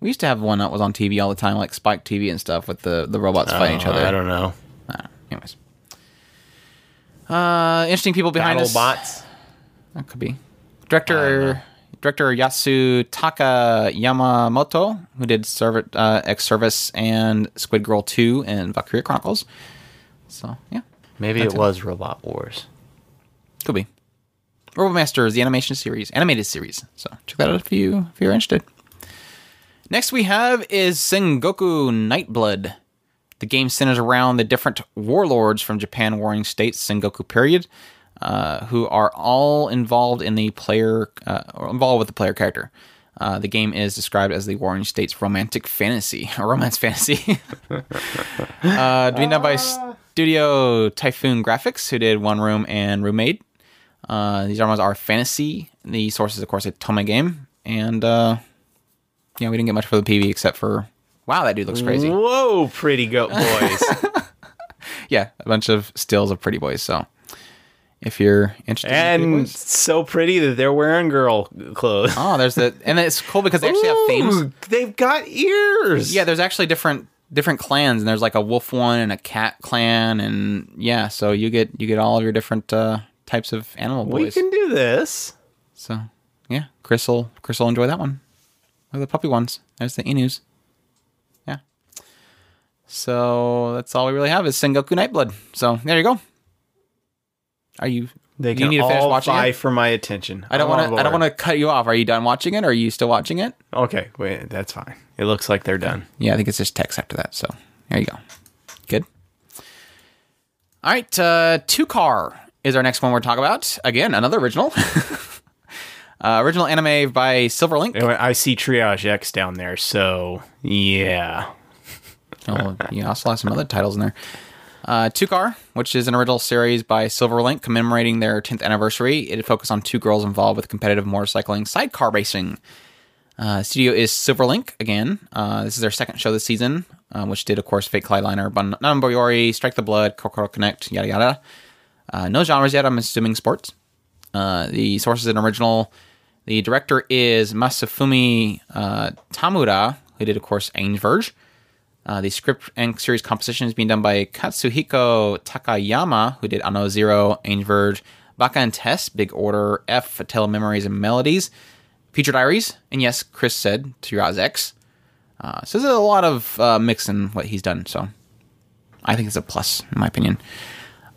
[SPEAKER 4] We used to have one that was on TV all the time, like Spike TV and stuff, with the the robots fighting each
[SPEAKER 3] Oh,
[SPEAKER 4] other.
[SPEAKER 3] I don't know.
[SPEAKER 4] Uh, anyways, uh, interesting people behind
[SPEAKER 3] Battle
[SPEAKER 4] us.
[SPEAKER 3] bots.
[SPEAKER 4] That could be. Director director Yasu Taka Yamamoto, who did Serv- uh, X Service and Squid Girl 2 and Valkyria Chronicles. So, yeah,
[SPEAKER 3] Maybe it
[SPEAKER 4] it.
[SPEAKER 3] was Robot Wars.
[SPEAKER 4] could be. RoboMasters, the animation series, animated series. So, check that out if you if you're interested. Next we have is Sengoku Nightblood. The game centers around the different warlords from Japan Warring States Sengoku period, uh, who are all involved in the player, uh, or involved with the player character. Uh, the game is described as the Warring States romantic fantasy, or romance fantasy. uh, done by Studio Typhoon Graphics, who did One Room and Roommate. Uh, these dramas are fantasy. The source is, of course, a Tome game, and uh, yeah, we didn't get much for the PV except for wow, that dude looks crazy.
[SPEAKER 3] Whoa, pretty goat boys.
[SPEAKER 4] Yeah, a bunch of stills of pretty boys. So if you're interested, in
[SPEAKER 3] and
[SPEAKER 4] boys-
[SPEAKER 3] so pretty that they're wearing girl clothes.
[SPEAKER 4] oh, there's the and it's cool because they actually have themes.
[SPEAKER 3] They've got ears.
[SPEAKER 4] Yeah, there's actually different different clans, and there's like a wolf one and a cat clan, and yeah, so you get you get all of your different uh, types of animal boys.
[SPEAKER 3] we can do this.
[SPEAKER 4] So yeah, Chris will Chris will enjoy that one. Look at the puppy ones. There's the Inus. Yeah. So that's all we really have is Sengoku Nightblood. So there you go. Are you?
[SPEAKER 3] They
[SPEAKER 4] you
[SPEAKER 3] can
[SPEAKER 4] need to finish
[SPEAKER 3] all
[SPEAKER 4] watching
[SPEAKER 3] vie
[SPEAKER 4] it?
[SPEAKER 3] for my attention.
[SPEAKER 4] I don't want to. I don't want to cut you off. Are you done watching it? Or are you still watching it?
[SPEAKER 3] Okay, wait, that's fine. It looks like they're done.
[SPEAKER 4] Yeah, I think it's just text after that. So there you go. Good. All right, uh, two car is our next one we're talking about. Again, another original. uh, original anime by Silverlink.
[SPEAKER 3] I see Triage X down there, so yeah.
[SPEAKER 4] Oh, you also have some other titles in there. Uh, Two Car, which is an original series by Silverlink commemorating their 10th anniversary. It focused on two girls involved with competitive motorcycling sidecar racing. Uh, studio is Silverlink again. Uh, this is their second show this season, uh, which did, of course, Fate Kaleid Liner, Bun- Non Non Biyori, Strike the Blood, Kokoro Connect, yada yada. Uh, no genres yet. I'm assuming sports. Uh, the source is an original. The director is Masafumi uh, Tamura, who did, of course, Ange. Uh, the script and series composition is being done by Katsuhiko Takayama, who did Ano Zero, Ange Vierge, Baka and Test, Big Order, F, Tale Memories and Melodies, Future Diaries, and yes, Chris said Triage X. Uh, so there's a lot of uh, mix in what he's done, so I think it's a plus, in my opinion.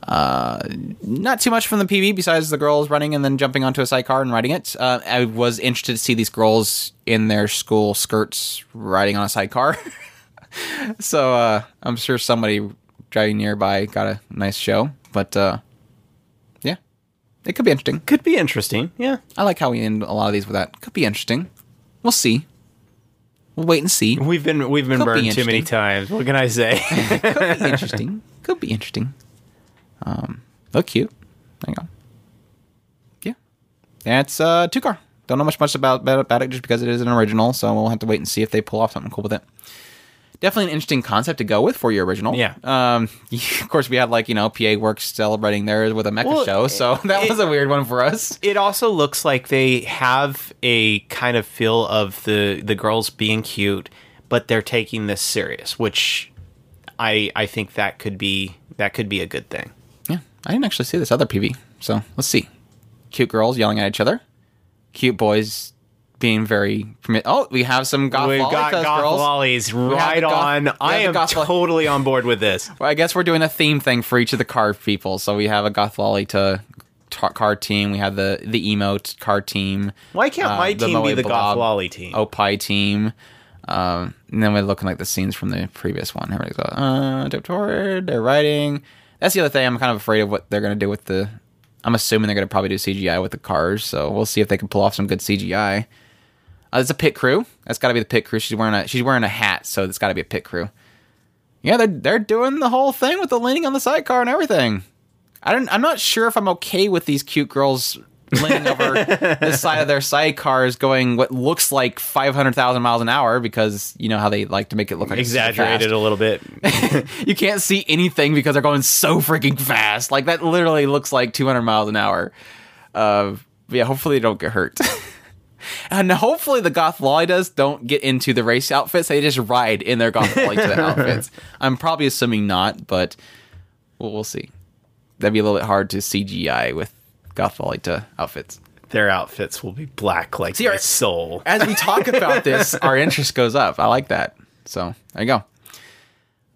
[SPEAKER 4] Uh, not too much from the PV besides the girls running and then jumping onto a sidecar and riding it. Uh, I was interested to see these girls in their school skirts riding on a sidecar. so uh, I'm sure somebody driving nearby got a nice show. But uh, yeah, it could be interesting.
[SPEAKER 3] Could be interesting. Yeah.
[SPEAKER 4] I like how we end a lot of these with that. Could be interesting. We'll see. We'll wait and see.
[SPEAKER 3] We've been we've been
[SPEAKER 4] Could be
[SPEAKER 3] burned too many times. What can I say?
[SPEAKER 4] Could be interesting. Could be interesting. Um, look cute. You go. Yeah, that's uh, two car. Don't know much much about, about about it just because it is an original, so we'll have to wait and see if they pull off something cool with it. Definitely an interesting concept to go with for your original.
[SPEAKER 3] Yeah.
[SPEAKER 4] Um, of course, we had like you know PA Works celebrating theirs with a mecha
[SPEAKER 3] Well,
[SPEAKER 4] show, so that
[SPEAKER 3] it-
[SPEAKER 4] was a weird one for us.
[SPEAKER 3] it also looks like they have a kind of feel of the the girls being cute, but they're taking this serious, which I I think that could be that could be a good thing.
[SPEAKER 4] I didn't actually see this other PV, so let's see. Cute girls yelling at each other. Cute boys being very. Oh, we have some goth
[SPEAKER 3] We've got goth
[SPEAKER 4] girls.
[SPEAKER 3] lollies right
[SPEAKER 4] goth-
[SPEAKER 3] on. I am totally on board with this.
[SPEAKER 4] Well, I guess we're doing a theme thing for each of the car people. So we have a goth lolly to tar- card team. We have the the emote card team.
[SPEAKER 3] Why can't
[SPEAKER 4] uh,
[SPEAKER 3] my team be the
[SPEAKER 4] Blob
[SPEAKER 3] Goth Lolly team?
[SPEAKER 4] Opie team. Um, and then we're looking like the scenes from the previous one. Everybody's like, uh, Dip they're writing. That's the other thing. I'm kind of afraid of what they're going to do with the. I'm assuming they're going to probably do CGI with the cars. So we'll see if they can pull off some good CGI. Uh, it's a pit crew. That's got to be the pit crew. She's wearing a she's wearing a hat, so it's got to be a pit crew. Yeah, they're they're doing the whole thing with the leaning on the sidecar and everything. I don't. I'm not sure if I'm okay with these cute girls leaning over the side of their sidecars, going what looks like 500,000 miles an hour because you know how they like to make it look like
[SPEAKER 3] Exaggerated a little bit.
[SPEAKER 4] you can't see anything because they're going so freaking fast. Like that literally looks like 200 miles an hour. Uh, yeah, hopefully they don't get hurt. And hopefully the Goth Lolitas don't get into the race outfits. They just ride in their Goth Lolita outfits. I'm probably assuming not, but we'll, we'll see. That'd be a little bit hard to CGI with Goth Lolita outfits.
[SPEAKER 3] Their outfits will be black like
[SPEAKER 4] See, our-
[SPEAKER 3] soul.
[SPEAKER 4] As we talk about this, our interest goes up. I like that. So there you go.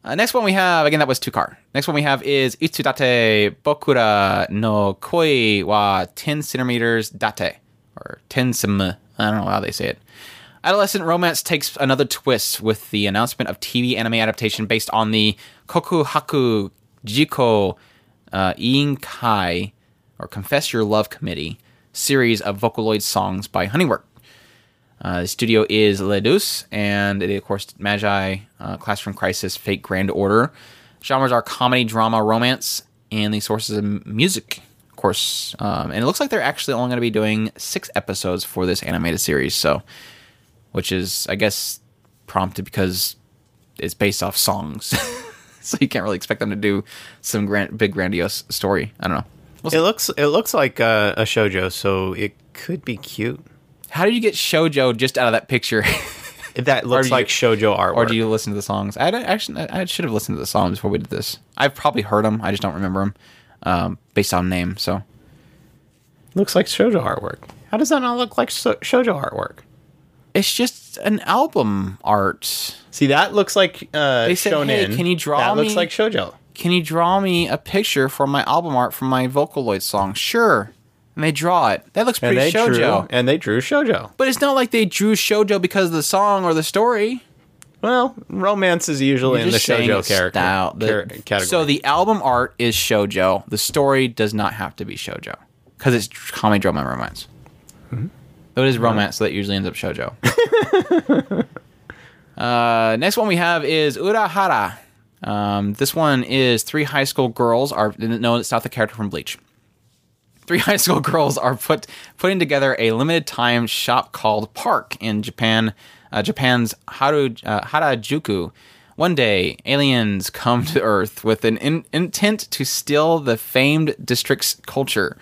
[SPEAKER 4] Uh, next one we have again that was two car. Next one we have is Itsudatte Bokura no Koi wa 10 centimeters date or 10 sem. I don't know how they say it. Adolescent romance takes another twist with the announcement of TV anime adaptation based on the Kokuhaku Jiko uh, Iinkai or Confess Your Love Committee series of Vocaloid songs by Honeywork. Uh, the studio is Lay-duce, and it, of course, Magi, uh, Classroom Crisis, Fate Grand Order. Genres are comedy, drama, romance, and the sources of music, of course. Um, and it looks like they're actually only going to be doing six episodes for this animated series, so which is, I guess, prompted because it's based off songs, so you can't really expect them to do some grand, big, grandiose story. I don't know.
[SPEAKER 3] It looks it looks like uh, a shojo, so it could be cute.
[SPEAKER 4] How did you get Shojo just out of that picture?
[SPEAKER 3] That looks like
[SPEAKER 4] you-
[SPEAKER 3] shojo artwork.
[SPEAKER 4] or do you listen to the songs? I actually I should have listened to the songs before we did this. I've probably heard them. I just don't remember them um, based on name. So
[SPEAKER 3] looks like shojo artwork. How does that not look like so- shojo artwork?
[SPEAKER 4] it's just an album art.
[SPEAKER 3] See, that looks like uh,
[SPEAKER 4] They said,
[SPEAKER 3] shonen.
[SPEAKER 4] "Hey, can you draw
[SPEAKER 3] That looks like shojo.
[SPEAKER 4] Can you draw me a picture for my album art for my Vocaloid song? Sure. And they draw it. That looks pretty
[SPEAKER 3] they
[SPEAKER 4] shojo.
[SPEAKER 3] drew and they drew shojo.
[SPEAKER 4] But it's not like they drew shojo because of the song or the story.
[SPEAKER 3] Well, romance is usually in the shojo character
[SPEAKER 4] style. The-
[SPEAKER 3] category.
[SPEAKER 4] So the album art is shojo. The story does not have to be shojo because it's comedy, drama, and romance.
[SPEAKER 3] Mm-hmm.
[SPEAKER 4] Though it is romance, so that usually ends up shojo. uh, next one we have is Urahara. Um, this one is three high school girls are no, it's not the character from Bleach. Three high school girls are put putting together a limited time shop called Park in Japan, uh, Japan's Haru, uh, Harajuku. One day, aliens come to Earth with an in- intent to steal the famed district's culture.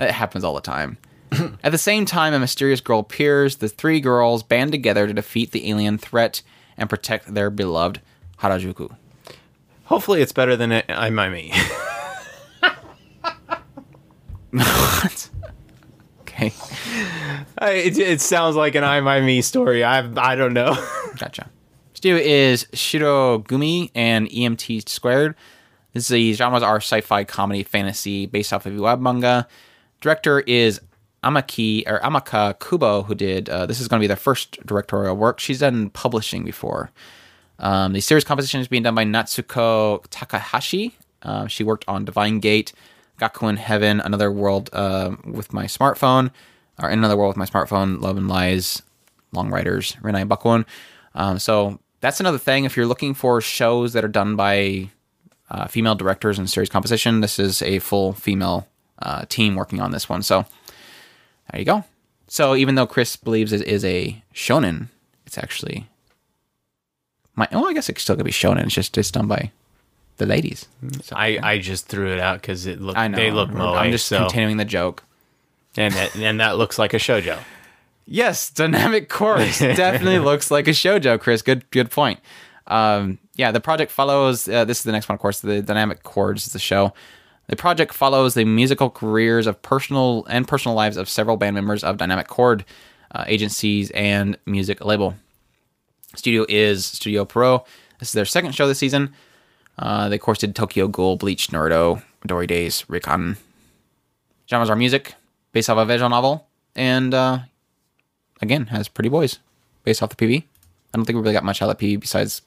[SPEAKER 4] It happens all the time. At the same time, a mysterious girl appears. The three girls band together to defeat the alien threat and protect their beloved Harajuku.
[SPEAKER 3] Hopefully it's better than it, I me.
[SPEAKER 4] what? Okay,
[SPEAKER 3] I- it, it sounds like an I my me story. I I don't know.
[SPEAKER 4] gotcha. Studio is Shirogumi and EMT Squared. This is the genres are sci-fi, comedy, fantasy, based off of a web manga. Director is Amaki or Amaka Kubo, who did uh, this is going to be their first directorial work. She's done publishing before. Um, the series composition is being done by Natsuko Takahashi. Um, she worked on Divine Gate, Gakuen Heaven, Another World uh, with my smartphone, or In Another World with my smartphone, Love and Lies, Long Riders, Renai Bakun. Um, so that's another thing. If you're looking for shows that are done by uh, female directors and series composition, this is a full female uh, team working on this one. So there you go. So even though Chris believes it is a shonen, it's actually my. Oh, I guess it's still gonna be shonen. It's just it's done by the ladies. So,
[SPEAKER 3] I, I just threw it out because it looked
[SPEAKER 4] I know.
[SPEAKER 3] they look moe.
[SPEAKER 4] I'm just
[SPEAKER 3] so,
[SPEAKER 4] continuing the joke.
[SPEAKER 3] and that and that looks like a shojo.
[SPEAKER 4] Yes, dynamic chorus definitely looks like a shojo. Chris, good good point. Um, yeah, the project follows. Uh, this is the next one, of course. The dynamic chords is the show. The project follows the musical careers of personal and personal lives of several band members of Dynamic Chord uh, agencies and music label. Studio is Studio Pierrot. This is their second show this season. Uh, they of course did Tokyo Ghoul, Bleach, Naruto, Dory Days, Rikon, Genres are music, based off a visual novel, and uh, again has pretty boys, based off the PV. I don't think we really got much out of the PV besides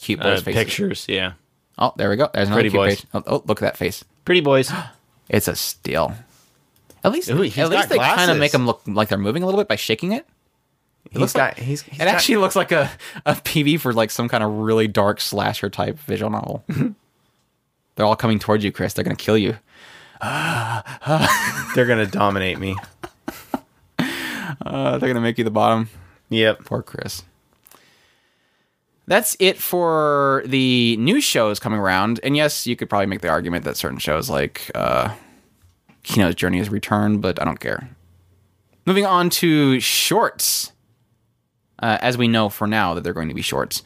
[SPEAKER 4] cute boys'
[SPEAKER 3] Uh,
[SPEAKER 4] faces.
[SPEAKER 3] pictures, yeah.
[SPEAKER 4] Oh, there we go. There's another
[SPEAKER 3] Pretty
[SPEAKER 4] cute
[SPEAKER 3] boys.
[SPEAKER 4] page. Oh, oh, look at that face.
[SPEAKER 3] Pretty boys.
[SPEAKER 4] It's a steal. At least,
[SPEAKER 3] Ooh,
[SPEAKER 4] at least they kind of make them look like they're moving a little bit by shaking it.
[SPEAKER 3] He's
[SPEAKER 4] looks
[SPEAKER 3] got.
[SPEAKER 4] like-
[SPEAKER 3] he's. he's
[SPEAKER 4] It
[SPEAKER 3] got-
[SPEAKER 4] actually looks like a, a PV for like some kind of really dark slasher type visual novel. they're all coming towards you, Chris. They're gonna kill you.
[SPEAKER 3] They're gonna dominate me.
[SPEAKER 4] Uh, they're gonna make you the bottom.
[SPEAKER 3] Yep.
[SPEAKER 4] Poor Chris. That's it for the new shows coming around. And yes, you could probably make the argument that certain shows like uh, Kino's Journey has returned, but I don't care. Moving on to shorts. Uh, as we know for now that they're going to be shorts.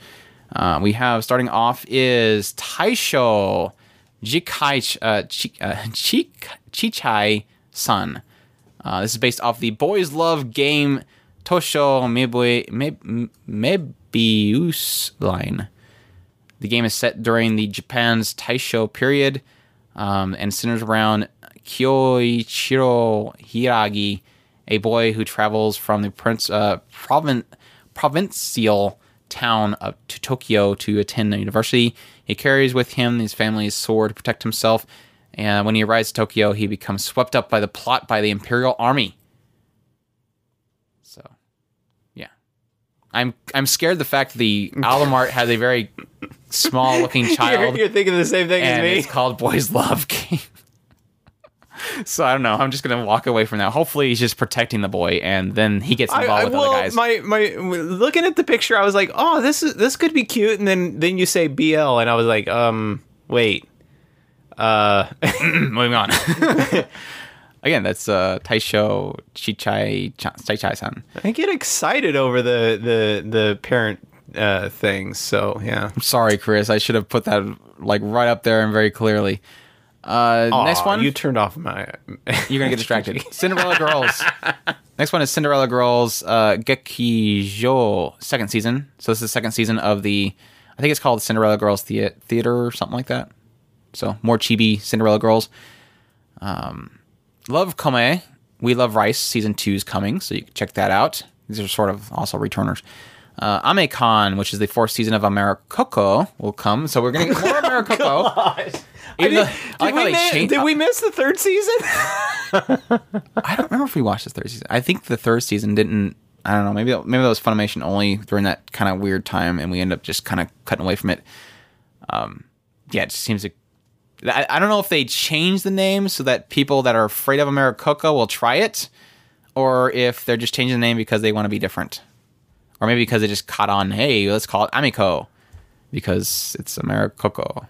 [SPEAKER 4] Uh, we have starting off is Taisho Jikai uh, Chi, uh, Chik, Chichai Sun. Uh, this is based off the Boys Love game Tosho Mebius line. The game is set during the Japan's Taisho period um, and centers around Kyoichiro Hiragi, a boy who travels from the prince, uh, provin- provincial town of to Tokyo to attend the university. He carries with him his family's sword to protect himself, and when he arrives to Tokyo, he becomes swept up by the plot by the Imperial Army. So, yeah, I'm I'm scared the fact that the album art has a very small looking child
[SPEAKER 3] You're, you're thinking the same thing as me.
[SPEAKER 4] it's called Boys Love Game. so I don't know. I'm just gonna walk away from that. Hopefully, he's just protecting the boy, and then he gets
[SPEAKER 3] I,
[SPEAKER 4] involved
[SPEAKER 3] I,
[SPEAKER 4] with
[SPEAKER 3] well,
[SPEAKER 4] other guys.
[SPEAKER 3] my my looking at the picture, I was like, oh, this is this could be cute, and then then you say BL, and I was like, um, wait, uh,
[SPEAKER 4] Moving on. Again, that's uh, Taisho Chichai Chichai-san.
[SPEAKER 3] I get excited over the the the parent uh things. So yeah,
[SPEAKER 4] I'm sorry, Chris. I should have put that like right up there and very clearly. Uh, next one,
[SPEAKER 3] you turned off my.
[SPEAKER 4] You're gonna get distracted. Cinderella Girls. Next one is Cinderella Girls uh, Gekijo second season. So this is the second season of the, I think it's called Cinderella Girls Thea- Theater or something like that. So more chibi Cinderella Girls. Um, Love Kome, We Love Rice season two is coming, so you can check that out. These are sort of also returners. Uh, Amekon, which is the fourth season of Americoco, will come. So we're gonna get more Americoco. Even though- I
[SPEAKER 3] we miss, did we miss the third season?
[SPEAKER 4] I don't remember if we watched the third season. I think the third season didn't. I don't know. Maybe maybe that was Funimation only during that kind of weird time, and we end up just kind of cutting away from it. Um, yeah, it just seems to. I, I don't know if they changed the name so that people that are afraid of Americoco will try it, or if they're just changing the name because they want to be different, or maybe because they just caught on. Hey, let's call it Amico because it's Americoco.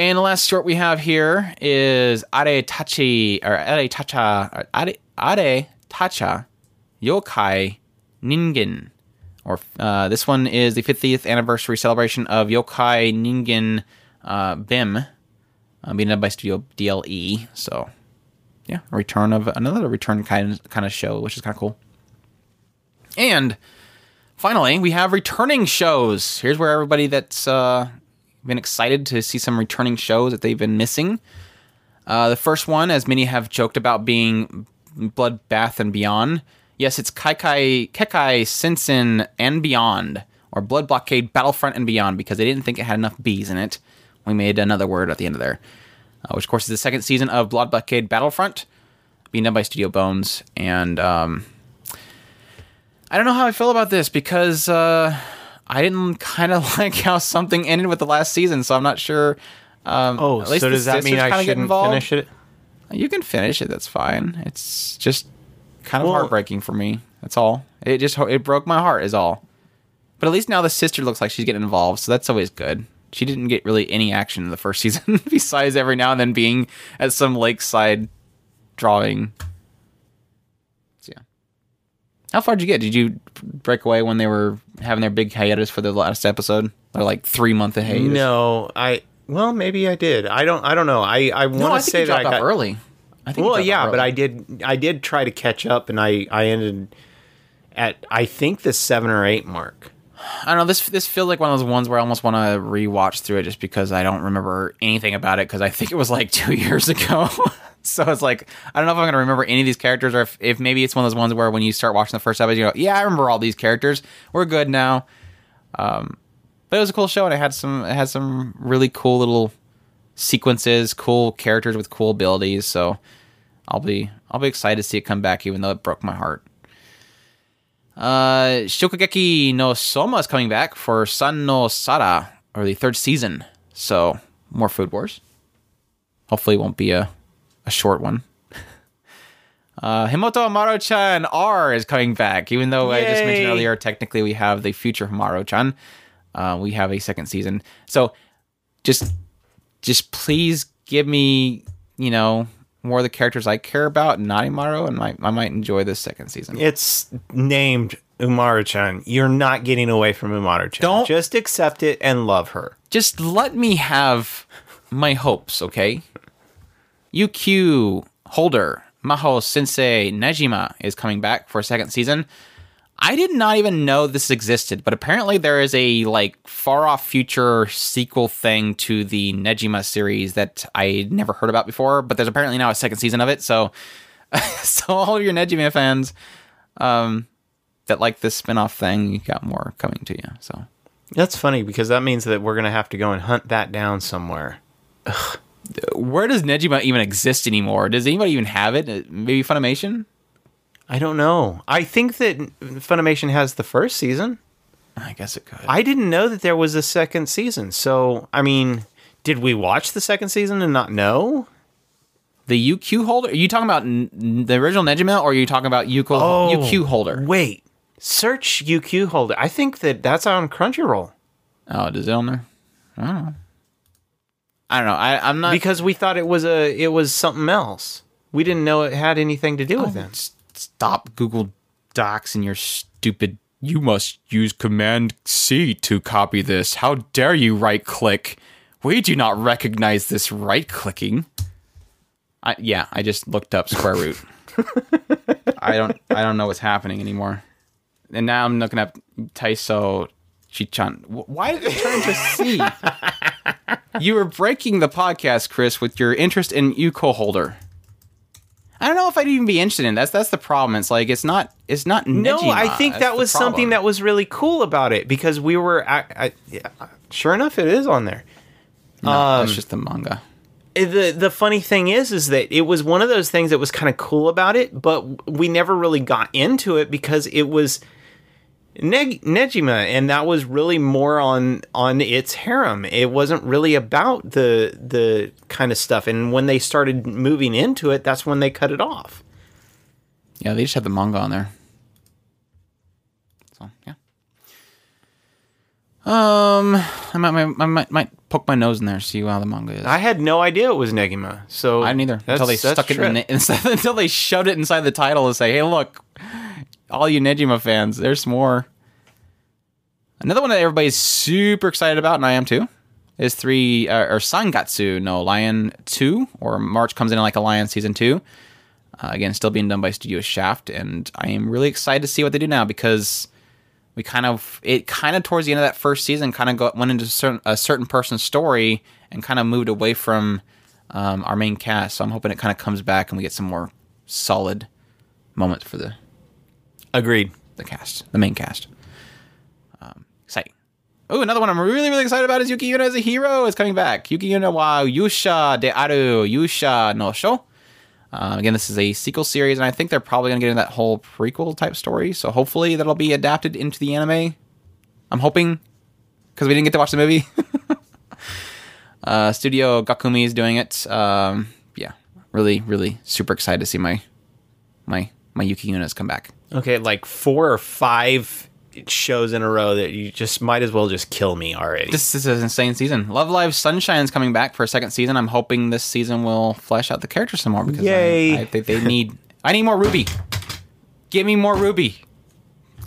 [SPEAKER 4] And the last short we have here is Are Tachi or Are Tacha Are, Are Tacha Yokai Ningen. Or uh, this one is the 50th anniversary celebration of Yokai Ningen uh, Bem, uh, being done by Studio DLE. So, yeah, a return of another return kind kind of show, which is kind of cool. And finally, we have returning shows. Here's where everybody that's uh, been excited to see some returning shows that they've been missing. Uh, the first one, as many have joked about, being Bloodbath and Beyond. Yes, it's Kaikai Kekai Sensen and Beyond, or Blood Blockade Battlefront and Beyond, because they didn't think it had enough B's in it. We made another word at the end of there, uh, which of course is the second season of Blood Blockade Battlefront, being done by Studio Bones. And um, I don't know how I feel about this because uh, I didn't kind of like how something ended with the last season, so I'm not sure. Um,
[SPEAKER 3] Oh,
[SPEAKER 4] at least
[SPEAKER 3] so does that mean I shouldn't
[SPEAKER 4] involved.
[SPEAKER 3] finish it?
[SPEAKER 4] You can finish it. That's fine. It's just kind of
[SPEAKER 3] Well-
[SPEAKER 4] heartbreaking for me. That's all. It just it broke my heart. Is all. But at least now the sister looks like she's getting involved, so that's always good. She didn't get really any action in the first season, besides every now and then being at some lakeside drawing. How far did you get? Did you break away when they were having their big hiatus for the last episode? Or like three month of hiatus?
[SPEAKER 3] No, I. Well, maybe I did. I don't. I don't know. I. I want to
[SPEAKER 4] think
[SPEAKER 3] say that I got
[SPEAKER 4] early. I think
[SPEAKER 3] Well, yeah, but. I did. I did try to catch up, and I. I ended at I think the seven or eight mark.
[SPEAKER 4] I don't know. This this feels like one of those ones where I almost want to rewatch through it just because I don't remember anything about it because I think it was like two years ago. so it's like I don't know if I'm gonna remember any of these characters or if, if maybe it's one of those ones where when you start watching the first episode, you go, yeah, I remember all these characters. We're good now. Um, but it was a cool show and it had some it had some really cool little sequences, cool characters with cool abilities. So I'll be I'll be excited to see it come back, even though it broke my heart. Uh, Shokugeki no Soma is coming back for San no Sara or the third season. So more Food Wars. Hopefully, it won't be a a short one. Uh, Himoto Umaru-chan R is coming back, even though I just mentioned earlier, technically we have the future Hamaru-chan. Uh, we have a second season. So just just please give me, you know, more of the characters I care about, not Imaru, and I, I might enjoy this second season.
[SPEAKER 3] It's named Umaru-chan. You're not getting away from Umaru-chan.
[SPEAKER 4] Don't-
[SPEAKER 3] just accept it and love her.
[SPEAKER 4] Just let me have my hopes, okay? UQ Holder, Maho Sensei Negima is coming back for a second season. I did not even know this existed, but apparently there is a like far off future sequel thing to the Negima series that I never heard about before, but there's apparently now a second season of it. So so all of your Negima fans um that like this spin-off thing, you got more coming to you. So
[SPEAKER 3] That's funny because that means that we're going to have to go and hunt that down somewhere.
[SPEAKER 4] Where does Negima even exist anymore? Does anybody even have it? Maybe Funimation?
[SPEAKER 3] I don't know. I think that Funimation has the first season.
[SPEAKER 4] I guess it could.
[SPEAKER 3] I didn't know that there was a second season. So, I mean, did we watch the second season and not know?
[SPEAKER 4] the UQ holder? Are you talking about n- n- the original Negima or are you talking about UQ,
[SPEAKER 3] Oh.
[SPEAKER 4] UQ holder?
[SPEAKER 3] Wait. Search UQ holder. I think that that's on Crunchyroll
[SPEAKER 4] Oh, does it on there? I don't know. I don't know. I, I'm not.
[SPEAKER 3] because we thought it was a it was something else. We didn't know it had anything to do with oh, it.
[SPEAKER 4] S- Stop Google Docs and your stupid. You must use Command C to copy this. How dare you right click? We do not recognize this right clicking. I, yeah, I just looked up square root. I don't. I don't know what's happening anymore. And now I'm looking up Taiso Chichan. Wh- Why did it turn to C? you were breaking the podcast, Chris, with your interest in UQ holder. I don't know if I'd even be interested in. That's that's the problem. It's like it's not it's not.
[SPEAKER 3] No, I think
[SPEAKER 4] That's
[SPEAKER 3] that was something that was really cool about it because we were. I, I, yeah, sure enough, it is on there.
[SPEAKER 4] No,
[SPEAKER 3] um,
[SPEAKER 4] that's just the manga.
[SPEAKER 3] Eh, the the funny thing is is that it was one of those things that was kind of cool about it, but we never really got into it because it was Neg- Negima, and that was really more on on its harem. It wasn't really about the the kind of stuff. And when they started moving into it, that's when they cut it off.
[SPEAKER 4] Yeah, they just had the manga on there. So yeah. Um, I might, might, I might, might poke my nose in there, see how the manga is.
[SPEAKER 3] I had no idea it was Negima, so
[SPEAKER 4] I didn't either until they stuck it in the, inside, until they shoved it inside the title and say, "Hey, look, all you Negima fans, there's more." Another one that everybody's super excited about, and I am too, is three uh, or Sangatsu no Lion two, or March comes in like a Lion season two. Uh, again, still being done by Studio Shaft, and I am really excited to see what they do now because we kind of it kind of towards the end of that first season kind of went into certain, a certain person's story and kind of moved away from um, our main cast. So I'm hoping it kind of comes back and we get some more solid moments for the
[SPEAKER 3] Agreed.
[SPEAKER 4] the cast, the main cast. Um, exciting. Oh, another one I'm really really excited about is Yuki Yuna as a hero is coming back. Yuki Yuna wa Yusha de Aru Yusha no Sho. Uh, again, this is a sequel series, and I think they're probably going to get into that whole prequel type story. So hopefully that'll be adapted into the anime. I'm hoping because we didn't get to watch the movie. uh, Studio Gokumi is doing it. Um, yeah, really, really super excited to see my my my Yuki Yunas come back.
[SPEAKER 3] Okay, like four or five shows in a row that you just might as well just kill me already.
[SPEAKER 4] This is an insane season. Love Live Sunshine is coming back for a second season. I'm hoping this season will flesh out the characters some more because I-
[SPEAKER 3] Yay.
[SPEAKER 4] I, think they need. I need more Ruby. Give me more Ruby.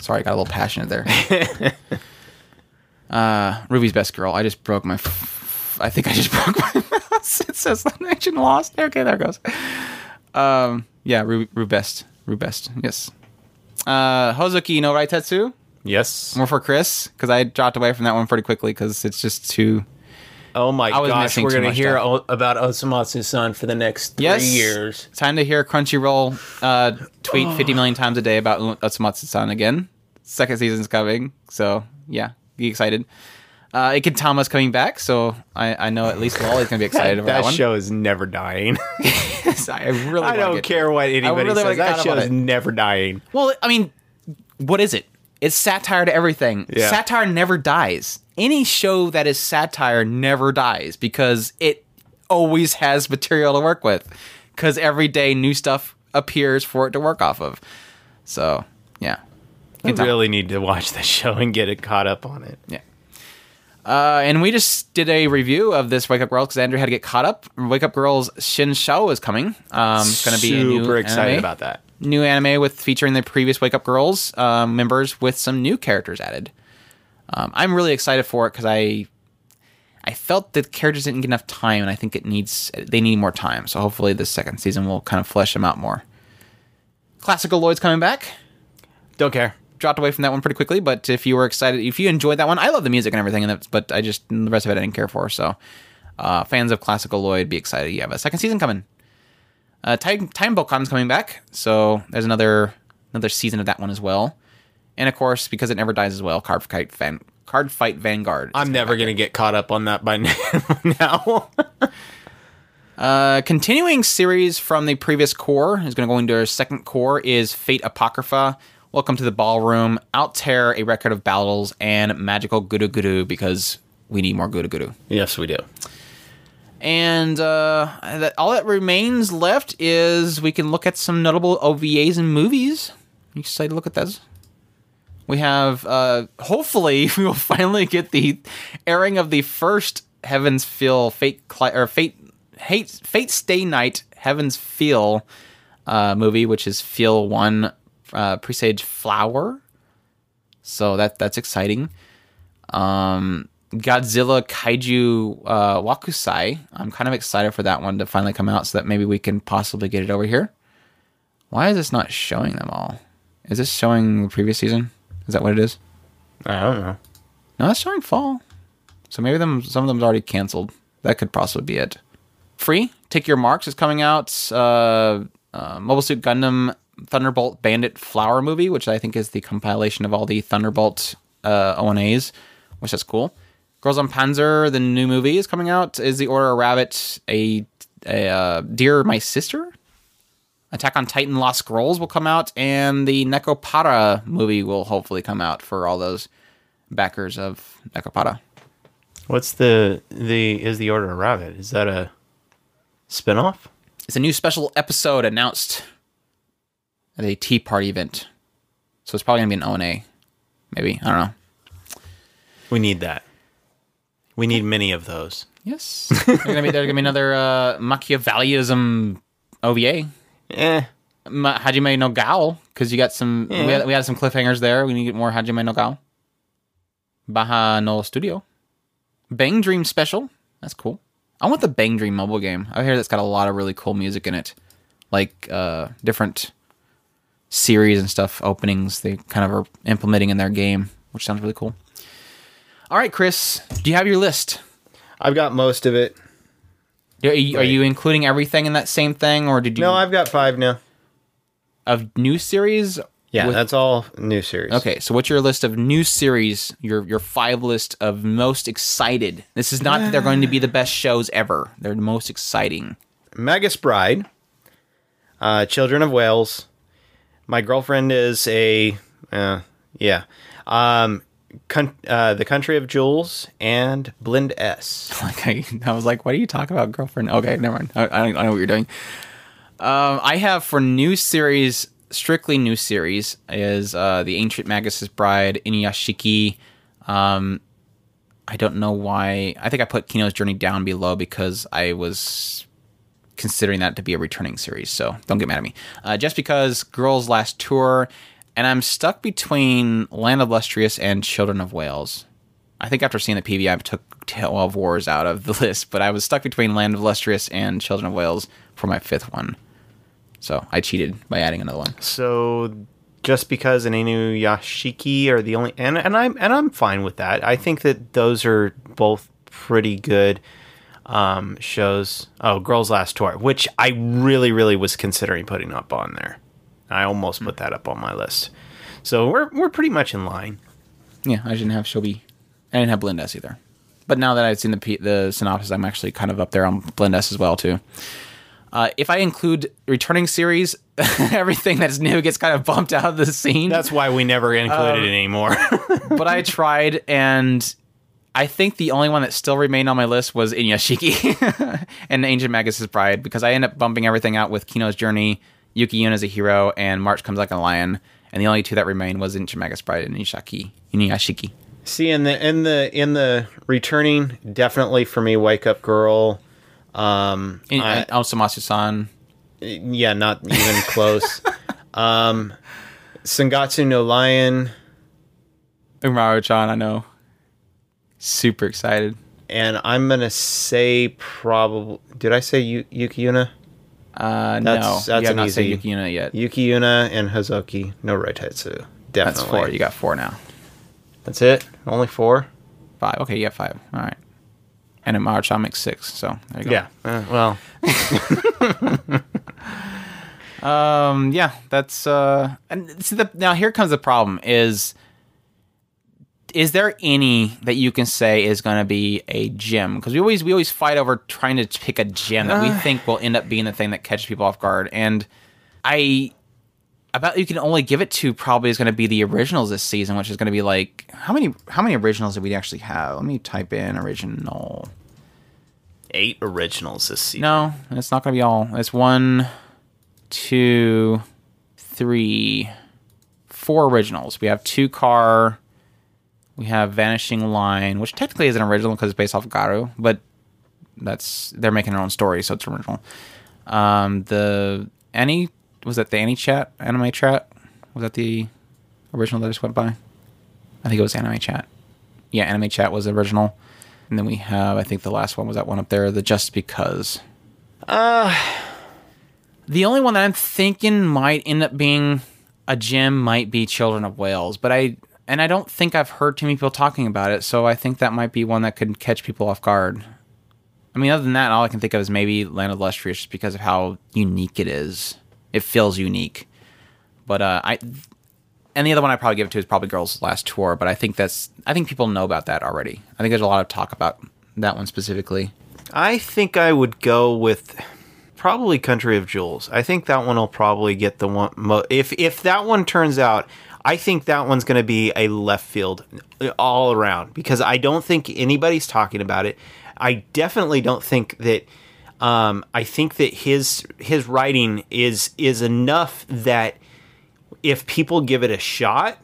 [SPEAKER 4] Sorry, I got a little passionate there. uh, Ruby's best girl. I just broke my. F- I think I just broke my mouse. It says the connection lost. Okay, there it goes. Um, yeah, Ruby, Ruby best. Ruby best. Yes. Uh, Hoozuki no Raitetsu.
[SPEAKER 3] Yes.
[SPEAKER 4] More for Chris because I dropped away from that one pretty quickly because it's just too.
[SPEAKER 3] Oh my
[SPEAKER 4] I
[SPEAKER 3] gosh, we're gonna hear o- about Osomatsu-san for the next three
[SPEAKER 4] Yes.
[SPEAKER 3] years.
[SPEAKER 4] Time to hear Crunchyroll uh, tweet 50 million times a day about Osomatsu-san again. Second season's coming, so yeah, be excited. Uh, Gintama's coming back, so I, I know at least Lolly's gonna be excited about
[SPEAKER 3] that
[SPEAKER 4] that one.
[SPEAKER 3] show is never dying.
[SPEAKER 4] I really
[SPEAKER 3] I don't care what anybody
[SPEAKER 4] really
[SPEAKER 3] says. That show is never dying.
[SPEAKER 4] Well, I mean, what is it? It's satire to everything.
[SPEAKER 3] Yeah.
[SPEAKER 4] Satire never dies. Any show that is satire never dies because it always has material to work with. Because every day new stuff appears for it to work off of. So, yeah.
[SPEAKER 3] I really need to watch the show and get it caught up on it.
[SPEAKER 4] Yeah. Uh, and we just did a review of this Wake Up Girls because Andrew had to get caught up. Wake Up Girls Shin Shou is coming. Um, it's going to be a new
[SPEAKER 3] super excited
[SPEAKER 4] anime.
[SPEAKER 3] about that.
[SPEAKER 4] new anime with featuring the previous Wake Up Girls um, members with some new characters added. Um, I'm really excited for it because I I felt the characters didn't get enough time, and I think it needs they need more time. So hopefully the second season will kind of flesh them out more. ClassicaLoid's coming back.
[SPEAKER 3] Don't care.
[SPEAKER 4] Dropped away from that one pretty quickly, but if you were excited, if you enjoyed that one, I love the music and everything, and that's, but I just the rest of it I didn't care for. So, uh, fans of ClassicaLoid, be excited. You have a second season coming. Uh, Time Time Bokan's coming back, so there's another another season of that one as well. And of course, because it never dies as well, Card Fight Van Card Fight Vanguard.
[SPEAKER 3] I'm never gonna get caught up on that by now.
[SPEAKER 4] Uh, continuing series from the previous cour is going to go into our second cour is Fate Apocrypha. Welcome to the ballroom. Altair a record of battles and magical guru guru because we need more guru guru.
[SPEAKER 3] yes, we do.
[SPEAKER 4] And uh, that, all that remains left is we can look at some notable OVAs and movies. You excited to look at those? We have, uh, hopefully, we will finally get the airing of the first Heaven's Feel Fate Cli- or Fate Hate Fate Stay Night Heaven's Feel uh, movie, which is Feel One uh, Presage Flower. So that that's exciting. Um, Godzilla Kaiju uh, Wakusei. I'm kind of excited for that one to finally come out, so that maybe we can possibly get it over here. Why is this not showing them all? Is this showing the previous season? Is that what it is?
[SPEAKER 3] I don't know.
[SPEAKER 4] No, it's showing fall. So maybe them some of them's already canceled. That could possibly be it. Free, Take Your Marks is coming out. Uh, uh, Mobile Suit Gundam Thunderbolt Bandit Flower movie, which I think is the compilation of all the Thunderbolt uh, ONAs, which is cool. Girls und Panzer, the new movie is coming out. Is the Order of Rabbit a, a uh, Dear My Sister? Attack on Titan Lost Scrolls will come out, and the Nekopara movie will hopefully come out for all those backers of Nekopara.
[SPEAKER 3] What's the the is the Order of Rabbit? Is that a spinoff?
[SPEAKER 4] It's a new special episode announced at a Tea Party event. So it's probably going to be an ONA. Maybe. I don't know.
[SPEAKER 3] We need that. We need many of those.
[SPEAKER 4] Yes. there's going to be, there's gonna be another uh, Machiavellism OVA.
[SPEAKER 3] Eh.
[SPEAKER 4] Ma- Hajime no Gao, because you got some, we, had, we had some cliffhangers there. We need to get more Hajime no Gao. Baja no Studio. Bang Dream Special. That's cool. I want the Bang Dream mobile game. I hear that's got a lot of really cool music in it. Like uh, different series and stuff, openings they kind of are implementing in their game, which sounds really cool. All right, Chris, do you have your list?
[SPEAKER 3] I've got most of it.
[SPEAKER 4] Are you, are you including everything in that same thing, or did you
[SPEAKER 3] No, I've got five now.
[SPEAKER 4] of new series?
[SPEAKER 3] Yeah,
[SPEAKER 4] with-
[SPEAKER 3] that's all new series.
[SPEAKER 4] Okay, so what's your list of new series? Your your five list of most excited. This is not that they're going to be the best shows ever. They're the most exciting.
[SPEAKER 3] Magus Bride, uh, Children of Whales. My girlfriend is a, uh, yeah, um, con- uh, the Country of Jewels and Blend S.
[SPEAKER 4] Like I, was like, what are you talking about, girlfriend? Okay, never mind. I, I, I know what you're doing. Um, I have for new series, strictly new series, is uh, the Ancient magus's Bride, Inuyashiki. Um, I don't know why. I think I put Kino's Journey down below because I was considering that to be a returning series. So don't get mad at me. Uh, just because Girls Last Tour, and I'm stuck between Land of Lustrious and Children of Whales. I think after seeing the PV, I took 12 Wars out of the list, but I was stuck between Land of Lustrious and Children of Whales for my fifth one. So I cheated by adding another one.
[SPEAKER 3] So just because and Inuyashiki are the only and and I'm and I'm fine with that. I think that those are both pretty good um, shows. Oh, Girls Last Tour, which I really really was considering putting up on there. I almost put that up on my list. So we're we're pretty much in line.
[SPEAKER 4] Yeah, I didn't have Shobi. I didn't have Blend S either. But now that I've seen the P- the synopsis, I'm actually kind of up there on Blend S as well too. Uh, if I include returning series, everything that's new gets kind of bumped out of the scene.
[SPEAKER 3] That's why we never included it anymore.
[SPEAKER 4] but I tried, and I think the only one that still remained on my list was Inuyashiki and Ancient Magus' Bride because I end up bumping everything out with Kino's Journey, Yuki Yun as a hero, and March Comes Like a Lion. And the only two that remained was Ancient Magus Bride and Inuyashiki. Inuyashiki.
[SPEAKER 3] See in the in the in the returning, definitely for me, Wake Up Girl. Um,
[SPEAKER 4] In,
[SPEAKER 3] I-
[SPEAKER 4] uh, also Masu-san.
[SPEAKER 3] yeah, not even close. um, Sangatsu no Lion,
[SPEAKER 4] Umaru-chan, I know. Super excited.
[SPEAKER 3] and I'm gonna say probably. Did I say Yu- Yuki Yuna?
[SPEAKER 4] Uh,
[SPEAKER 3] That's-
[SPEAKER 4] no,
[SPEAKER 3] that's
[SPEAKER 4] you have not said
[SPEAKER 3] easy-
[SPEAKER 4] Yuki Yuna yet.
[SPEAKER 3] Yuki Yuna and Hoozuki no Raitetsu. Definitely.
[SPEAKER 4] That's four. You got four now.
[SPEAKER 3] That's it. Only four.
[SPEAKER 4] Five. Okay, you got five. All right. And in March, I'll make six. So there you go.
[SPEAKER 3] Yeah. Uh, well,
[SPEAKER 4] Um, yeah, that's uh, and see the now here comes the problem is is there any that you can say is going to be a gem? Because we always we always fight over trying to pick a gem that we uh. think will end up being the thing that catches people off guard. And I about you can only give it to probably is going to be the originals this season, which is going to be like how many how many originals did we actually have? Let me type in original.
[SPEAKER 3] eight originals this season.
[SPEAKER 4] No, it's not going to be all. It's one, two, three, four originals. We have two car. We have Vanishing Line, which technically is an original because it's based off of Garo, but that's they're making their own story, so it's original. Um, the any was that the Annie Chat anime chat? Was that the original that just went by? I think it was Anime Chat. Yeah, Anime Chat was the original. And then we have, I think the last one was that one up there, the Just Because. Uh, the only one that I'm thinking might end up being a gem might be Children of Whales, but I and I don't think I've heard too many people talking about it, so I think that might be one that could catch people off guard. I mean, other than that, all I can think of is maybe Land of the Lustrous, just because of how unique it is. It feels unique, but uh, I and the other one I probably give it to is probably Girls Last Tour, but I think that's I think people know about that already. I think there's a lot of talk about that one specifically.
[SPEAKER 3] I think I would go with probably Country of Jewels. I think that one will probably get the one. Mo- if if that one turns out, I think that one's going to be a left field all around because I don't think anybody's talking about it. I definitely don't think that. Um, I think that his his writing is is enough that if people give it a shot,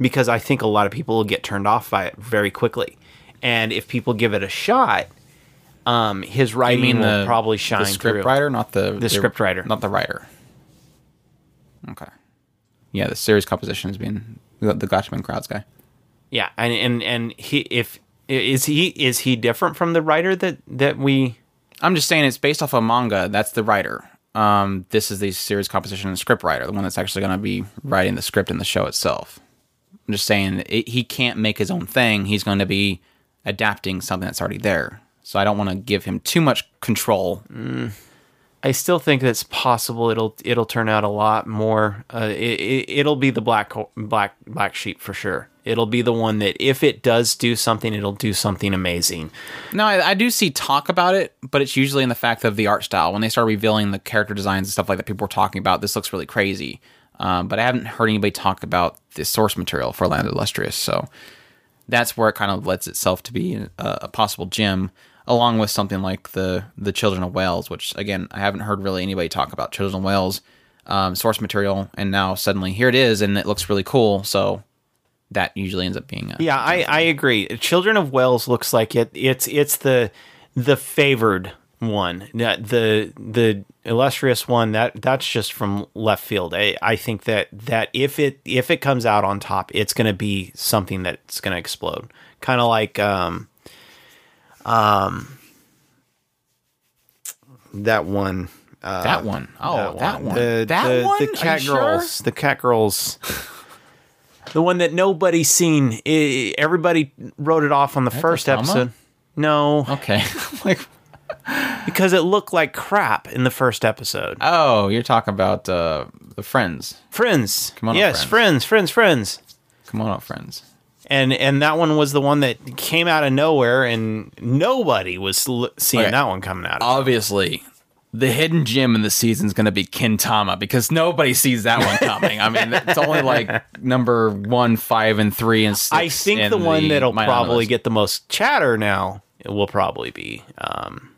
[SPEAKER 3] because I think a lot of people will get turned off by it very quickly, and if people give it a shot, um, his writing
[SPEAKER 4] mean,
[SPEAKER 3] will
[SPEAKER 4] the
[SPEAKER 3] probably shine
[SPEAKER 4] the script
[SPEAKER 3] through.
[SPEAKER 4] writer, not the
[SPEAKER 3] The script writer.
[SPEAKER 4] not the writer. Okay. Yeah, the series composition has been the, the Gatchaman crowds guy.
[SPEAKER 3] Yeah, and and and he if is he is he different from the writer that that we
[SPEAKER 4] I'm just saying it's based off a manga. That's the writer. Um, this is the series composition and script writer, the one that's actually going to be writing the script in the show itself. I'm just saying it, he can't make his own thing. He's going to be adapting something that's already there. So I don't want to give him too much control.
[SPEAKER 3] I still think that's possible. It'll it'll turn out a lot more. Uh, it, it'll be the black black black sheep for sure. It'll be the one that if it does do something, it'll do something amazing.
[SPEAKER 4] No, I, I do see talk about it, but it's usually in the fact of the art style. When they start revealing the character designs and stuff like that, people were talking about this looks really crazy. Um, but I haven't heard anybody talk about the source material for Land Illustrious. So that's where it kind of lets itself to be a, a possible gem, along with something like the the Children of Whales, which again I haven't heard really anybody talk about Children of Whales um, source material, and now suddenly here it is, and it looks really cool. So that usually ends up being a
[SPEAKER 3] Yeah, I, I agree. Children of Whales looks like it. It's it's the the favored one. The the illustrious one that that's just from left field. I, I think that that if it if it comes out on top, it's going to be something that's going to explode. Kind of like um um that one
[SPEAKER 4] that one. Oh, that, one.
[SPEAKER 3] The,
[SPEAKER 4] that
[SPEAKER 3] the,
[SPEAKER 4] one.
[SPEAKER 3] The
[SPEAKER 4] Are
[SPEAKER 3] cat
[SPEAKER 4] you sure?
[SPEAKER 3] girls. The cat girls. the one that nobody's seen. I- everybody wrote it off on the first
[SPEAKER 4] Thelma?
[SPEAKER 3] episode. No,
[SPEAKER 4] Okay. like,
[SPEAKER 3] because it looked like crap in the first episode.
[SPEAKER 4] oh, you're talking about uh, the friends.
[SPEAKER 3] Friends.
[SPEAKER 4] Come on
[SPEAKER 3] yes,
[SPEAKER 4] friends.
[SPEAKER 3] friends, friends, friends.
[SPEAKER 4] Come on up, friends.
[SPEAKER 3] And and that one was the one that came out of nowhere, and nobody was l- seeing
[SPEAKER 4] Okay.
[SPEAKER 3] that one coming out. Of
[SPEAKER 4] Obviously, the hidden gem in the season is going to be Gintama because nobody sees that one coming. I mean, it's only like number one, five, and three, and six.
[SPEAKER 3] I think the one that'll
[SPEAKER 4] My
[SPEAKER 3] probably
[SPEAKER 4] Anonymous.
[SPEAKER 3] get the most chatter now will probably be um,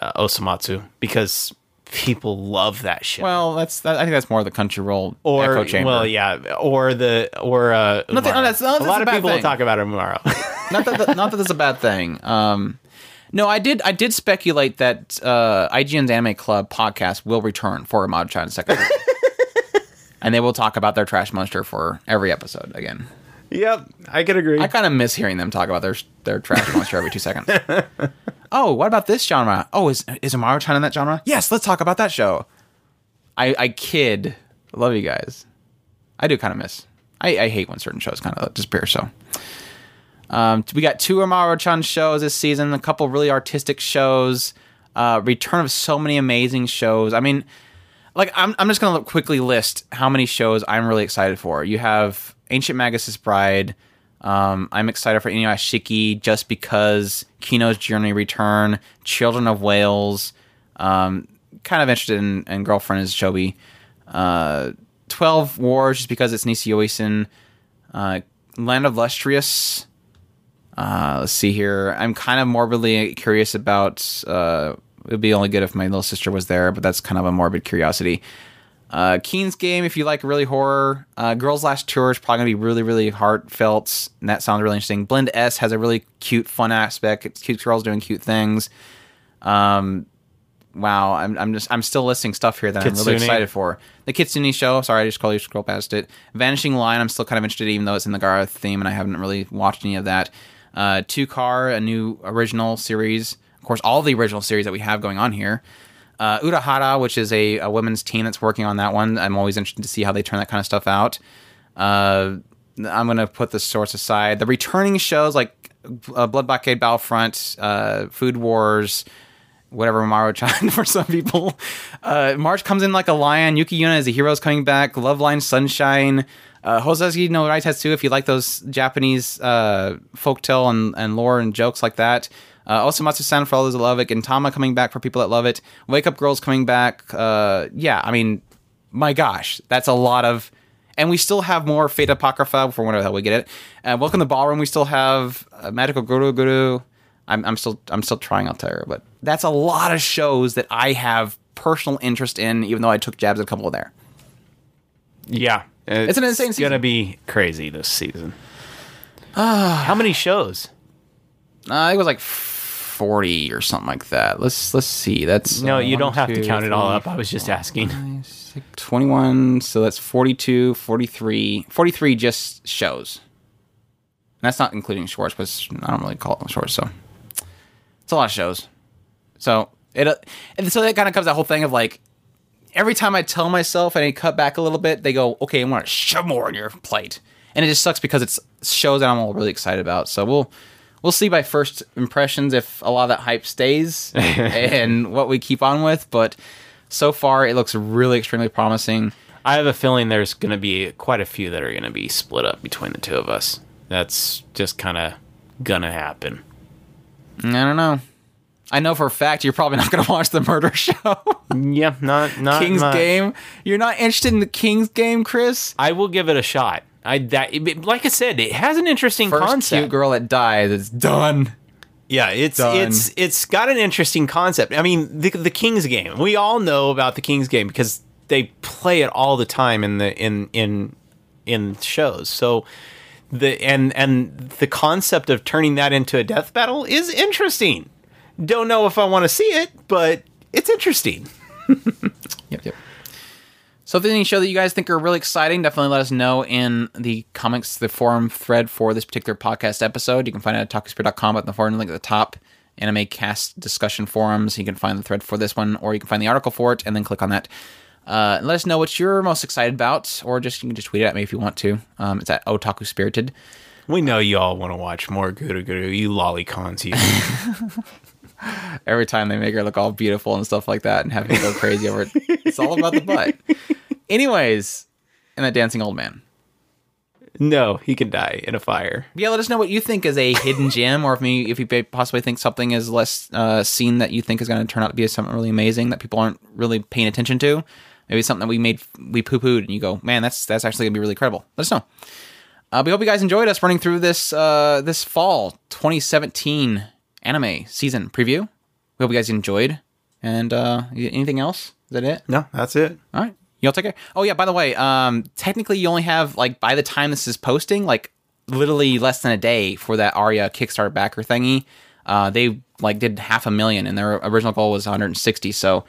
[SPEAKER 3] uh, Osomatsu because people love that shit.
[SPEAKER 4] Well, that's that, I think that's more the Crunchyroll
[SPEAKER 3] or
[SPEAKER 4] echo chamber.
[SPEAKER 3] well, yeah, or the or uh, Umaru.
[SPEAKER 4] that's- no,
[SPEAKER 3] a lot
[SPEAKER 4] a
[SPEAKER 3] of people will talk about it tomorrow.
[SPEAKER 4] not that, that not that that's a bad thing. Um, no, I did I did speculate that uh, IGN's Anime Club podcast will return for Amado Chan second. and they will talk about their trash monster for every episode again.
[SPEAKER 3] yep, I could agree.
[SPEAKER 4] I kind of miss hearing them talk about their their trash monster every two seconds. Oh, what about this genre? Oh, is is Amaro Chan in that genre? Yes, let's talk about that show. I I kid. Love you guys. I do kind of miss. I, I hate when certain shows kind of disappear. So, um, we got two Amaro Chan shows this season. A couple really artistic shows. Uh, return of so many amazing shows. I mean, like I'm, I'm just gonna quickly list how many shows I'm really excited for. You have Ancient Magus' Bride. Um, I'm excited for Inuyashiki just because Kino's Journey return, Children of Whales. Um, kind of interested in, in Girlfriend is Shobi. Uh, Twelve Wars just because it's Nisio Isin. Uh, Land of Lustrious. Uh, let's see here. I'm kind of morbidly curious about. Uh, it would be only good if my little sister was there, but that's kind of a morbid curiosity. Uh, King's game, if you like really horror. Uh, Girls Last Tour is probably gonna be really, really heartfelt, and that sounds really interesting. Blend S has a really cute, fun aspect. It's cute girls doing cute things. Um, wow, I'm, I'm just I'm still listing stuff here that I'm really excited for. The Kitsune show. Sorry, I just called you scroll past it. Vanishing Line. I'm still kind of interested, even though it's in the Garth theme, and I haven't really watched any of that. Uh, Two Car, a new original series. Of course, all the original series that we have going on here. Uh, Urahara, which is a, a women's team that's working on that one. I'm always interested to see how they turn that kind of stuff out. Uh, I'm going to put the source aside. The returning shows like uh, Blood Blockade Battlefront, uh, Food Wars, whatever Mario Chan for some people. Uh, March comes in like a lion. Yuki Yuna is a hero's coming back. Love Live Sunshine. Uh, no Raitetsu, if you like those Japanese uh, folktale and, and lore and jokes like that. Uh, Osomatsu-san for all those that love it. Gintama coming back for people that love it. Wake Up Girls coming back. Uh, yeah, I mean, my gosh, that's a lot of... And we still have more Fate Apocrypha for whenever the hell we get it. Uh, Welcome to the Ballroom. We still have uh, Magical Guru Guru. I'm, I'm still I'm still trying out Altair, but that's a lot of shows that I have personal interest in, even though I took jabs at a couple of there.
[SPEAKER 3] yeah,
[SPEAKER 4] It's an insane season.
[SPEAKER 3] gonna be crazy this season. How many shows?
[SPEAKER 4] Uh, it was like forty or something like that. Let's let's see. That's
[SPEAKER 3] No,
[SPEAKER 4] uh,
[SPEAKER 3] you
[SPEAKER 4] one,
[SPEAKER 3] don't have to count it all up. I was just asking.
[SPEAKER 4] six, 21 so that's 42 43 43 just shows and that's not including shorts but i don't really call them shorts so it's a lot of shows so it uh, and so that kind of comes that whole thing of like every time i tell myself and i cut back a little bit they go okay i want to shove more on your plate and it just sucks because it's shows that i'm all really excited about so we'll we'll see by first impressions if a lot of that hype stays and what we keep on with but so far it looks really extremely promising
[SPEAKER 3] I have a feeling there's going to be quite a few that are going to be split up between the two of us. That's just kind of gonna happen.
[SPEAKER 4] i don't know i know for a fact you're probably not going to watch the murder show
[SPEAKER 3] Yeah, not not
[SPEAKER 4] king's
[SPEAKER 3] my-
[SPEAKER 4] game you're not interested in the king's game chris
[SPEAKER 3] I will give it a shot. I that it- like I said, it has an interesting
[SPEAKER 4] first
[SPEAKER 3] concept.
[SPEAKER 4] cute girl that dies it's done
[SPEAKER 3] Yeah, it's
[SPEAKER 4] Done.
[SPEAKER 3] it's it's got an interesting concept. I mean, the the King's Game. We all know about the King's Game because they play it all the time in the in in in shows. So the and and the concept of turning that into a death battle is interesting. Don't know if I want to see it, but it's interesting.
[SPEAKER 4] Yep, yep. So if there's any show that you guys think are really exciting, definitely let us know in the comics, the forum thread for this particular podcast episode. You can find it at talkspirit.com at the forum link at the top. anime cast discussion forums. You can find the thread for this one, or you can find the article for it, and then click on that. Uh, and let us know what you're most excited about, or just you can just tweet it at me if you want to. Um, it's at Otaku Spirited.
[SPEAKER 3] We know you all want to watch more Guru Guru. You lolicons, you.
[SPEAKER 4] Every time they make her look all beautiful and stuff like that, and have me go crazy over it. It's all about the butt. Anyways, and that dancing old man.
[SPEAKER 3] no, he can die in a fire.
[SPEAKER 4] Yeah, let us know what you think is a hidden gem, or if me if you possibly think something is less uh, seen that you think is going to turn out to be something really amazing that people aren't really paying attention to. Maybe something that we made we poo pooed, and you go, man, that's that's actually gonna be really credible. Let us know. Uh, we hope you guys enjoyed us running through this uh, this fall 2017 anime season preview. We hope you guys enjoyed. And uh, anything else? Is that it?
[SPEAKER 3] No, that's it.
[SPEAKER 4] All right. Y'all take care. Oh yeah, by the way, um, technically you only have like by the time this is posting, like literally less than a day for that Aria Kickstarter backer thingy. Uh, they like did half a million, and their original goal was 160. So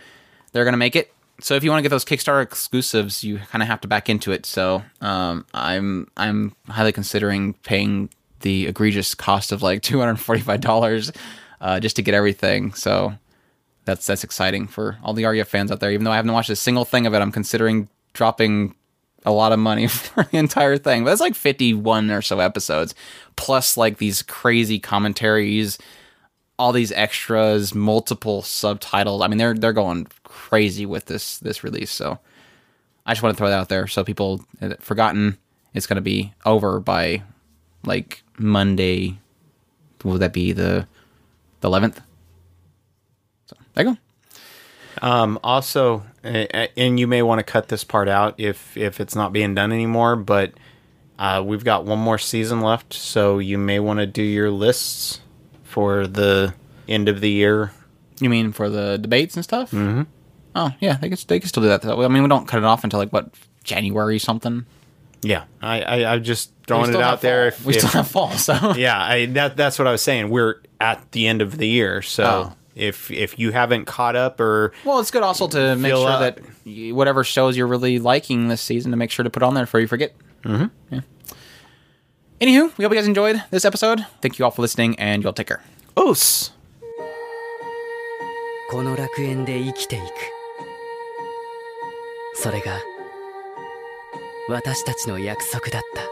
[SPEAKER 4] they're gonna make it. So if you want to get those Kickstarter exclusives, you kind of have to back into it. So um, I'm I'm highly considering paying the egregious cost of like 245 dollars uh, just to get everything. So that's that's exciting for all the Aria fans out there. Even though I haven't watched a single thing of it, I'm considering dropping a lot of money for the entire thing. But that's like 51 or so episodes, plus like these crazy commentaries, all these extras, multiple subtitles. I mean, they're they're going crazy with this this release. So I just want to throw that out there so people forgotten it's going to be over by like Monday. Would that be the the 11th? There you go.
[SPEAKER 3] Um, also, and you may want to cut this part out if if it's not being done anymore, but uh, we've got one more season left, so you may want to do your lists for the end of the year.
[SPEAKER 4] You mean for the debates and stuff? Mm-hmm. Oh yeah, they can they can still do that. I mean, we don't cut it off until like what January something.
[SPEAKER 3] Yeah, I I, I just throwing it out there. If,
[SPEAKER 4] we
[SPEAKER 3] if-
[SPEAKER 4] still have fall, so
[SPEAKER 3] yeah, I, that that's what I was saying. We're at the end of the year, so
[SPEAKER 4] Oh
[SPEAKER 3] if if you haven't caught up or
[SPEAKER 4] Well, it's good also to make
[SPEAKER 3] Fill
[SPEAKER 4] sure
[SPEAKER 3] up.
[SPEAKER 4] that you, whatever shows you're really liking this season to make sure to put on there before you forget. Mm-hmm. Yeah. Anywho, we hope you guys enjoyed this episode. Thank you all for listening, and you all take care.
[SPEAKER 3] os.
[SPEAKER 5] この楽園で生きていくそれが私たちの約束だった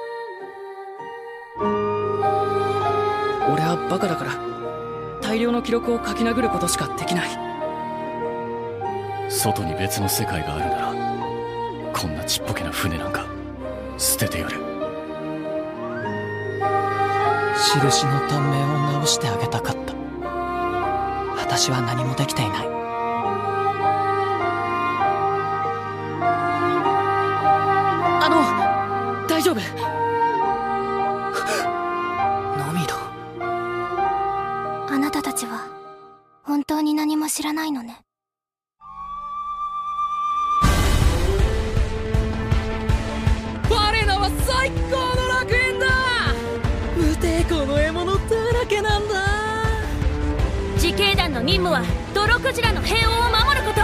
[SPEAKER 2] 俺はバカだから 大量の記録を書き殴ることしかできない。
[SPEAKER 6] 外に別の世界があるならこんなちっぽけな船なんか捨ててやる。
[SPEAKER 2] 印の短命を直してあげたかった。私は何もできていない。あの大丈夫？
[SPEAKER 7] ちは本当に何も知らないのね。
[SPEAKER 2] バレナは最高の楽園だ。無抵抗の獲物だらけなんだ。
[SPEAKER 8] 自警団の任務は泥クジラの平穏を守ること。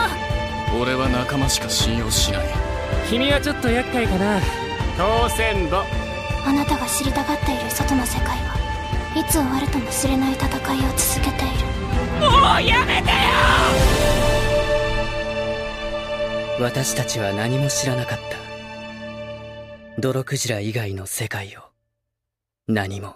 [SPEAKER 6] 俺は仲間しか信用しない。
[SPEAKER 2] 君はちょっと厄介かな。当選簿
[SPEAKER 7] あなたが知りたがっている外の世界はいつ終わるとも知れない戦いを続けている。もうやめてよ。
[SPEAKER 5] 私たちは何も知らなかった。泥クジラ以外の世界を。何も。